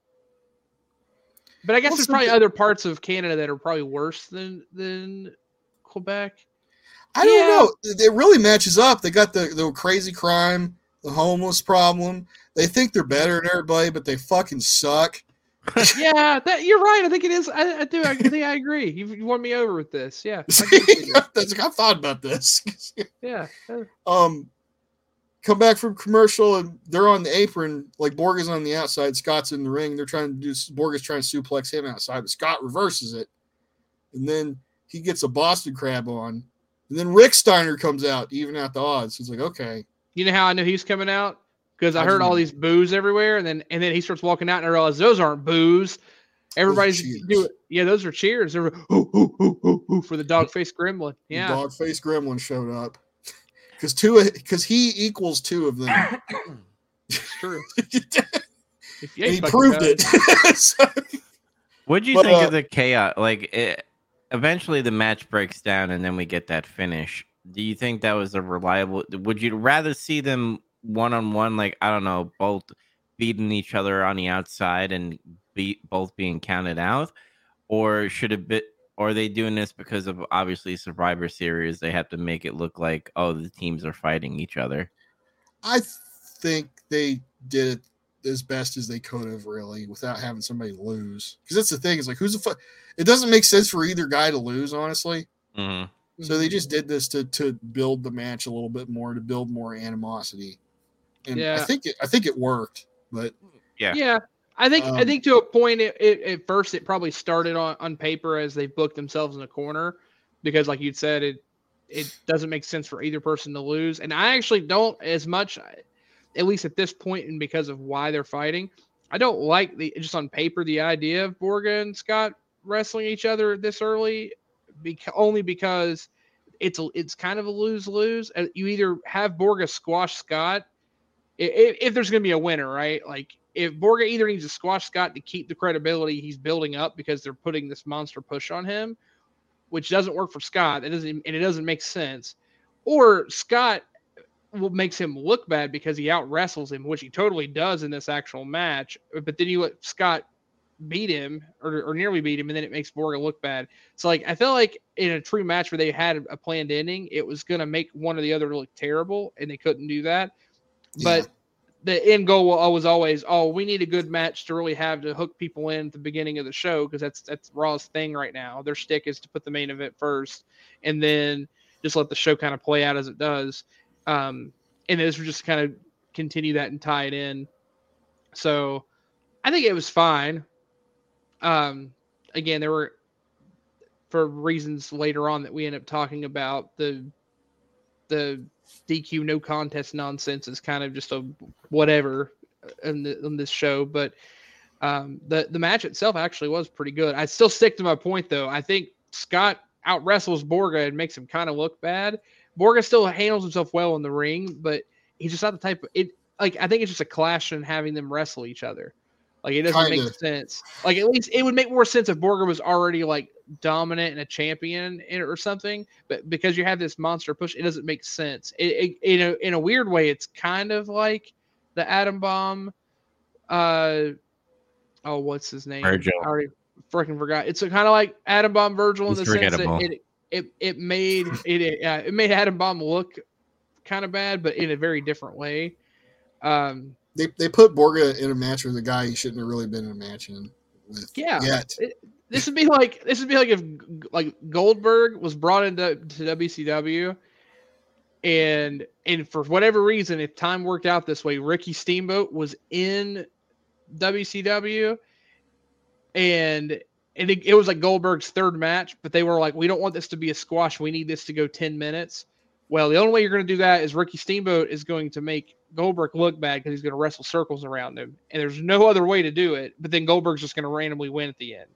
But I guess Well, there's probably other parts of Canada that are probably worse than than Quebec. I don't know. It really matches up. They got the, the crazy crime, the homeless problem. They think they're better than everybody, but they fucking suck. yeah, that you're right. I think it is. I, I do. I think I agree. You, you won me over with this. Yeah, I can see that. That's like, I thought about this. yeah. uh, um, come back from commercial and they're on the apron. Like Borg is on the outside, Scott's in the ring. They're trying to do. Borg is trying to suplex him outside, but Scott reverses it, and then he gets a Boston Crab on, and then Rick Steiner comes out even at the odds. He's like, okay, You know how I knew he's coming out? Because I How'd heard all know? these boos everywhere, and then and then he starts walking out, and I realized those aren't boos. Everybody's doing, yeah, those are cheers. Were ooh, for the dog face gremlin. Yeah, dog face gremlin showed up because two because he equals two of them. it's true. and If you ain't he proved it. So- what do you But, think uh, of the chaos? Like, it, eventually the match breaks down, and then we get that finish. Do you think that was a reliable? Would you rather see them one on one, like I don't know, both beating each other on the outside and be, both being counted out, or should it be? Or are they doing this because of obviously Survivor Series? They have to make it look like oh the teams are fighting each other. I think they did it as best as they could have, really, without having somebody lose. Because that's the thing. Is like, who's the fuck? It doesn't make sense for either guy to lose, honestly. Mm-hmm. So they just did this to to build the match a little bit more, to build more animosity. And I think it, I think it worked. But Yeah. Yeah, I think I Um, think to a point, it, it at first it probably started on on paper as they booked themselves in a corner, because like you said, it it doesn't make sense for either person to lose, and I actually don't as much, at least at this point, and because of why they're fighting, I don't like the just on paper the idea of Borga and Scott wrestling each other this early, because only because it's a, it's kind of a lose lose. You either have Borga squash Scott if, if there's going to be a winner, right? Like if Borga either needs to squash Scott to keep the credibility he's building up because they're putting this monster push on him, which doesn't work for Scott. It doesn't, and it doesn't make sense. Or Scott makes him look bad because he out wrestles him, which he totally does in this actual match. But then you let Scott beat him or, or nearly beat him, and then it makes Borga look bad. So like I feel like in a true match where they had a planned ending, it was gonna make one or the other look terrible, and they couldn't do that. But. The end goal wa- was always, oh, we need a good match to really have to hook people in at the beginning of the show because that's that's Raw's thing right now. Their stick is to put the main event first, and then just let the show kind of play out as it does. Um, and this would just kind of continue that and tie it in. So I think it was fine. Um, again, there were for reasons later on that we end up talking about the the DQ no contest nonsense is kind of just a whatever in, the, in this show, but um, the the match itself actually was pretty good. I still stick to my point though. I think Scott out wrestles Borga and makes him kind of look bad. Borga still handles himself well in the ring, but he's just not the type of it. Like I think it's just a clash in having them wrestle each other. Like it doesn't make Kinda. sense. Like at least it would make more sense if Borga was already like dominant and a champion in- or something. But because you have this monster push, it doesn't make sense. It, it in a in a weird way, it's kind of like the Adam Bomb. Uh, oh, what's his name? Virgil. I already freaking forgot. It's kind of like Adam Bomb Virgil in He's the sense that it it it made it it, uh, it made Adam Bomb look kind of bad, but in a very different way. Um, they, they put Borga in a match with a guy he shouldn't have really been in a match in with Yeah. yet. this would be like this would be like if like Goldberg was brought into to WCW, and and for whatever reason, if time worked out this way, Ricky Steamboat was in WCW, and and it, it was like Goldberg's third match, but they were like, we don't want this to be a squash. We need this to go ten minutes. Well, the only way you're going to do that is Ricky Steamboat is going to make Goldberg look bad because he's going to wrestle circles around him, and there's no other way to do it. But then Goldberg's just going to randomly win at the end,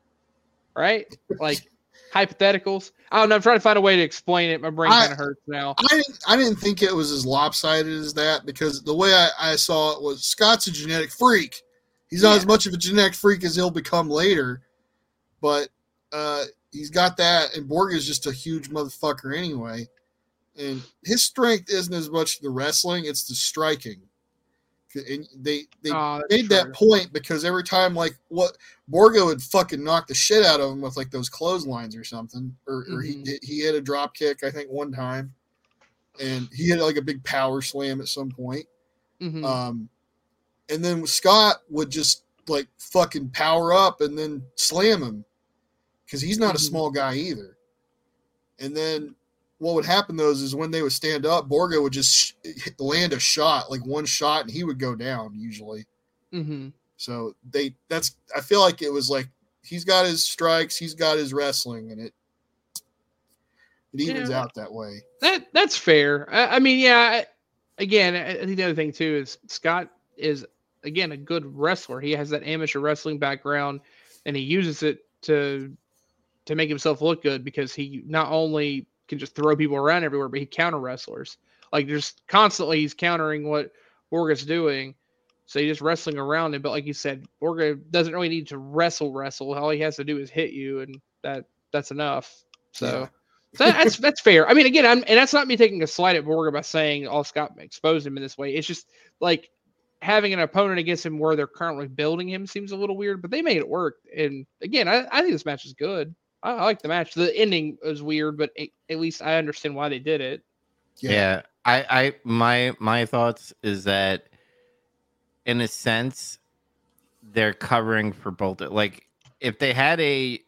right? Like hypotheticals. I don't know. I'm trying to find a way to explain it. My brain kind of hurts now. I didn't, I didn't think it was as lopsided as that because the way I, I saw it was Scott's a genetic freak. He's not Yeah. as much of a genetic freak as he'll become later, but uh, he's got that, and Borg is just a huge motherfucker anyway. And his strength isn't as much the wrestling; it's the striking. And they they Oh, made that true. point because every time like what Borgo would fucking knock the shit out of him with like those clotheslines or something, or, or he did- he had a drop kick I think one time, and he had like a big power slam at some point. Mhm. Um, and then Scott would just like fucking power up and then slam him because he's not a Mhm. small guy either. And then what would happen though is, is when they would stand up, Borgo would just sh- land a shot, like one shot, and he would go down usually. Mhm. So they that's I feel like it was like he's got his strikes, he's got his wrestling, and it it evens Yeah. out that way. That that's fair. I, I mean, yeah. I- Again, I think the other thing too is Scott is again a good wrestler. He has that amateur wrestling background, and he uses it to to make himself look good because he not only can just throw people around everywhere, but he counter wrestlers. Like just constantly, he's countering what Borga's doing. So he's just wrestling around him. But like you said, Borga doesn't really need to wrestle wrestle. All he has to do is hit you, and that that's enough. So. Yeah. So that's that's fair. I mean, again, I'm and that's not me taking a slight at Borga by saying, "Oh, Scott exposed him in this way." It's just like having an opponent against him where they're currently building him seems a little weird, but they made it work. And again, I, I think this match is good. I, I like the match. The ending was weird, but it, at least I understand why they did it. Yeah. I, I, my, my thoughts is that, in a sense, they're covering for both. Like, if they had a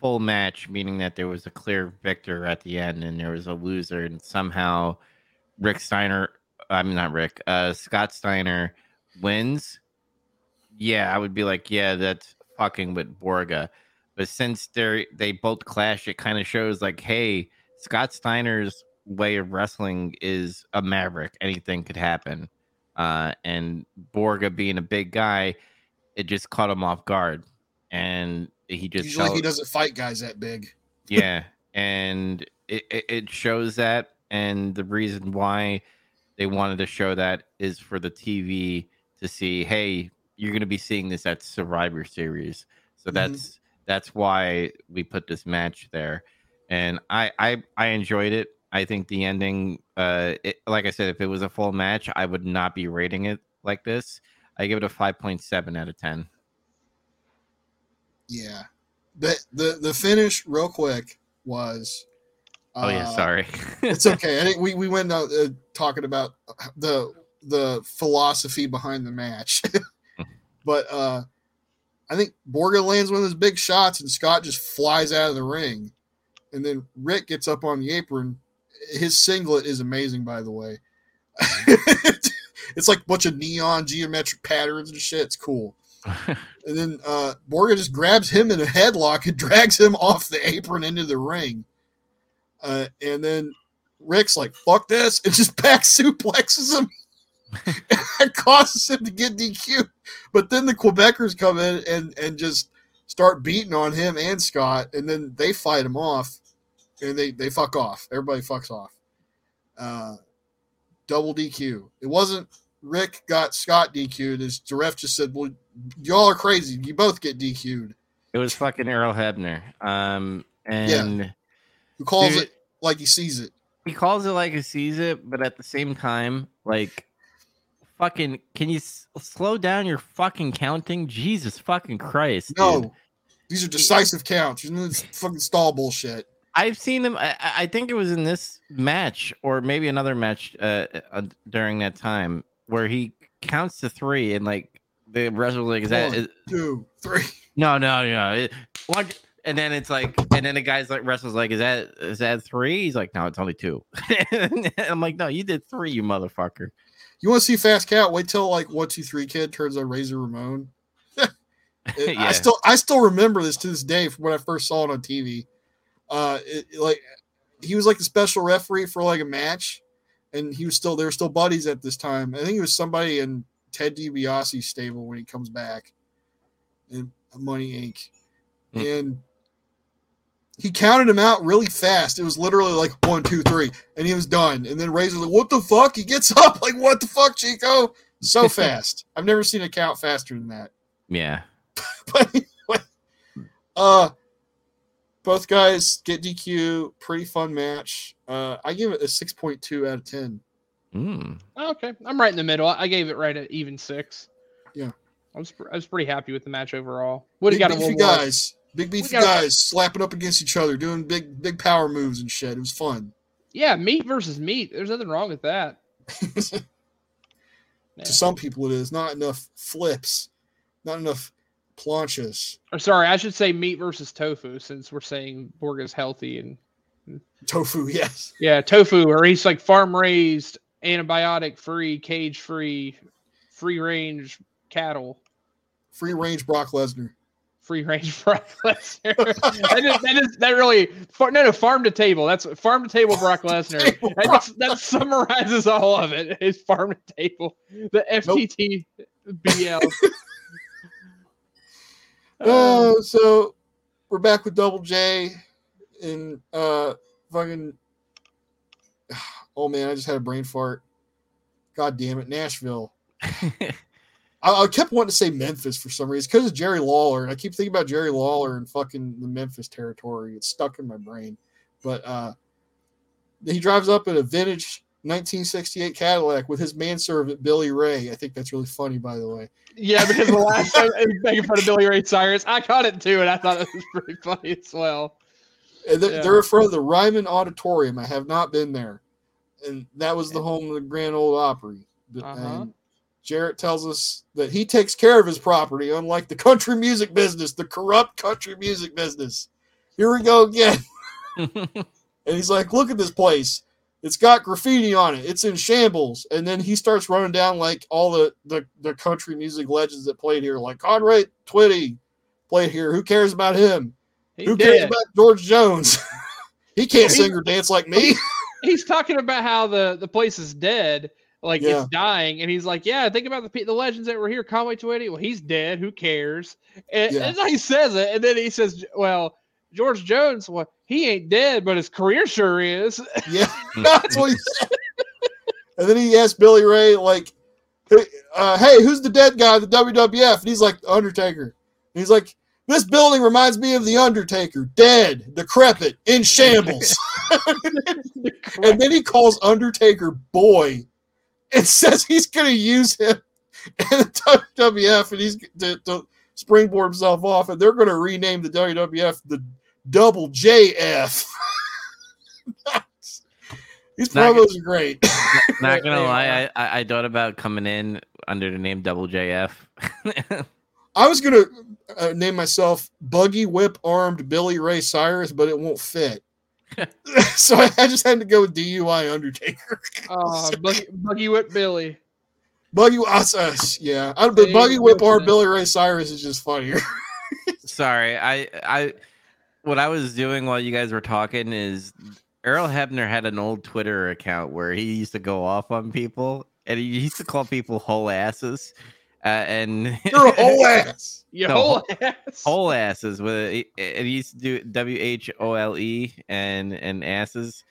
full match, meaning that there was a clear victor at the end and there was a loser, and somehow Rick Steiner, I mean not Rick, uh, Scott Steiner wins. Yeah, I would be like, yeah, that's fucking with Borga. But since they're they both clash, it kind of shows like, hey, Scott Steiner's way of wrestling is a maverick. Anything could happen. Uh, and Borga being a big guy, it just caught him off guard, and he just Usually he doesn't fight guys that big. yeah and it, it, shows that and the reason why they wanted to show that is for the tv to see hey you're going to be seeing this at survivor series so Mhm. that's that's why we put this match there and i i i enjoyed it i think the ending uh it, like i said if it was a full match i would not be rating it like this i give it a 5.7 out of 10 Yeah. The the the finish, real quick, was. oh yeah uh, sorry it's okay. I think we we went out uh, talking about the the philosophy behind the match, but uh, I think Borga lands one of those big shots, and Scott just flies out of the ring, and then Rick gets up on the apron. His singlet is amazing, by the way. it's like a bunch of neon geometric patterns and shit. It's cool. And then uh, Borga just grabs him in a headlock and drags him off the apron into the ring. Uh, and then Rick's like, fuck this, and just back suplexes him. and causes him to get DQ. But then the Quebecers come in and, and just start beating on him and Scott, and then they fight him off, and they, they fuck off. Everybody fucks off. Uh, double DQ. It wasn't Rick got Scott DQ'd. The ref just said, well, y'all are crazy. You both get DQ'd. It was fucking Earl Hebner. Um, and Who calls Dude. it like he sees it? he calls it like he sees it, but at the same time, like, fucking, can you s- slow down your fucking counting? Jesus fucking Christ! dude. No. These are decisive counts. You know, this fucking stall bullshit. I've seen him. I, I- think it was in this match or maybe another match uh, uh, during that time where he counts to three and like the wrestler like is that One. is, Two, three. no no no it, one and then it's like and then the guy's like wrestles like is that is that three? He's like no it's only two. I'm like no you did three you motherfucker. You want to see fast Cat? Wait till like one, two, three kid turns on Razor Ramon. It- Yeah. I still I still remember this to this day from when I first saw it on TV. Uh, it, like he was like the special referee for like a match, and he was still they were still buddies at this time. I think it was somebody in Ted DiBiase's stable when he comes back, in Money Inc. Mm. And he counted him out really fast. It was literally like one, two, three, and he was done. And then Razor's like, "What the fuck?" He gets up like, "What the fuck, Chico?" So fast. I've never seen a count faster than that Yeah. but anyway, uh, both guys get DQ. Pretty fun match. Uh, I give it a six point two out of ten. Mm. Okay, I'm right in the middle. I gave it right at even six. Yeah. I was I was pretty happy with the match overall. Would have Big got a little more. guys, big beefy got- guys slapping up against each other, doing big big power moves and shit. It was fun. Yeah, meat versus meat. There's nothing wrong with that. To some people, it is not enough flips, not enough planches. Or sorry, I should say meat versus tofu since we're saying Borga's healthy and Tofu, yes. yeah, tofu or he's like farm raised, antibiotic free, cage free, free range cattle, Free range Brock Lesnar. Free range Brock Lesnar. that, is, that is that really far, no no farm to table. That's farm to table Brock Lesnar. That, that summarizes all of it. it. Is farm to table the FTT BL. Uh, so we're back with Double J and uh fucking oh man, I just had a brain fart. God damn it, Nashville. I, I kept wanting to say Memphis for some reason because of Jerry Lawler, and I keep thinking about Jerry Lawler and fucking the Memphis territory. It's stuck in my brain. But uh he drives up in a vintage 1968 Cadillac with his manservant Billy Ray. I think that's really funny, by the way. Yeah, because the last time I was making fun of Billy Ray Cyrus, I caught it too, and I thought it was pretty funny as well. And they're, Yeah. they're in front of the Ryman Auditorium. I have not been there, and that was the home of the Grand Old Opry. But- Uh-huh. And Jarrett tells us that he takes care of his property, unlike the country music business, the corrupt country music business. Here we go again. And he's like, "Look at this place. It's got graffiti on it. It's in shambles." And then he starts running down like all the the, the country music legends that played here, like Conway Twitty played here. Who cares about him? He Who cares about George Jones? he can't sing or dance like me. He's talking about how the the place is dead, like Yeah. it's dying, and he's like, "Yeah, think about the the legends that were here. Conway Twitty. Well, he's dead. Who cares?" And, Yeah. and he says it, and then he says, "Well, George Jones. Well, he ain't dead, but his career sure is." yeah, that's what he said. And then he asked Billy Ray, like, "Hey, uh, hey, who's the dead guy, the WWF? And he's like, Undertaker. And he's like, this building reminds me of The Undertaker, dead, decrepit, in shambles. and then he calls Undertaker boy and says he's going to use him in the WWF and he's to, to springboard himself off, and they're going to rename the WWF the Double JF. These Not promos are great. Not gonna lie. I, I thought about coming in under the name Double JF. I was going to uh, name myself Buggy Whip Armed Billy Ray Cyrus, but it won't fit. so I, I just had to go with DUI Undertaker. Oh, Buggy, Buggy Whip Billy. Buggy, us, us, yeah. I, but Hey, Buggy Whip listen. Armed Billy Ray Cyrus is just funnier. Sorry, I I what I was doing while you guys were talking is Earl Hebner had an old Twitter account where he used to go off on people and he used to call people whole asses. Uh, and You're a whole ass. Your No, whole ass. whole asses with it. Used to do W H O L E and and asses,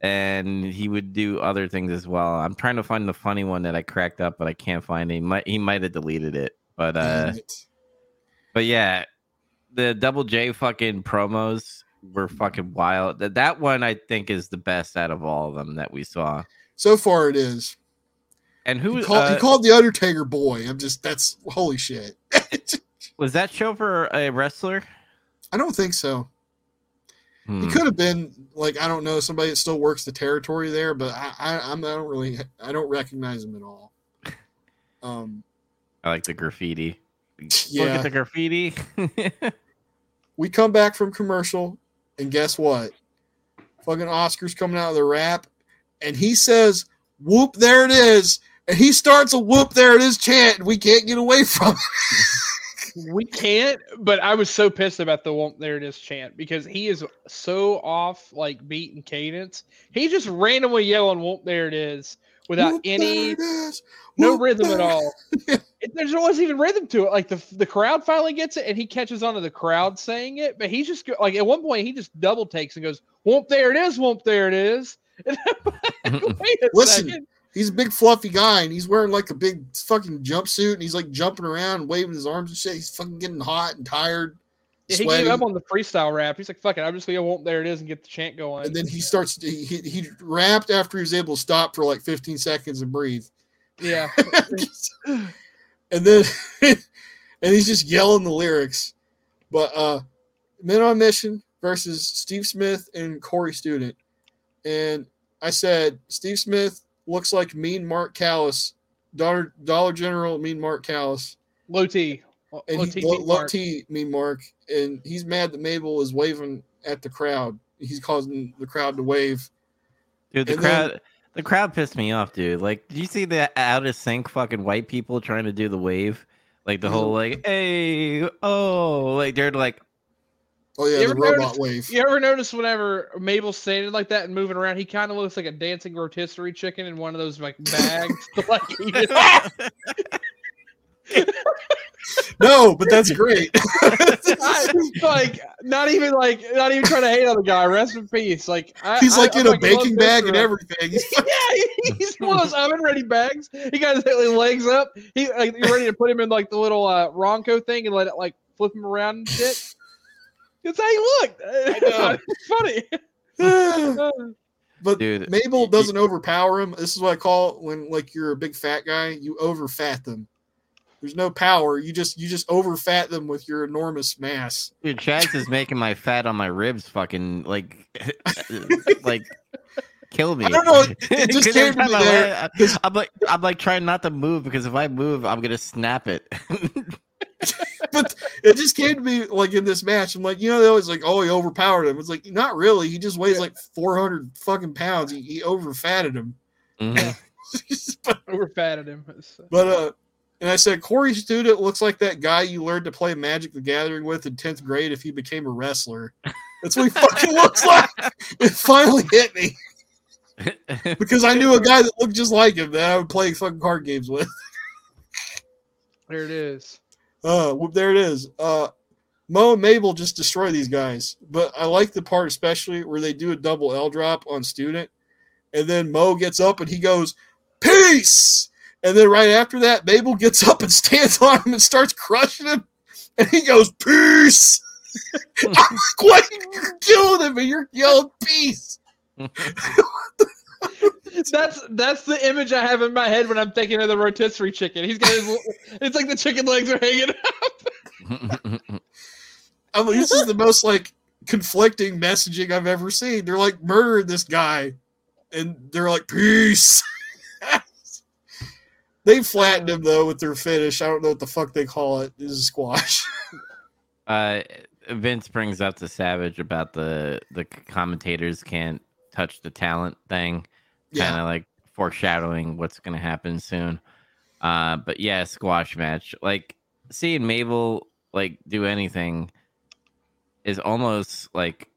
and he would do other things as well. I'm trying to find the funny one that I cracked up, but I can't find it. He might he might have deleted it, but uh, it. but yeah, the Double J fucking promos were fucking wild. That that one I think is the best out of all of them that we saw. So far, it is. And who He called, uh, he called the Undertaker boy. I'm just that's holy shit. was that show for a wrestler? I don't think so. Hmm. He could have been like I don't know somebody that still works the territory there, but I, I I'm I don't really I don't recognize him at all. Um, I like the graffiti. Look yeah, at the graffiti. we come back from commercial, and guess what? Fucking Oscar's coming out of the rap, and he says, "Whoop, there it is," and he starts a "Whoop, there it is" chant, and we can't get away from it. We can't, but I was so pissed about the won't there it is chant because he is so off like beat and cadence. He just randomly yelling won't there it is without Whoop, there any no Whoop, rhythm at all. There's there wasn't even rhythm to it. Like the the crowd finally gets it, and he catches on to the crowd saying it. But he's just like at one point he just double takes and goes, "Whoop, there it is, whoop, there it is." And I'm like, Wait a Listen, second. He's a big fluffy guy, and he's wearing like a big fucking jumpsuit, and he's like jumping around, and waving his arms and shit. He's fucking getting hot and tired. Yeah, he gave up on the freestyle rap. He's like, "Fuck it, I'm just gonna go. There it is, and get the chant going." and then he starts. He, he he rapped after he was able to stop for like 15 seconds and breathe. yeah, and then and he's just yelling the lyrics. But uh Men on Mission versus Steve Smith and Corey Student. And I said Steve Smith looks like mean Mark Callous, Dollar Dollar General mean Mark Callous. low T. And Low he, T, low, Pete low Mark. T mean Mark. And he's mad that Mabel is waving at the crowd. He's causing the crowd to wave. Dude, the And then- crowd the crowd pissed me off, dude. Like, did you see the out of sync fucking white people trying to do the wave? Like the mm-hmm. whole like, hey, oh, like they're like, Oh yeah, You the ever robot notice- wave. You ever notice whenever Mabel's standing like that and moving around, he kind of looks like a dancing rotisserie chicken in one of those like bags. like, just- No, but that's great. I- like not even like not even trying to hate on the guy. Rest in peace. Like I, He's I- like I in a fucking love baking bag and everything. yeah, he's one of those oven ready bags. He got his like, legs up. He like you're ready to put him in like the little uh, Ronco thing and let it like flip him around and shit. That's how he looked. it's funny. but Dude, Mabel doesn't overpower him. This is what I call it when like you're a big fat guy, you overfat them. There's no power. You just you just overfat them with your enormous mass. dude, Chaz is making my fat on my ribs fucking like, like, kill me. I don't know, it just 'Cause came every to me time I there, I'm like, I'm like trying not to move because if I move, I'm gonna snap it. But it just came to me like in this match. I'm like, you know, they always like, oh, he overpowered him. It's like not really. He just weighs like 400 fucking pounds. He, he overfatted him. Mhm. but Overfatted him. But uh and I said Corey Student looks like that guy you learned to play Magic the Gathering with in 10th grade if he became a wrestler. That's what he fucking looks like. It finally hit me because I knew a guy that looked just like him that I would play fucking card games with. There it is. Uh whoop, there it is. Uh Mo and Mabel just destroy these guys. But I like the part especially where they do a double L drop on student, and then Mo gets up and he goes, Peace! And then right after that, Mabel gets up and stands on him and starts crushing him. And he goes, Peace! I'm like, what? You're killing him and you're yelling peace. That's that's the image I have in my head when I'm thinking of the rotisserie chicken. He's got his. it's like the chicken legs are hanging. up. I'm like, this is the most like conflicting messaging I've ever seen. They're like murdering this guy, and they're like peace. they flattened him though with their finish. I don't know what the fuck they call it. This is squash. uh, Vince brings up the Savage about the the commentators can't touch the talent thing, kind of like foreshadowing what's going to happen soon. Uh, but yeah, squash match. Like seeing Mabel like do anything is almost like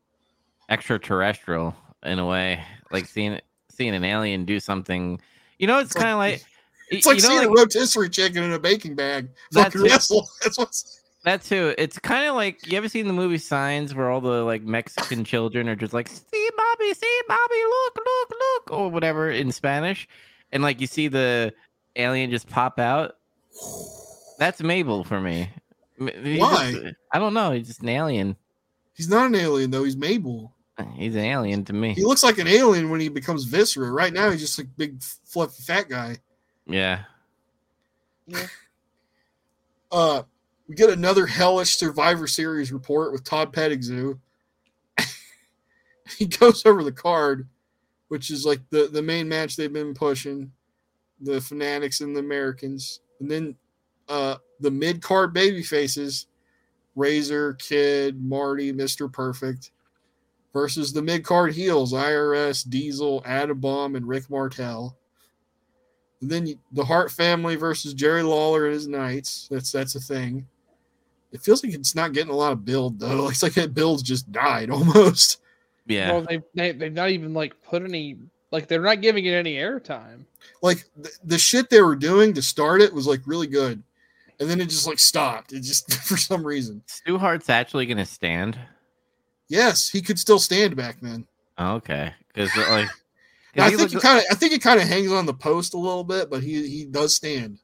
extraterrestrial in a way. Like seeing seeing an alien do something. You know, it's kind of like it's like you know, seeing like- a rotisserie chicken in a baking bag. That's it. That's what's. That too. It's kind of like you ever seen the movie Signs, where all the like Mexican children are just like, "See, Bobby, see, Bobby, look, look, look," or whatever in Spanish, and like you see the alien just pop out. That's Mabel for me. He's Why? just- I don't know. He's just an alien. He's not an alien though. He's Mabel. He's an alien to me. He looks like an alien when he becomes Viscera. Right now, he's just a big, fluffy, fat guy. Yeah. Yeah. Uh, we get another hellish Survivor Series report with Todd Pettengill. he goes over the card, which is like the, the main match they've been pushing, the Fanatics and the Americans, and then uh, the mid card baby faces, Razor, Kid, Marty, Mister Perfect, versus the mid card heels, IRS, Diesel, Adam Bomb, and Rick Martel. And then the Hart family versus Jerry Lawler and his Knights. That's that's a thing. It feels like it's not getting a lot of build though. It's like that build's just died almost. Yeah. Well, they they they've not even like put any like they're not giving it any airtime. Like the, the shit they were doing to start it was like really good, and then it just like stopped. It just for some reason. Stu Hart's actually gonna stand. Yes, he could still stand back then. Oh, okay. Because uh, like, 'cause I he think looked- he kind of I think he kind of hangs on the post a little bit, but he he does stand.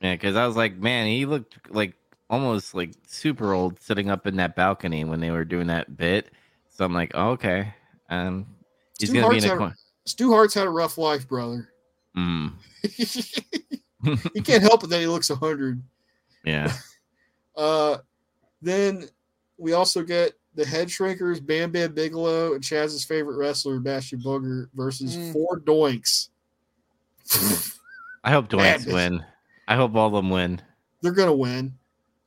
Yeah, because I was like, man, he looked like almost like super old sitting up in that balcony when they were doing that bit. So I'm like, oh, okay. Um, he's Stu gonna be in a had- corner. Stu Hart's had a rough life, brother. Mm, he can't help it that he looks 100. yeah. Uh, then we also get the head shrinkers, Bam Bam Bigelow, and Chaz's favorite wrestler, Bastion Booger, versus Mm. four doinks. I hope Doinks Madness. win. I hope all of them win. They're gonna win.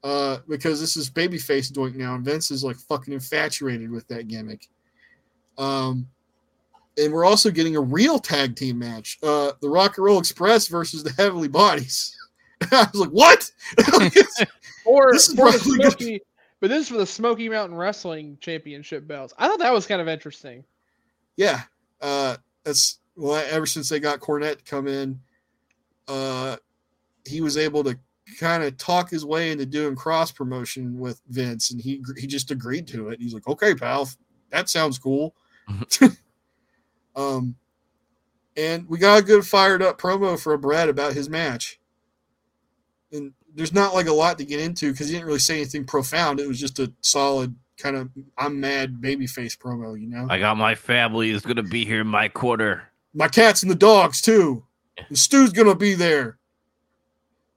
Uh, because this is babyface doink now, and Vince is like fucking infatuated with that gimmick. Um, and we're also getting a real tag team match. Uh, the Rock and Roll Express versus the Heavenly Bodies. I was like, what? Or This is probably good. But this is for the Smoky Mountain Wrestling Championship belts. I thought that was kind of interesting. yeah, uh, that's well. Ever since they got Cornette to come in, uh, he was able to kind of talk his way into doing cross promotion with Vince, and he he just agreed to it. He's like, "Okay, pal, that sounds cool." um, and we got a good fired up promo from Bret about his match, and there's not like a lot to get into because he didn't really say anything profound. It was just a solid kind of I'm mad babyface promo, you know. I got my family is gonna be here in my quarter. my cats and the dogs too. And Stu's gonna be there.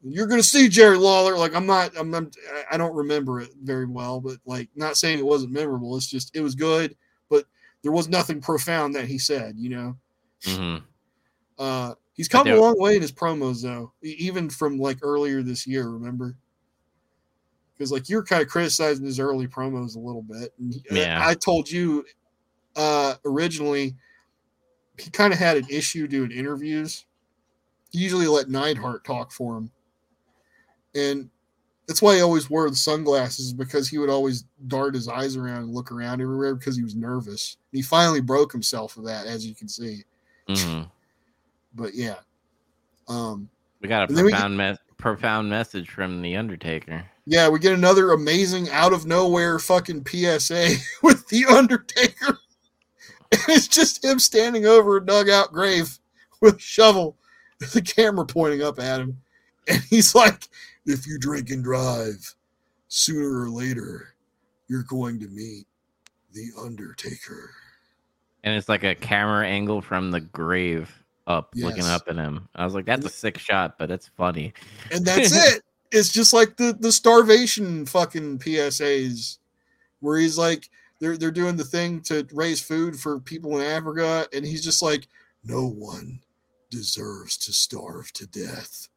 You're gonna see Jerry Lawler. Like I'm not. I'm. I'm I don't remember it very well, but like not saying it wasn't memorable. It's just it was good, but there was nothing profound that he said. You know. hmm Uh, he's come a long way in his promos though, even from like earlier this year. Remember? Because like you're kind of criticizing his early promos a little bit. And he- Yeah. I told you uh, originally he kind of had an issue doing interviews. He usually let Neidhart talk for him, and that's why he always wore the sunglasses because he would always dart his eyes around and look around everywhere because he was nervous. He finally broke himself of that, as you can see hmm but yeah. Um, We got a And we get- profound me- profound message from the Undertaker. yeah, we get another amazing out of nowhere fucking PSA with the Undertaker. And it's just him standing over a dugout grave with a shovel, the camera pointing up at him. And he's like, if you drink and drive, sooner or later, you're going to meet the Undertaker. And it's like a camera angle from the grave up, looking up at him. I was like, that's a sick shot, but it's funny. and that's it. It's just like the the starvation fucking PSAs, where he's like they're they're doing the thing to raise food for people in Africa, and he's just like, no one deserves to starve to death.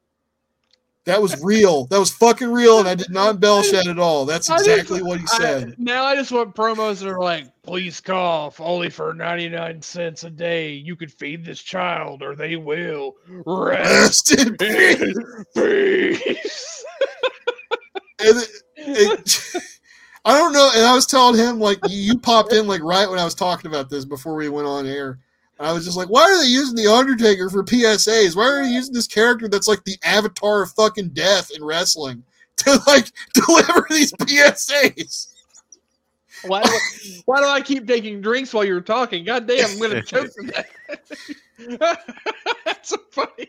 That was real. That was fucking real, and I did not embellish that at all. That's I just- exactly what he I- said. now I just want promos that are like, please cough, only for 99 cents a day. You could feed this child or they will rest Rest in peace. peace. And it- it- I don't know. And I was telling him like you popped in like right when I was talking about this before we went on air. I was just like, why are they using the Undertaker for PSAs? Why are they using this character that's like the avatar of fucking death in wrestling to like deliver these PSAs? Why do, I, why do I keep taking drinks while you're talking? God damn, I'm gonna choke from that. That's so funny.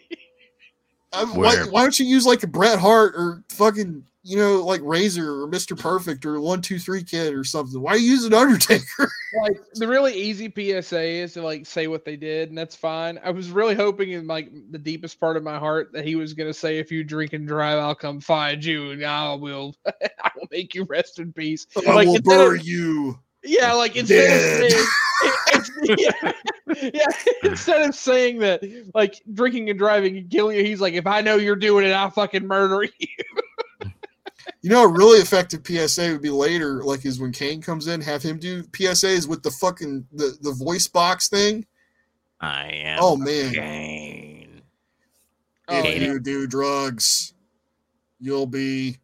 I, why, why don't you use like a Bret Hart or fucking you know like Razor or Mister Perfect or One Two Three Kid or something? Why are you using Undertaker? Like the really easy PSA is to like say what they did, and that's fine. I was really hoping in like the deepest part of my heart that he was gonna say, "If you drink and drive, I'll come find you, and I will, I will make you rest in peace." I Like, will instead of- you. Yeah, like instead of saying, yeah, yeah, instead of saying that, like drinking and driving can kill you, he's like, if I know you're doing it, I'll fucking murder you. You know, a really effective PSA would be later, like is when Kane comes in, have him do PSAs with the fucking the, the voice box thing. I am. Oh man, Kane. Oh, if yeah. you do drugs, you'll be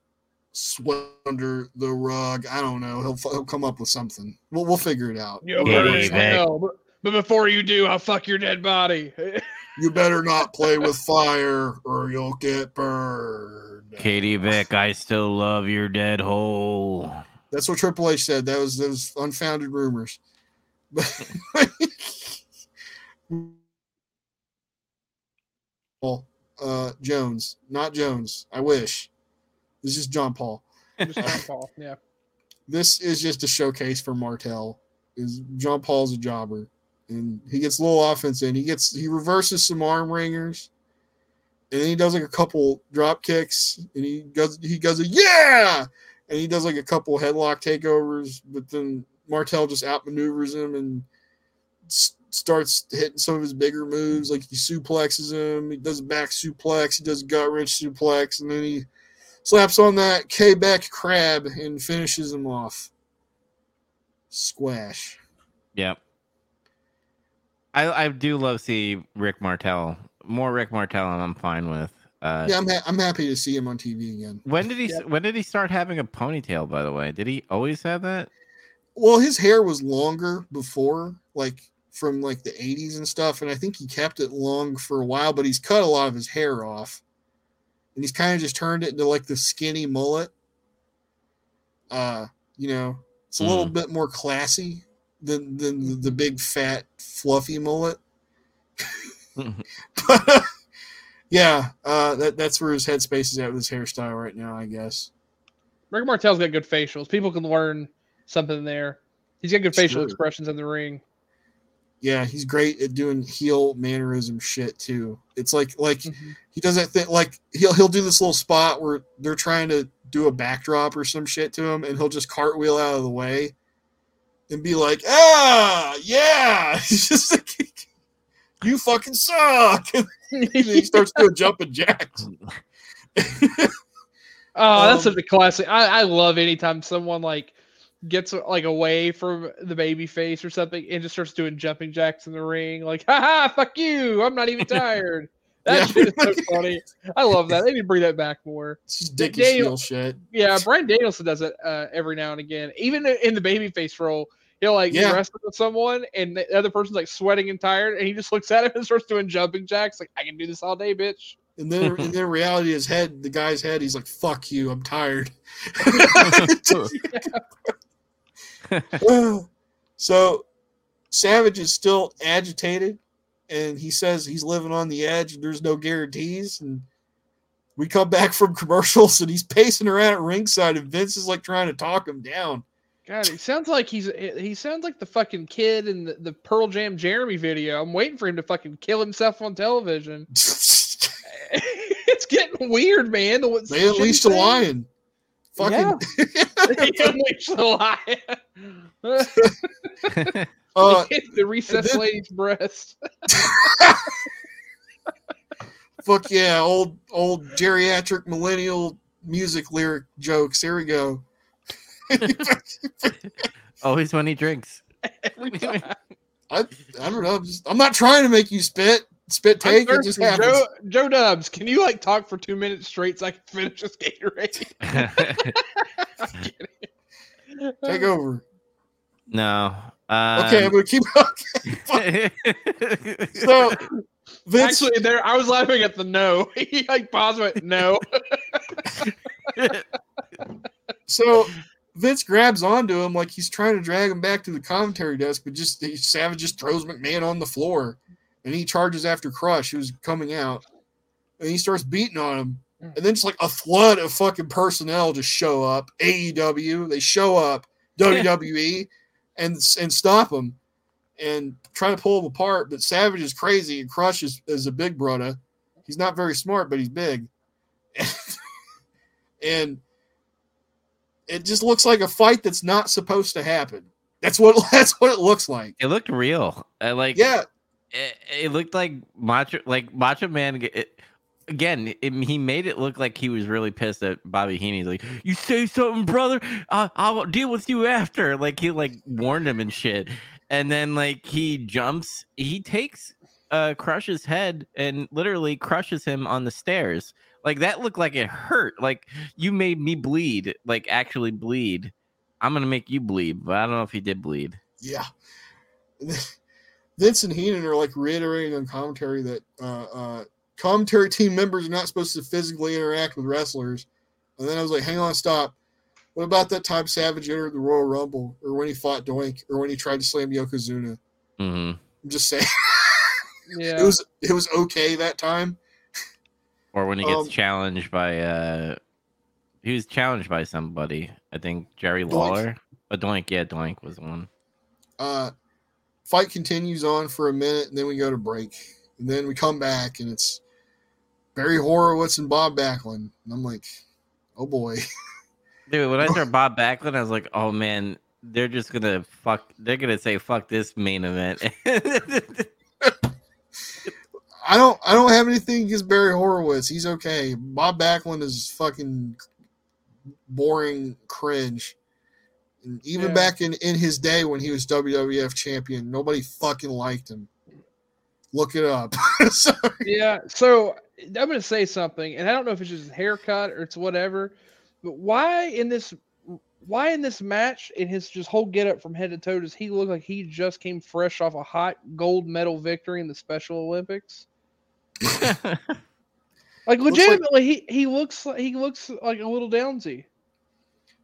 swept under the rug. I don't know. He'll he'll come up with something. We'll we'll figure it out. Yeah, burn in yeah. hell, but, but before you do, I'll fuck your dead body. You better not play with fire, or you'll get burned. Katie Vick, I still love your dead hole. That's what Triple H said. That was those unfounded rumors. Paul uh, Jones, not Jones. I wish. This is John Paul. Just John Paul. Yeah. this is just a showcase for Martel. Is John Paul's a jobber, and he gets a little offense in. He gets he reverses some arm wringers, and then he does like a couple drop kicks, and he goes he goes a yeah, and he does like a couple headlock takeovers, but then Martel just outmaneuvers him and s- starts hitting some of his bigger moves, like he suplexes him, he does a back suplex, he does a gut wrench suplex, and then he slaps on that K back crab and finishes him off. Squash. Yep. I I do love see Rick Martel. More Rick Martel, and I'm fine with. Uh, Yeah, I'm ha- I'm happy to see him on TV again. When did he when did he start having a ponytail? By the way, did he always have that? Well, his hair was longer before, like from like the 80s and stuff, and I think he kept it long for a while, but he's cut a lot of his hair off. And he's kind of just turned it into like the skinny mullet. Uh, you know, it's a little bit more classy than than the, the big fat fluffy mullet. But yeah, uh, that that's where his headspace is at with his hairstyle right now, I guess. Rick Martel's got good facials. People can learn something there. He's got good facial expressions in the ring. Yeah, he's great at doing heel mannerism shit too. It's like like he does that thing like he'll he'll do this little spot where they're trying to do a backdrop or some shit to him, and he'll just cartwheel out of the way and be like, ah, yeah. He's just like, you fucking suck. And he starts doing jumping jacks. Oh, that's Um, such a classic. I, I love anytime someone like gets like away from the baby face or something and just starts doing jumping jacks in the ring. Like, haha, fuck you. I'm not even tired. That Yeah. shit is so funny. I love that. They need to bring that back more. It's just dicky Daniel- shit. Yeah, Bryan Danielson does it uh, every now and again. Even in the babyface role, he'll like Yeah. wrestle with someone and the other person's like sweating and tired, and he just looks at him and starts doing jumping jacks. Like, I can do this all day, bitch. And then, and then in reality, his head, the guy's head, he's like, "Fuck you, I'm tired." so, Savage is still agitated, and he says he's living on the edge. And there's no guarantees, and we come back from commercials, and he's pacing around at ringside, and Vince is like trying to talk him down. God, he sounds like he's he sounds like the fucking kid in the, the Pearl Jam Jeremy video. I'm waiting for him to fucking kill himself on television. it's getting weird, man. The- they unleashed a lion. Fucking. He unleashed a lion. uh, the recessed then- lady's breast. Fuck yeah, old old geriatric millennial music lyric jokes. Here we go. Always when he drinks. I I don't know. I'm, just, I'm not trying to make you spit spit I'm take. It just happens. Joe, Joe Dubs, can you like talk for two minutes straight so I can finish this Gatorade? Take over. no. Um, Okay, I'm gonna keep. Okay. So Vince, Actually, there I was laughing at the no. he like paused and went no. so Vince grabs onto him like he's trying to drag him back to the commentary desk, but just he, Savage just throws McMahon on the floor, and he charges after Crush, who's coming out, and he starts beating on him. And then just like a flood of fucking personnel just show up. AEW, they show up. WWE, and and stop him, and try to pull him apart. But Savage is crazy, and Crush is, is a big brother. He's not very smart, but he's big. and it just looks like a fight that's not supposed to happen. That's what that's what it looks like. it looked real. Uh, like Yeah, it, it looked like Macho like Macho Man it, again it, he made it look like he was really pissed at Bobby Heenan. He's like, "You say something, brother, uh, I'll deal with you after." Like he like warned him and shit. And then like he jumps, he takes uh Crush's head and literally crushes him on the stairs. Like that looked like it hurt. Like you made me bleed, like actually bleed. I'm gonna make you bleed, but I don't know if he did bleed. yeah. Vince and Heenan are like reiterating on commentary that uh, uh, commentary team members are not supposed to physically interact with wrestlers. And then I was like, hang on, stop. What about that time Savage entered the Royal Rumble, or when he fought Doink, or when he tried to slam Yokozuna? hmm I'm just saying, Yeah. it was it was okay that time. Or when he gets Um, challenged by uh he was challenged by somebody. I think Jerry Doink. Lawler. A Doink, yeah, Doink was one. Uh, fight continues on for a minute, and then we go to break, and then we come back, and it's Barry Horowitz and Bob Backlund. And I'm like, oh boy. Dude, when I saw Bob Backlund, I was like, oh man, they're just gonna fuck. They're gonna say fuck this main event. I don't I don't have anything against Barry Horowitz. He's okay. Bob Backlund is fucking boring cringe. And even Yeah. back in, in his day when he was WWF champion, nobody fucking liked him. Look it up. Yeah. So I'm gonna say something, and I don't know if it's just his haircut or it's whatever, but why in this why in this match in his just whole getup from head to toe does he look like he just came fresh off a hot gold medal victory in the Special Olympics? Like like- legitimately, he he looks like he looks like a little downsy.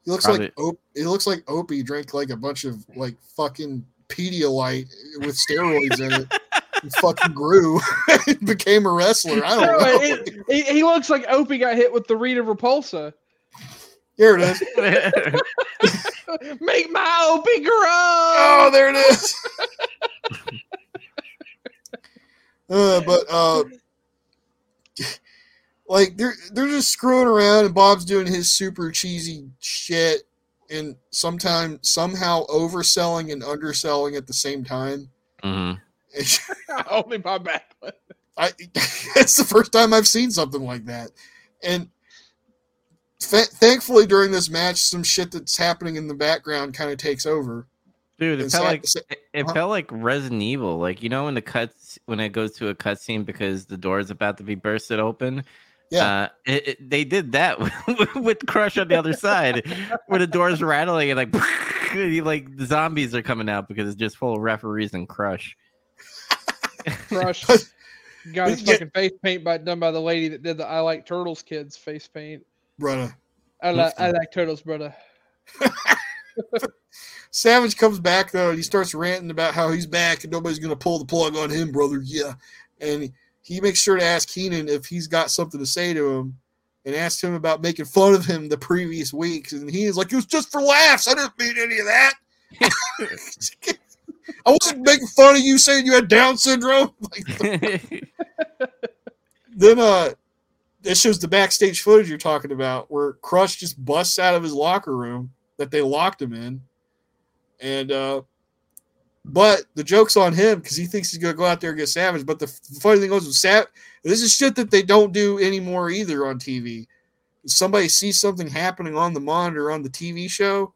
he looks like Op- it looks like Opie drank like a bunch of like fucking Pedialyte with steroids in it. and fucking grew and became a wrestler. I don't know. it- he, he looks like Opie got hit with the Rita Repulsa. Here it is. Make my Opie grow. Oh, there it is. uh, but uh, like they're they're just screwing around, and Bob's doing his super cheesy shit, and sometimes somehow overselling and underselling at the same time. Mhm. Only my back. I it's the first time I've seen something like that, and fa- thankfully during this match, some shit that's happening in the background kind of takes over. Dude, it And felt like sa- it, it Huh? felt like Resident Evil. Like you know when the cuts when it goes to a cutscene because the door is about to be bursted open. Yeah. Uh, it, it- they did that with, with Crush on the other side, where the door's rattling and like, like the zombies are coming out because it's just full of referees and Crush. Crush got his Yeah. fucking face paint by done by the lady that did the I like turtles kids face paint. brother. I like I like turtles, brother. Savage comes back though, and he starts ranting about how he's back and nobody's gonna pull the plug on him, brother. Yeah, and he makes sure to ask Heenan if he's got something to say to him, and asked him about making fun of him the previous weeks, and he is like, "It was just for laughs. I didn't mean any of that. I wasn't making fun of you saying you had Down syndrome." Like, then uh this shows the backstage footage you're talking about where Crush just busts out of his locker room that they locked him in. And uh but the joke's on him because he thinks he's gonna go out there and get savage. But the, the funny thing goes with Sav this is shit that they don't do anymore either on TV. If somebody sees something happening on the monitor on the TV show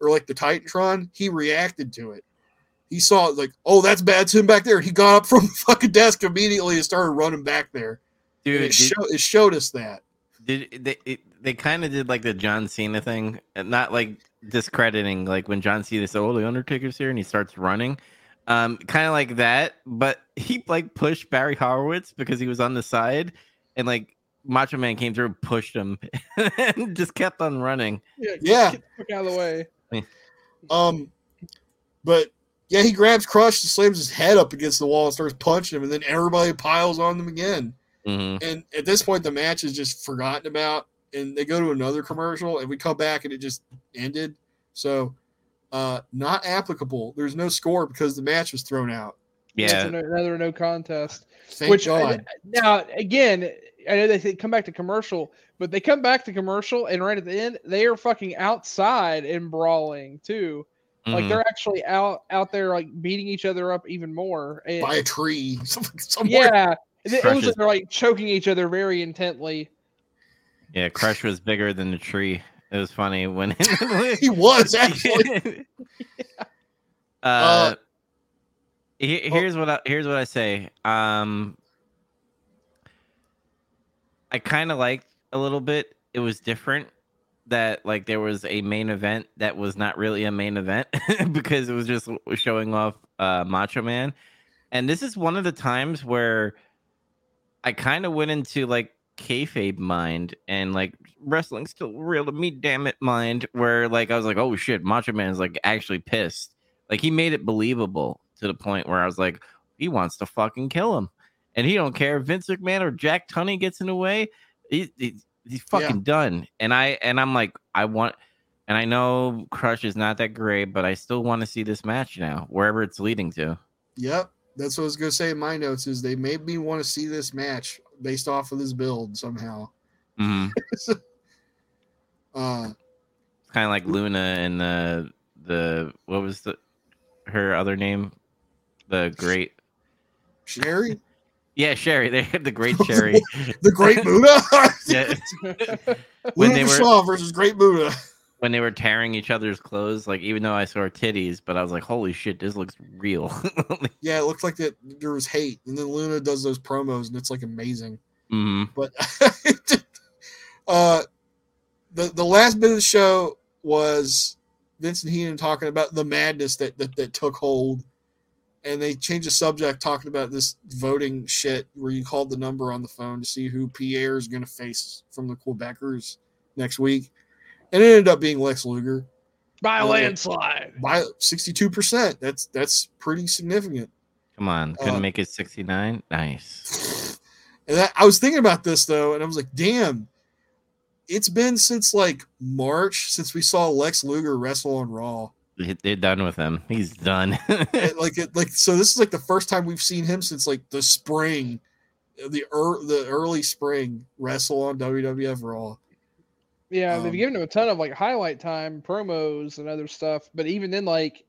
or like the Titantron, he reacted to it. He saw it like, oh, that's bad. It's him back there. He got up from the fucking desk immediately and started running back there. Dude, it, did, show, it showed us that. did they it, they kind of did like the John Cena thing, and not like discrediting like when John Cena said, "Oh, the Undertaker's here," and he starts running, um, kind of like that. But he like pushed Barry Horowitz because he was on the side, and like Macho Man came through, and pushed him, and just kept on running. Yeah, Yeah. get the fuck out of the way. Um, but yeah, he grabs Crush and slams his head up against the wall and starts punching him, and then everybody piles on them again. hmm And at this point, the match is just forgotten about, and they go to another commercial, and we come back and it just ended. So, uh, not applicable. There's no score because the match was thrown out. Yeah, an- another no contest. Thank Which God. now again, I know they say come back to commercial, but they come back to commercial, and right at the end, they are fucking outside and brawling too. Like mhm. they're actually out out there like beating each other up even more. And, By a tree somewhere. yeah, it, it was like they're like choking each other very intently. Yeah. Crush was bigger than the tree. It was funny when He was actually. uh, Uh, he- here's what I, here's what I say. Um, I kind of liked a little bit. It was different that like there was a main event that was not really a main event because it was just showing off uh, Macho Man, and this is one of the times where I kind of went into like kayfabe mind and like wrestling's still real to me, damn it, mind. Where like I was like, oh shit, Macho Man is like actually pissed. Like he made it believable to the point where I was like, he wants to fucking kill him, and he don't care if Vince McMahon or Jack Tunney gets in the way. He, he- He's fucking done. And I and I'm like, I want and I know Crush is not that great, but I still want to see this match now, wherever it's leading to. Yep. That's what I was gonna say in my notes is they made me want to see this match based off of this build somehow. Mm-hmm. uh kind of like Luna and the the what was the her other name? The great Sherry? Yeah, Sherry. They had the great Sherry. the great Buddha? yeah. when they were versus Great Buddha. When they were tearing each other's clothes, like even though I saw titties, but I was like, "Holy shit, this looks real." yeah, it looked like that there was hate, and then Luna does those promos, and it's like amazing. Mm-hmm. But uh, the the last bit of the show was Vincent Heenan talking about the madness that that, that took hold and they changed the subject talking about this voting shit where you called the number on the phone to see who Pierre is going to face from the Quebecers next week. And it ended up being Lex Luger by a uh, landslide by 62%. That's that's pretty significant. Come on, couldn't uh, make it 69. Nice. And that, I was thinking about this though, and I was like, damn, it's been since like March since we saw Lex Luger wrestle on Raw they're done with him. He's done. like it, like so. This is like the first time we've seen him since like the spring, the er, the early spring wrestle on WWF Raw. Yeah, um, they've given him a ton of like highlight time promos and other stuff. But even then, like,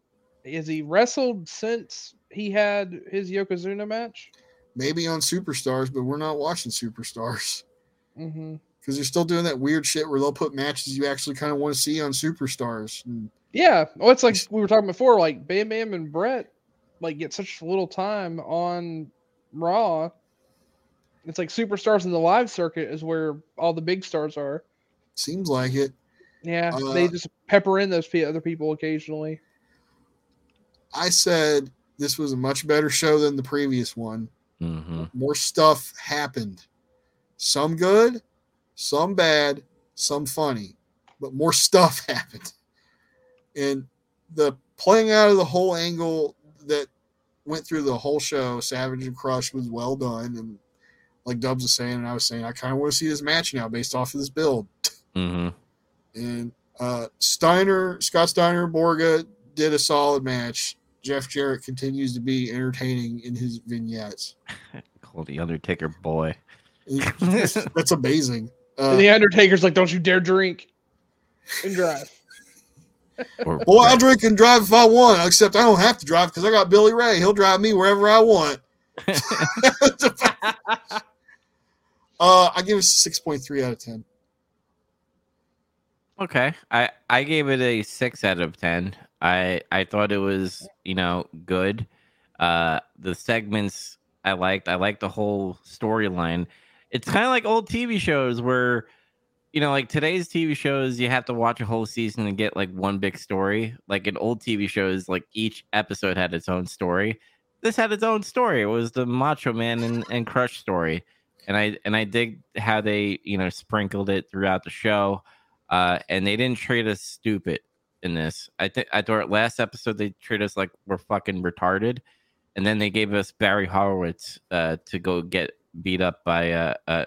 has he wrestled since he had his Yokozuna match? Maybe on Superstars, but we're not watching Superstars. Mm-hmm because they're still doing that weird shit where they'll put matches you actually kind of want to see on superstars. And yeah, well, it's like we were talking before, like Bam Bam and Bret, like get such little time on Raw. It's like superstars in the live circuit is where all the big stars are. Seems like it. Yeah, uh, they just pepper in those other people occasionally. I said this was a much better show than the previous one. Mm-hmm. More stuff happened. Some good, some bad, some funny, but more stuff happened and the playing out of the whole angle that went through the whole show, Savage and Crush was well done. And like Dubs was saying, and I was saying, I kind of want to see this match now based off of this build. Mm-hmm. And uh, Steiner, Scott Steiner, Borga did a solid match. Jeff Jarrett continues to be entertaining in his vignettes. Call the Undertaker boy. That's amazing. Uh, the Undertaker's like, "Don't you dare drink and drive." Or, well, I'll drink and drive if I want, except I don't have to drive because I got Billy Ray. He'll drive me wherever I want. uh, I give it six point three out of ten. Okay, I I gave it a six out of ten. I I thought it was you know good. Uh, the segments I liked. I liked the whole storyline. It's kind of like old TV shows where you know, like today's TV shows, you have to watch a whole season and get like one big story. Like in old TV shows, like each episode had its own story. This had its own story. It was the Macho Man and, and Crush story, and I and I dig how they you know sprinkled it throughout the show, uh, and they didn't treat us stupid in this. I think I thought last episode they treated us like we're fucking retarded, and then they gave us Barry Horowitz uh, to go get beat up by uh, uh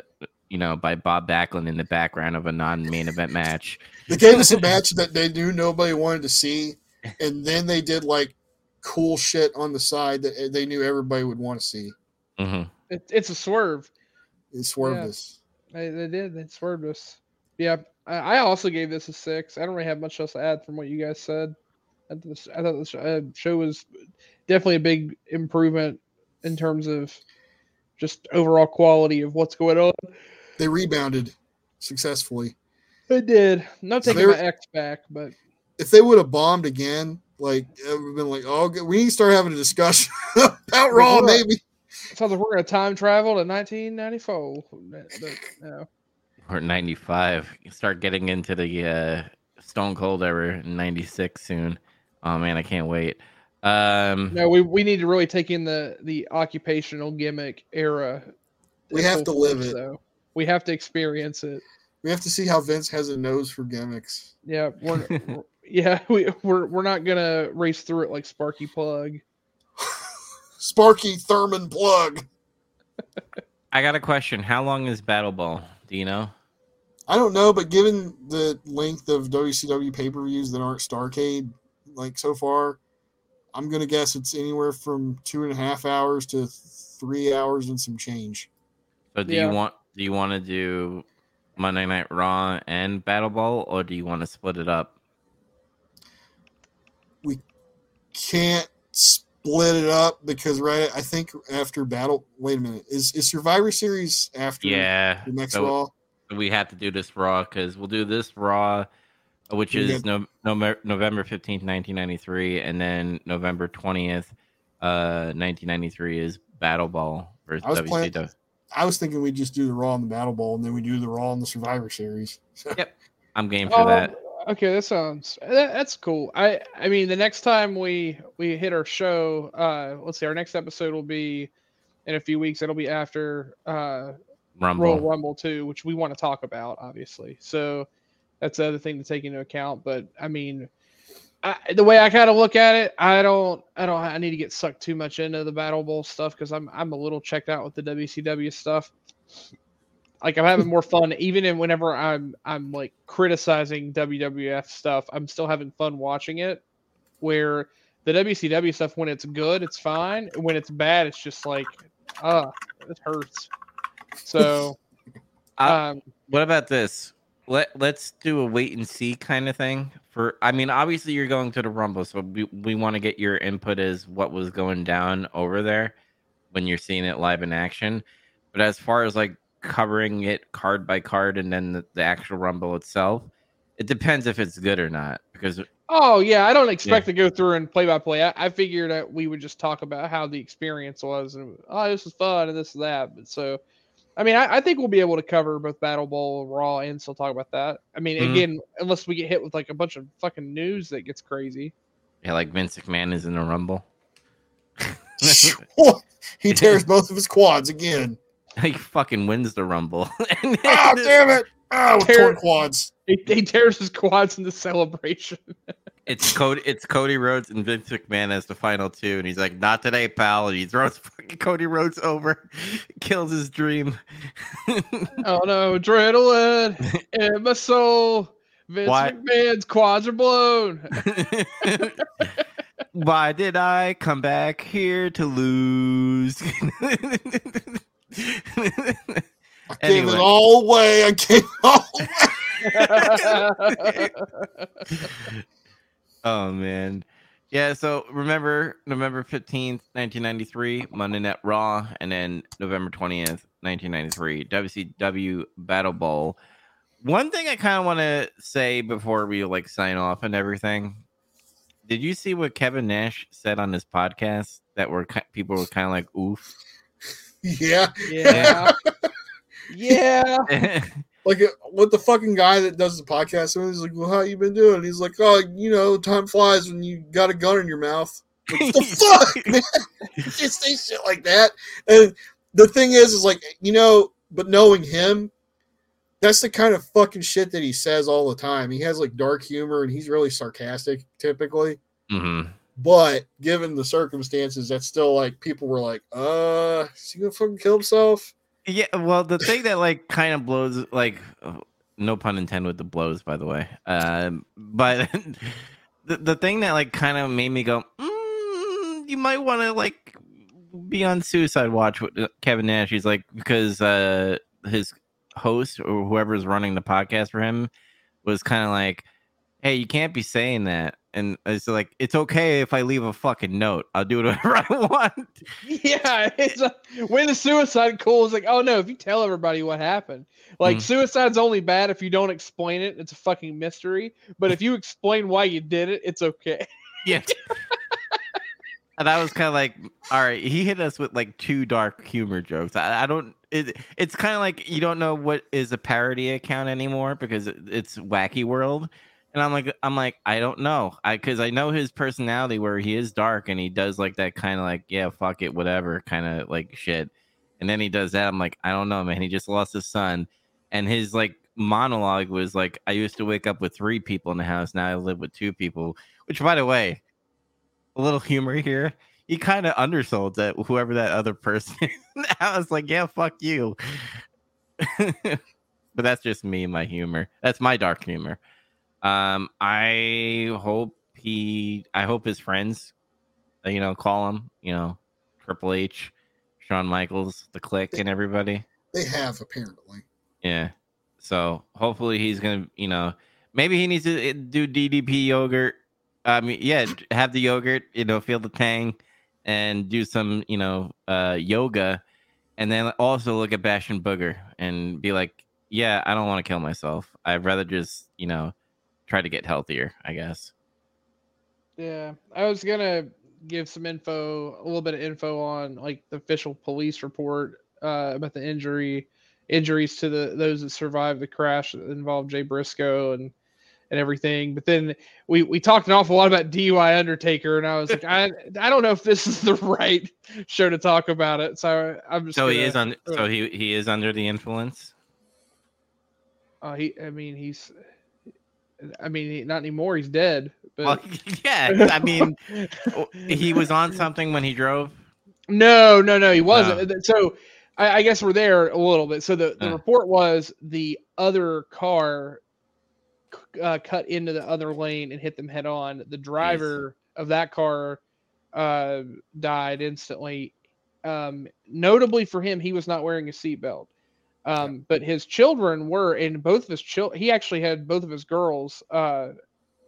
you know, by Bob Backlund in the background of a non-main event match. They gave us a match that they knew nobody wanted to see, and then they did like cool shit on the side that they knew everybody would want to see. Mm-hmm. It, it's a swerve. It swerved yeah. us. They, they, did. They swerved us. Yeah, I, also gave this a six. I don't really have much else to add from what you guys said. I, I thought the uh, show was definitely a big improvement in terms of just overall quality of what's going on they rebounded successfully. They did. Not taking my X back, but if they would have bombed again, like it would have been like, oh, we need to start having a discussion about Raw, maybe. Sounds like we're gonna time travel to 1994. But, no. Or 95. Start getting into the uh, Stone Cold era 96 soon. Oh man, I can't wait. Um, no, we, we need to really take in the the occupational gimmick era. We have to live it. Though. We have to experience it. We have to see how Vince has a nose for gimmicks. Yeah, we're, yeah, we, we're we're not gonna race through it like Sparky Plugg. Sparky Thurman Plugg. I got a question. How long is Battle Bowl? Do you know? I don't know, but given the length of WCW pay per views that aren't Starcade, like so far, I'm gonna guess it's anywhere from two and a half hours to three hours and some change. So do Yeah. you want do you want to do Monday Night Raw and Battle Bowl, or do you want to split it up? We can't split it up because right, I think after Battle. Wait a minute, is is Survivor Series after Yeah. the next so Raw? we have to do this Raw because we'll do this Raw, which is got- no, no, November fifteenth, nineteen ninety three, and then November twentieth, uh, nineteen ninety three is Battle Bowl versus I was playing- I was thinking we just do the Raw and the Battle Bowl and then we do the Raw and the Survivor Series. Yep, I'm game for Oh, that. Okay, that sounds that, that's cool. I I mean, the next time we we hit our show, uh, let's see, our next episode will be in a few weeks. It'll be after uh Rumble. Royal Rumble too, which we want to talk about, obviously. So that's the other thing to take into account. But I mean, I, the way I kind of look at it, I don't, I don't, I need to get sucked too much into the Battle Bowl stuff because I'm, I'm a little checked out with the WCW stuff. Like I'm having more fun, even in whenever I'm, I'm like criticizing WWF stuff. I'm still having fun watching it. Where the WCW stuff, when it's good, it's fine. When it's bad, it's just like, ah, it hurts. So, I- um, What about this? Let Let's do a wait and see kind of thing. For I mean, obviously you're going to the Rumble, so we we want to get your input as what was going down over there when you're seeing it live in action. But as far as like covering it card by card and then the, the actual Rumble itself, it depends if it's good or not. Because Oh yeah, I don't expect to go through and play by play. I, I figured that we would just talk about how the experience was and oh this was fun and this and that. But so, I mean, I, I think we'll be able to cover both Battle Bowl, Raw, and still talk about that. I mean, Mhm. again, unless we get hit with like a bunch of fucking news that gets crazy. yeah, like Vince McMahon is in the Rumble. he tears both of his quads again. he fucking wins the Rumble. oh damn it! Oh, with Tear- torn quads. He, he tears his quads in the celebration. It's Cody. It's Cody Rhodes and Vince McMahon as the final two, and he's like, "Not today, pal." And he throws fucking Cody Rhodes over, kills his dream. oh no, adrenaline in my soul. Vince Why- McMahon's quads are blown. Why did I come back here to lose? I gave Anyway. it all away. I gave it all away. oh man. Yeah, so remember November 15th, 1993, Monday Night Raw, and then November 20th, 1993, WCW Battle Bowl. One thing I kind of want to say before we like sign off and everything. Did you see what Kevin Nash said on his podcast that were people were kind of like oof? Yeah, yeah. yeah. like uh, what the fucking guy that does the podcast. And he's like, "Well, how you been doing?" He's like, "Oh, you know, time flies when you got a gun in your mouth." Like, what the fuck, man? Just say shit like that. And the thing is, is like you know, but knowing him, that's the kind of fucking shit that he says all the time. He has like dark humor, and he's really sarcastic typically. hmm But given the circumstances, that's still like people were like, "Uh, is he gonna fucking kill himself?" Yeah, well, the thing that like kind of blows, like, no pun intended with the blows, by the way. Um, but the the thing that like kind of made me go, mm, you might want to like be on suicide watch with uh, Kevin Nash. He's like because uh his host or whoever's running the podcast for him was kind of like, hey, you can't be saying that. And it's like, it's okay if I leave a fucking note. I'll do whatever I want. Yeah, it's a, when the suicide call is like, oh no, if you tell everybody what happened, like Mhm. suicide's only bad if you don't explain it. It's a fucking mystery. But if you explain why you did it, it's okay. Yeah. and I was kind of like, all right, he hit us with like two dark humor jokes. I, I don't. It, it's kind of like you don't know what is a parody account anymore because it- it's Wacky World, and I'm like, I'm like, I don't know, I because I know his personality where he is dark and he does like that kind of like, yeah, fuck it, whatever, kind of like shit, and then he does that. I'm like, I don't know, man. He just lost his son, and his like monologue was like, I used to wake up with three people in the house, now I live with two people. Which, by the way, a little humor here. He kind of undersold that whoever that other person. I was like, yeah, fuck you. but that's just me, my humor. That's my dark humor. Um, I hope he, I hope his friends, uh, you know, call him, you know, Triple H, Shawn Michaels, the Kliq, and everybody. They have apparently. Yeah. So hopefully he's gonna, you know, maybe he needs to uh, do DDP yogurt. I mean, yeah, have the yogurt, you know, feel the tang, and do some, you know, uh, yoga, and then also look at Bastion Booger and be like, yeah, I don't want to kill myself. I'd rather just, you know, try to get healthier. I guess. Yeah, I was gonna give some info, a little bit of info on like the official police report uh, about the injury, injuries to the those that survived the crash that involved Jay Briscoe and and everything. But then we we talked an awful lot about DUI Undertaker, and I was like, I I don't know if this is the right show to talk about it. So I'm just So he gonna- is on. So he he is under the influence. Uh, he, I mean, he's. I mean, not anymore. He's dead. But Well, yeah. I mean, he was on something when he drove. No, no, no, he wasn't. So I, I guess we're there a little bit. So the, the Uh. report was the other car uh, cut into the other lane and hit them head on. The driver of that car uh, died instantly. Um, notably for him, he was not wearing a seatbelt. Um, but his children were, and both of his children, he actually had both of his girls. Uh,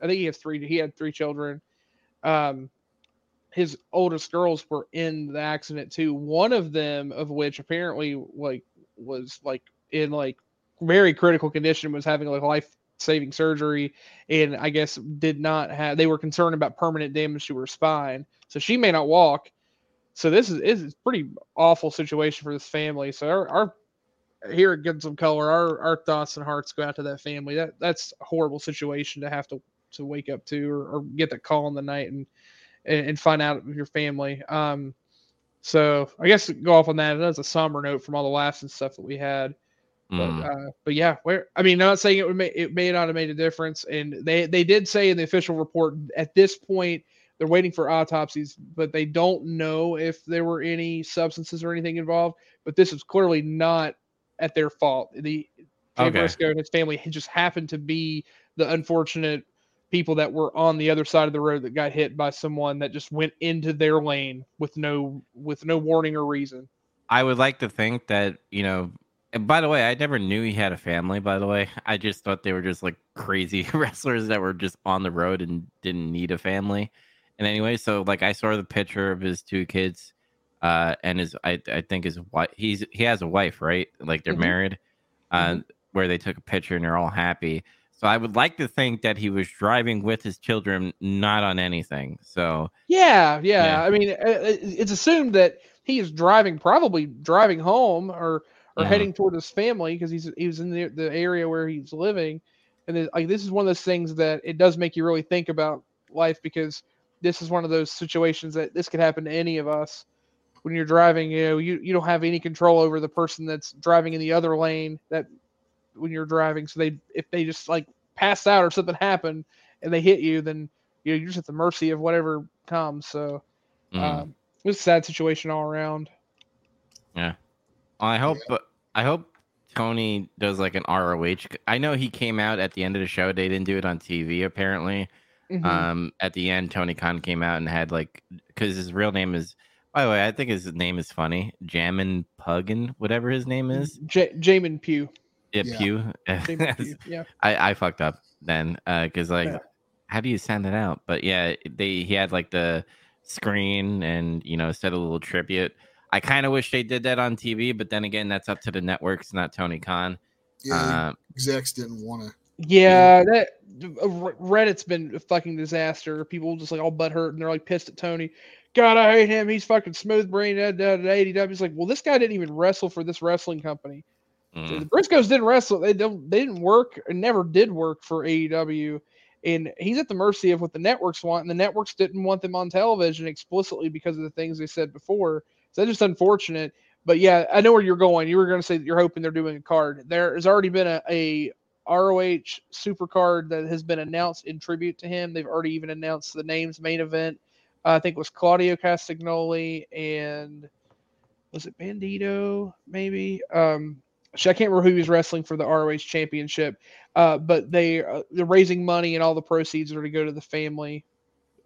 I think he has three. He had three children. Um, his oldest girls were in the accident too. One of them, of which apparently like was like in like very critical condition, was having like life saving surgery, and I guess did not have. They were concerned about permanent damage to her spine, so she may not walk. So this is is pretty awful situation for this family. So our, our here at Get Some Color, our our thoughts and hearts go out to that family. That that's a horrible situation to have to to wake up to or, or get that call in the night and and, find out your family. Um, so I guess to go off on that. That's a somber note from all the laughs and stuff that we had. But Mm. uh, but yeah, where I mean, not saying it would make it may not have made a difference, and they they did say in the official report at this point they're waiting for autopsies, but they don't know if there were any substances or anything involved. But this is clearly not at their fault. The Jay Okay. Briscoe and his family just happened to be the unfortunate people that were on the other side of the road that got hit by someone that just went into their lane with no with no warning or reason. I would like to think that you know. And by the way, I never knew he had a family. By the way, I just thought they were just like crazy wrestlers that were just on the road and didn't need a family. And anyway, so like I saw the picture of his two kids, uh, and his I I think his wife. He's he has a wife, right? Like they're Mhm. married, uh, where they took a picture and they're all happy. So I would like to think that he was driving with his children, not on anything. So Yeah, yeah. Yeah. I mean, uh, uh, it's assumed that he is driving, probably driving home or or Mhm. heading toward his family because he's he was in the, the area where he's living, and then, like this is one of those things that it does make you really think about life because this is one of those situations that this could happen to any of us when you're driving. You know, you you don't have any control over the person that's driving in the other lane that when you're driving. So they if they just like pass out or something happened and they hit you, then you know, you're just at the mercy of whatever comes. So mm. um, it's a sad situation all around. Yeah. I hope I hope Tony does like an ROH. I know he came out at the end of the show. They didn't do it on TV apparently. Mhm. Um, at the end, Tony Khan came out and had like because his real name is. By the way, I think his name is funny. Jammin Puggin, whatever his name is. J- Jamin Pugh. Yeah, Yeah. Pew. Jamin Pugh. Yeah. I, I fucked up then because like Yeah. how do you sound it out but yeah they he had like the screen and you know said a little tribute i kind of wish they did that on tv but then again that's up to the networks not tony khan Yeah, uh, execs didn't want to. Yeah, that uh, Reddit's been a fucking disaster. People just like all butt hurt and they're like pissed at Tony. God, I hate him. He's fucking smooth brain. Da, ADW. It's like, well, this guy didn't even wrestle for this wrestling company. mm, The Briscoes didn't wrestle. They don't. They didn't work and never did work for AEW. And he's at the mercy of what the networks want, and the networks didn't want them on television explicitly because of the things they said before. So that's just unfortunate. But yeah, I know where you're going. You were going to say that you're hoping they're doing a card. There has already been a, a ROH super card that has been announced in tribute to him. They've already even announced the names main event. Uh, I think it was Claudio Castagnoli and was it Bandito maybe? Um, I can't remember who he was wrestling for the ROH championship, uh, but they uh, they're raising money and all the proceeds are to go to the family.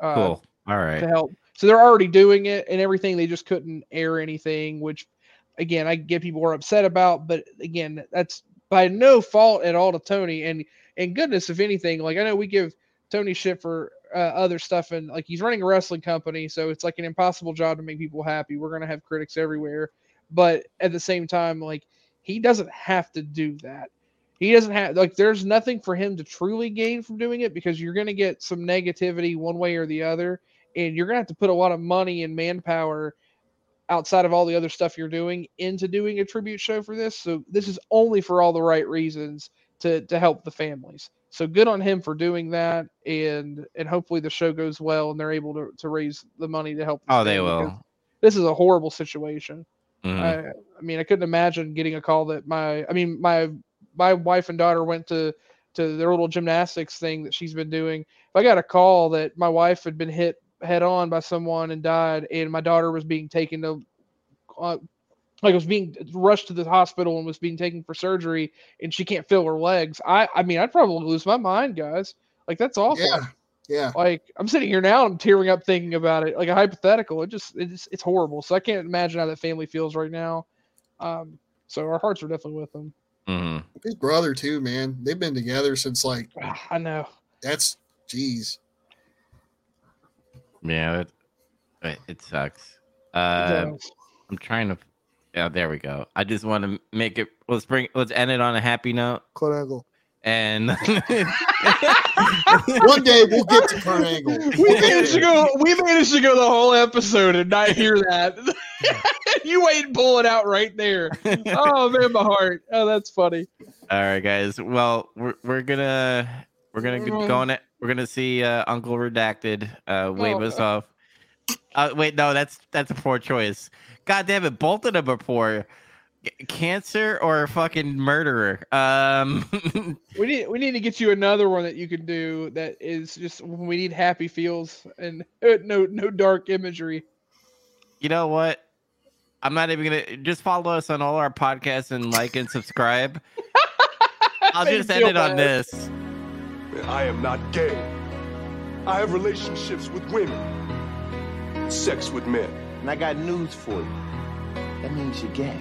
Uh, Cool. All right. to help. So they're already doing it and everything. They just couldn't air anything, which again I get people were upset about. But again, that's by no fault at all to Tony. And and goodness, if anything, like I know we give Tony shit for uh, other stuff, and like he's running a wrestling company, so it's like an impossible job to make people happy. We're gonna have critics everywhere, but at the same time, like he doesn't have to do that. He doesn't have like there's nothing for him to truly gain from doing it because you're gonna get some negativity one way or the other and you're gonna have to put a lot of money and manpower outside of all the other stuff you're doing into doing a tribute show for this. So this is only for all the right reasons to to help the families. So good on him for doing that, and and hopefully the show goes well and they're able to to raise the money to help. Oh, they will. This is a horrible situation. Mhm. I, I mean, I couldn't imagine getting a call that my, I mean, my my wife and daughter went to to their little gymnastics thing that she's been doing. If I got a call that my wife had been hit head on by someone and died, and my daughter was being taken to, uh, like was being rushed to the hospital and was being taken for surgery, and she can't feel her legs. I, I mean, I'd probably lose my mind, guys. Like that's awful. Yeah, yeah. Like I'm sitting here now, I'm tearing up thinking about it. Like a hypothetical, it just it's it's horrible. So I can't imagine how that family feels right now. Um, so our hearts are definitely with them. Mhm. His brother too, man. They've been together since like I know. that's jeez. Yeah, it, it, it sucks. Uh, does. I'm trying to. Yeah, there we go. I just want to make it. Let's bring. Let's end it on a happy note. Kurt Angle. And One day we'll get to Kurt Angle. we managed to go. We managed to go the whole episode and not hear that. you wait and pull it out right there. Oh man, my heart. Oh, that's funny. All right, guys. Well, we're we're gonna we're gonna get Mhm. going. It. We're gonna see uh, Uncle Redacted uh, wave Oh. us off. Uh, wait, no, that's that's a poor choice. God damn it, both of them are poor. C- Cancer or fucking murderer. Um, We need we need to get you another one that you can do that is just we need happy feels and no no dark imagery. you know what? I'm not even gonna just follow us on all our podcasts and like and subscribe. I'll just me end feel it on this. I am not gay. I have relationships with women, sex with men. And I got news for you. That means you're gay.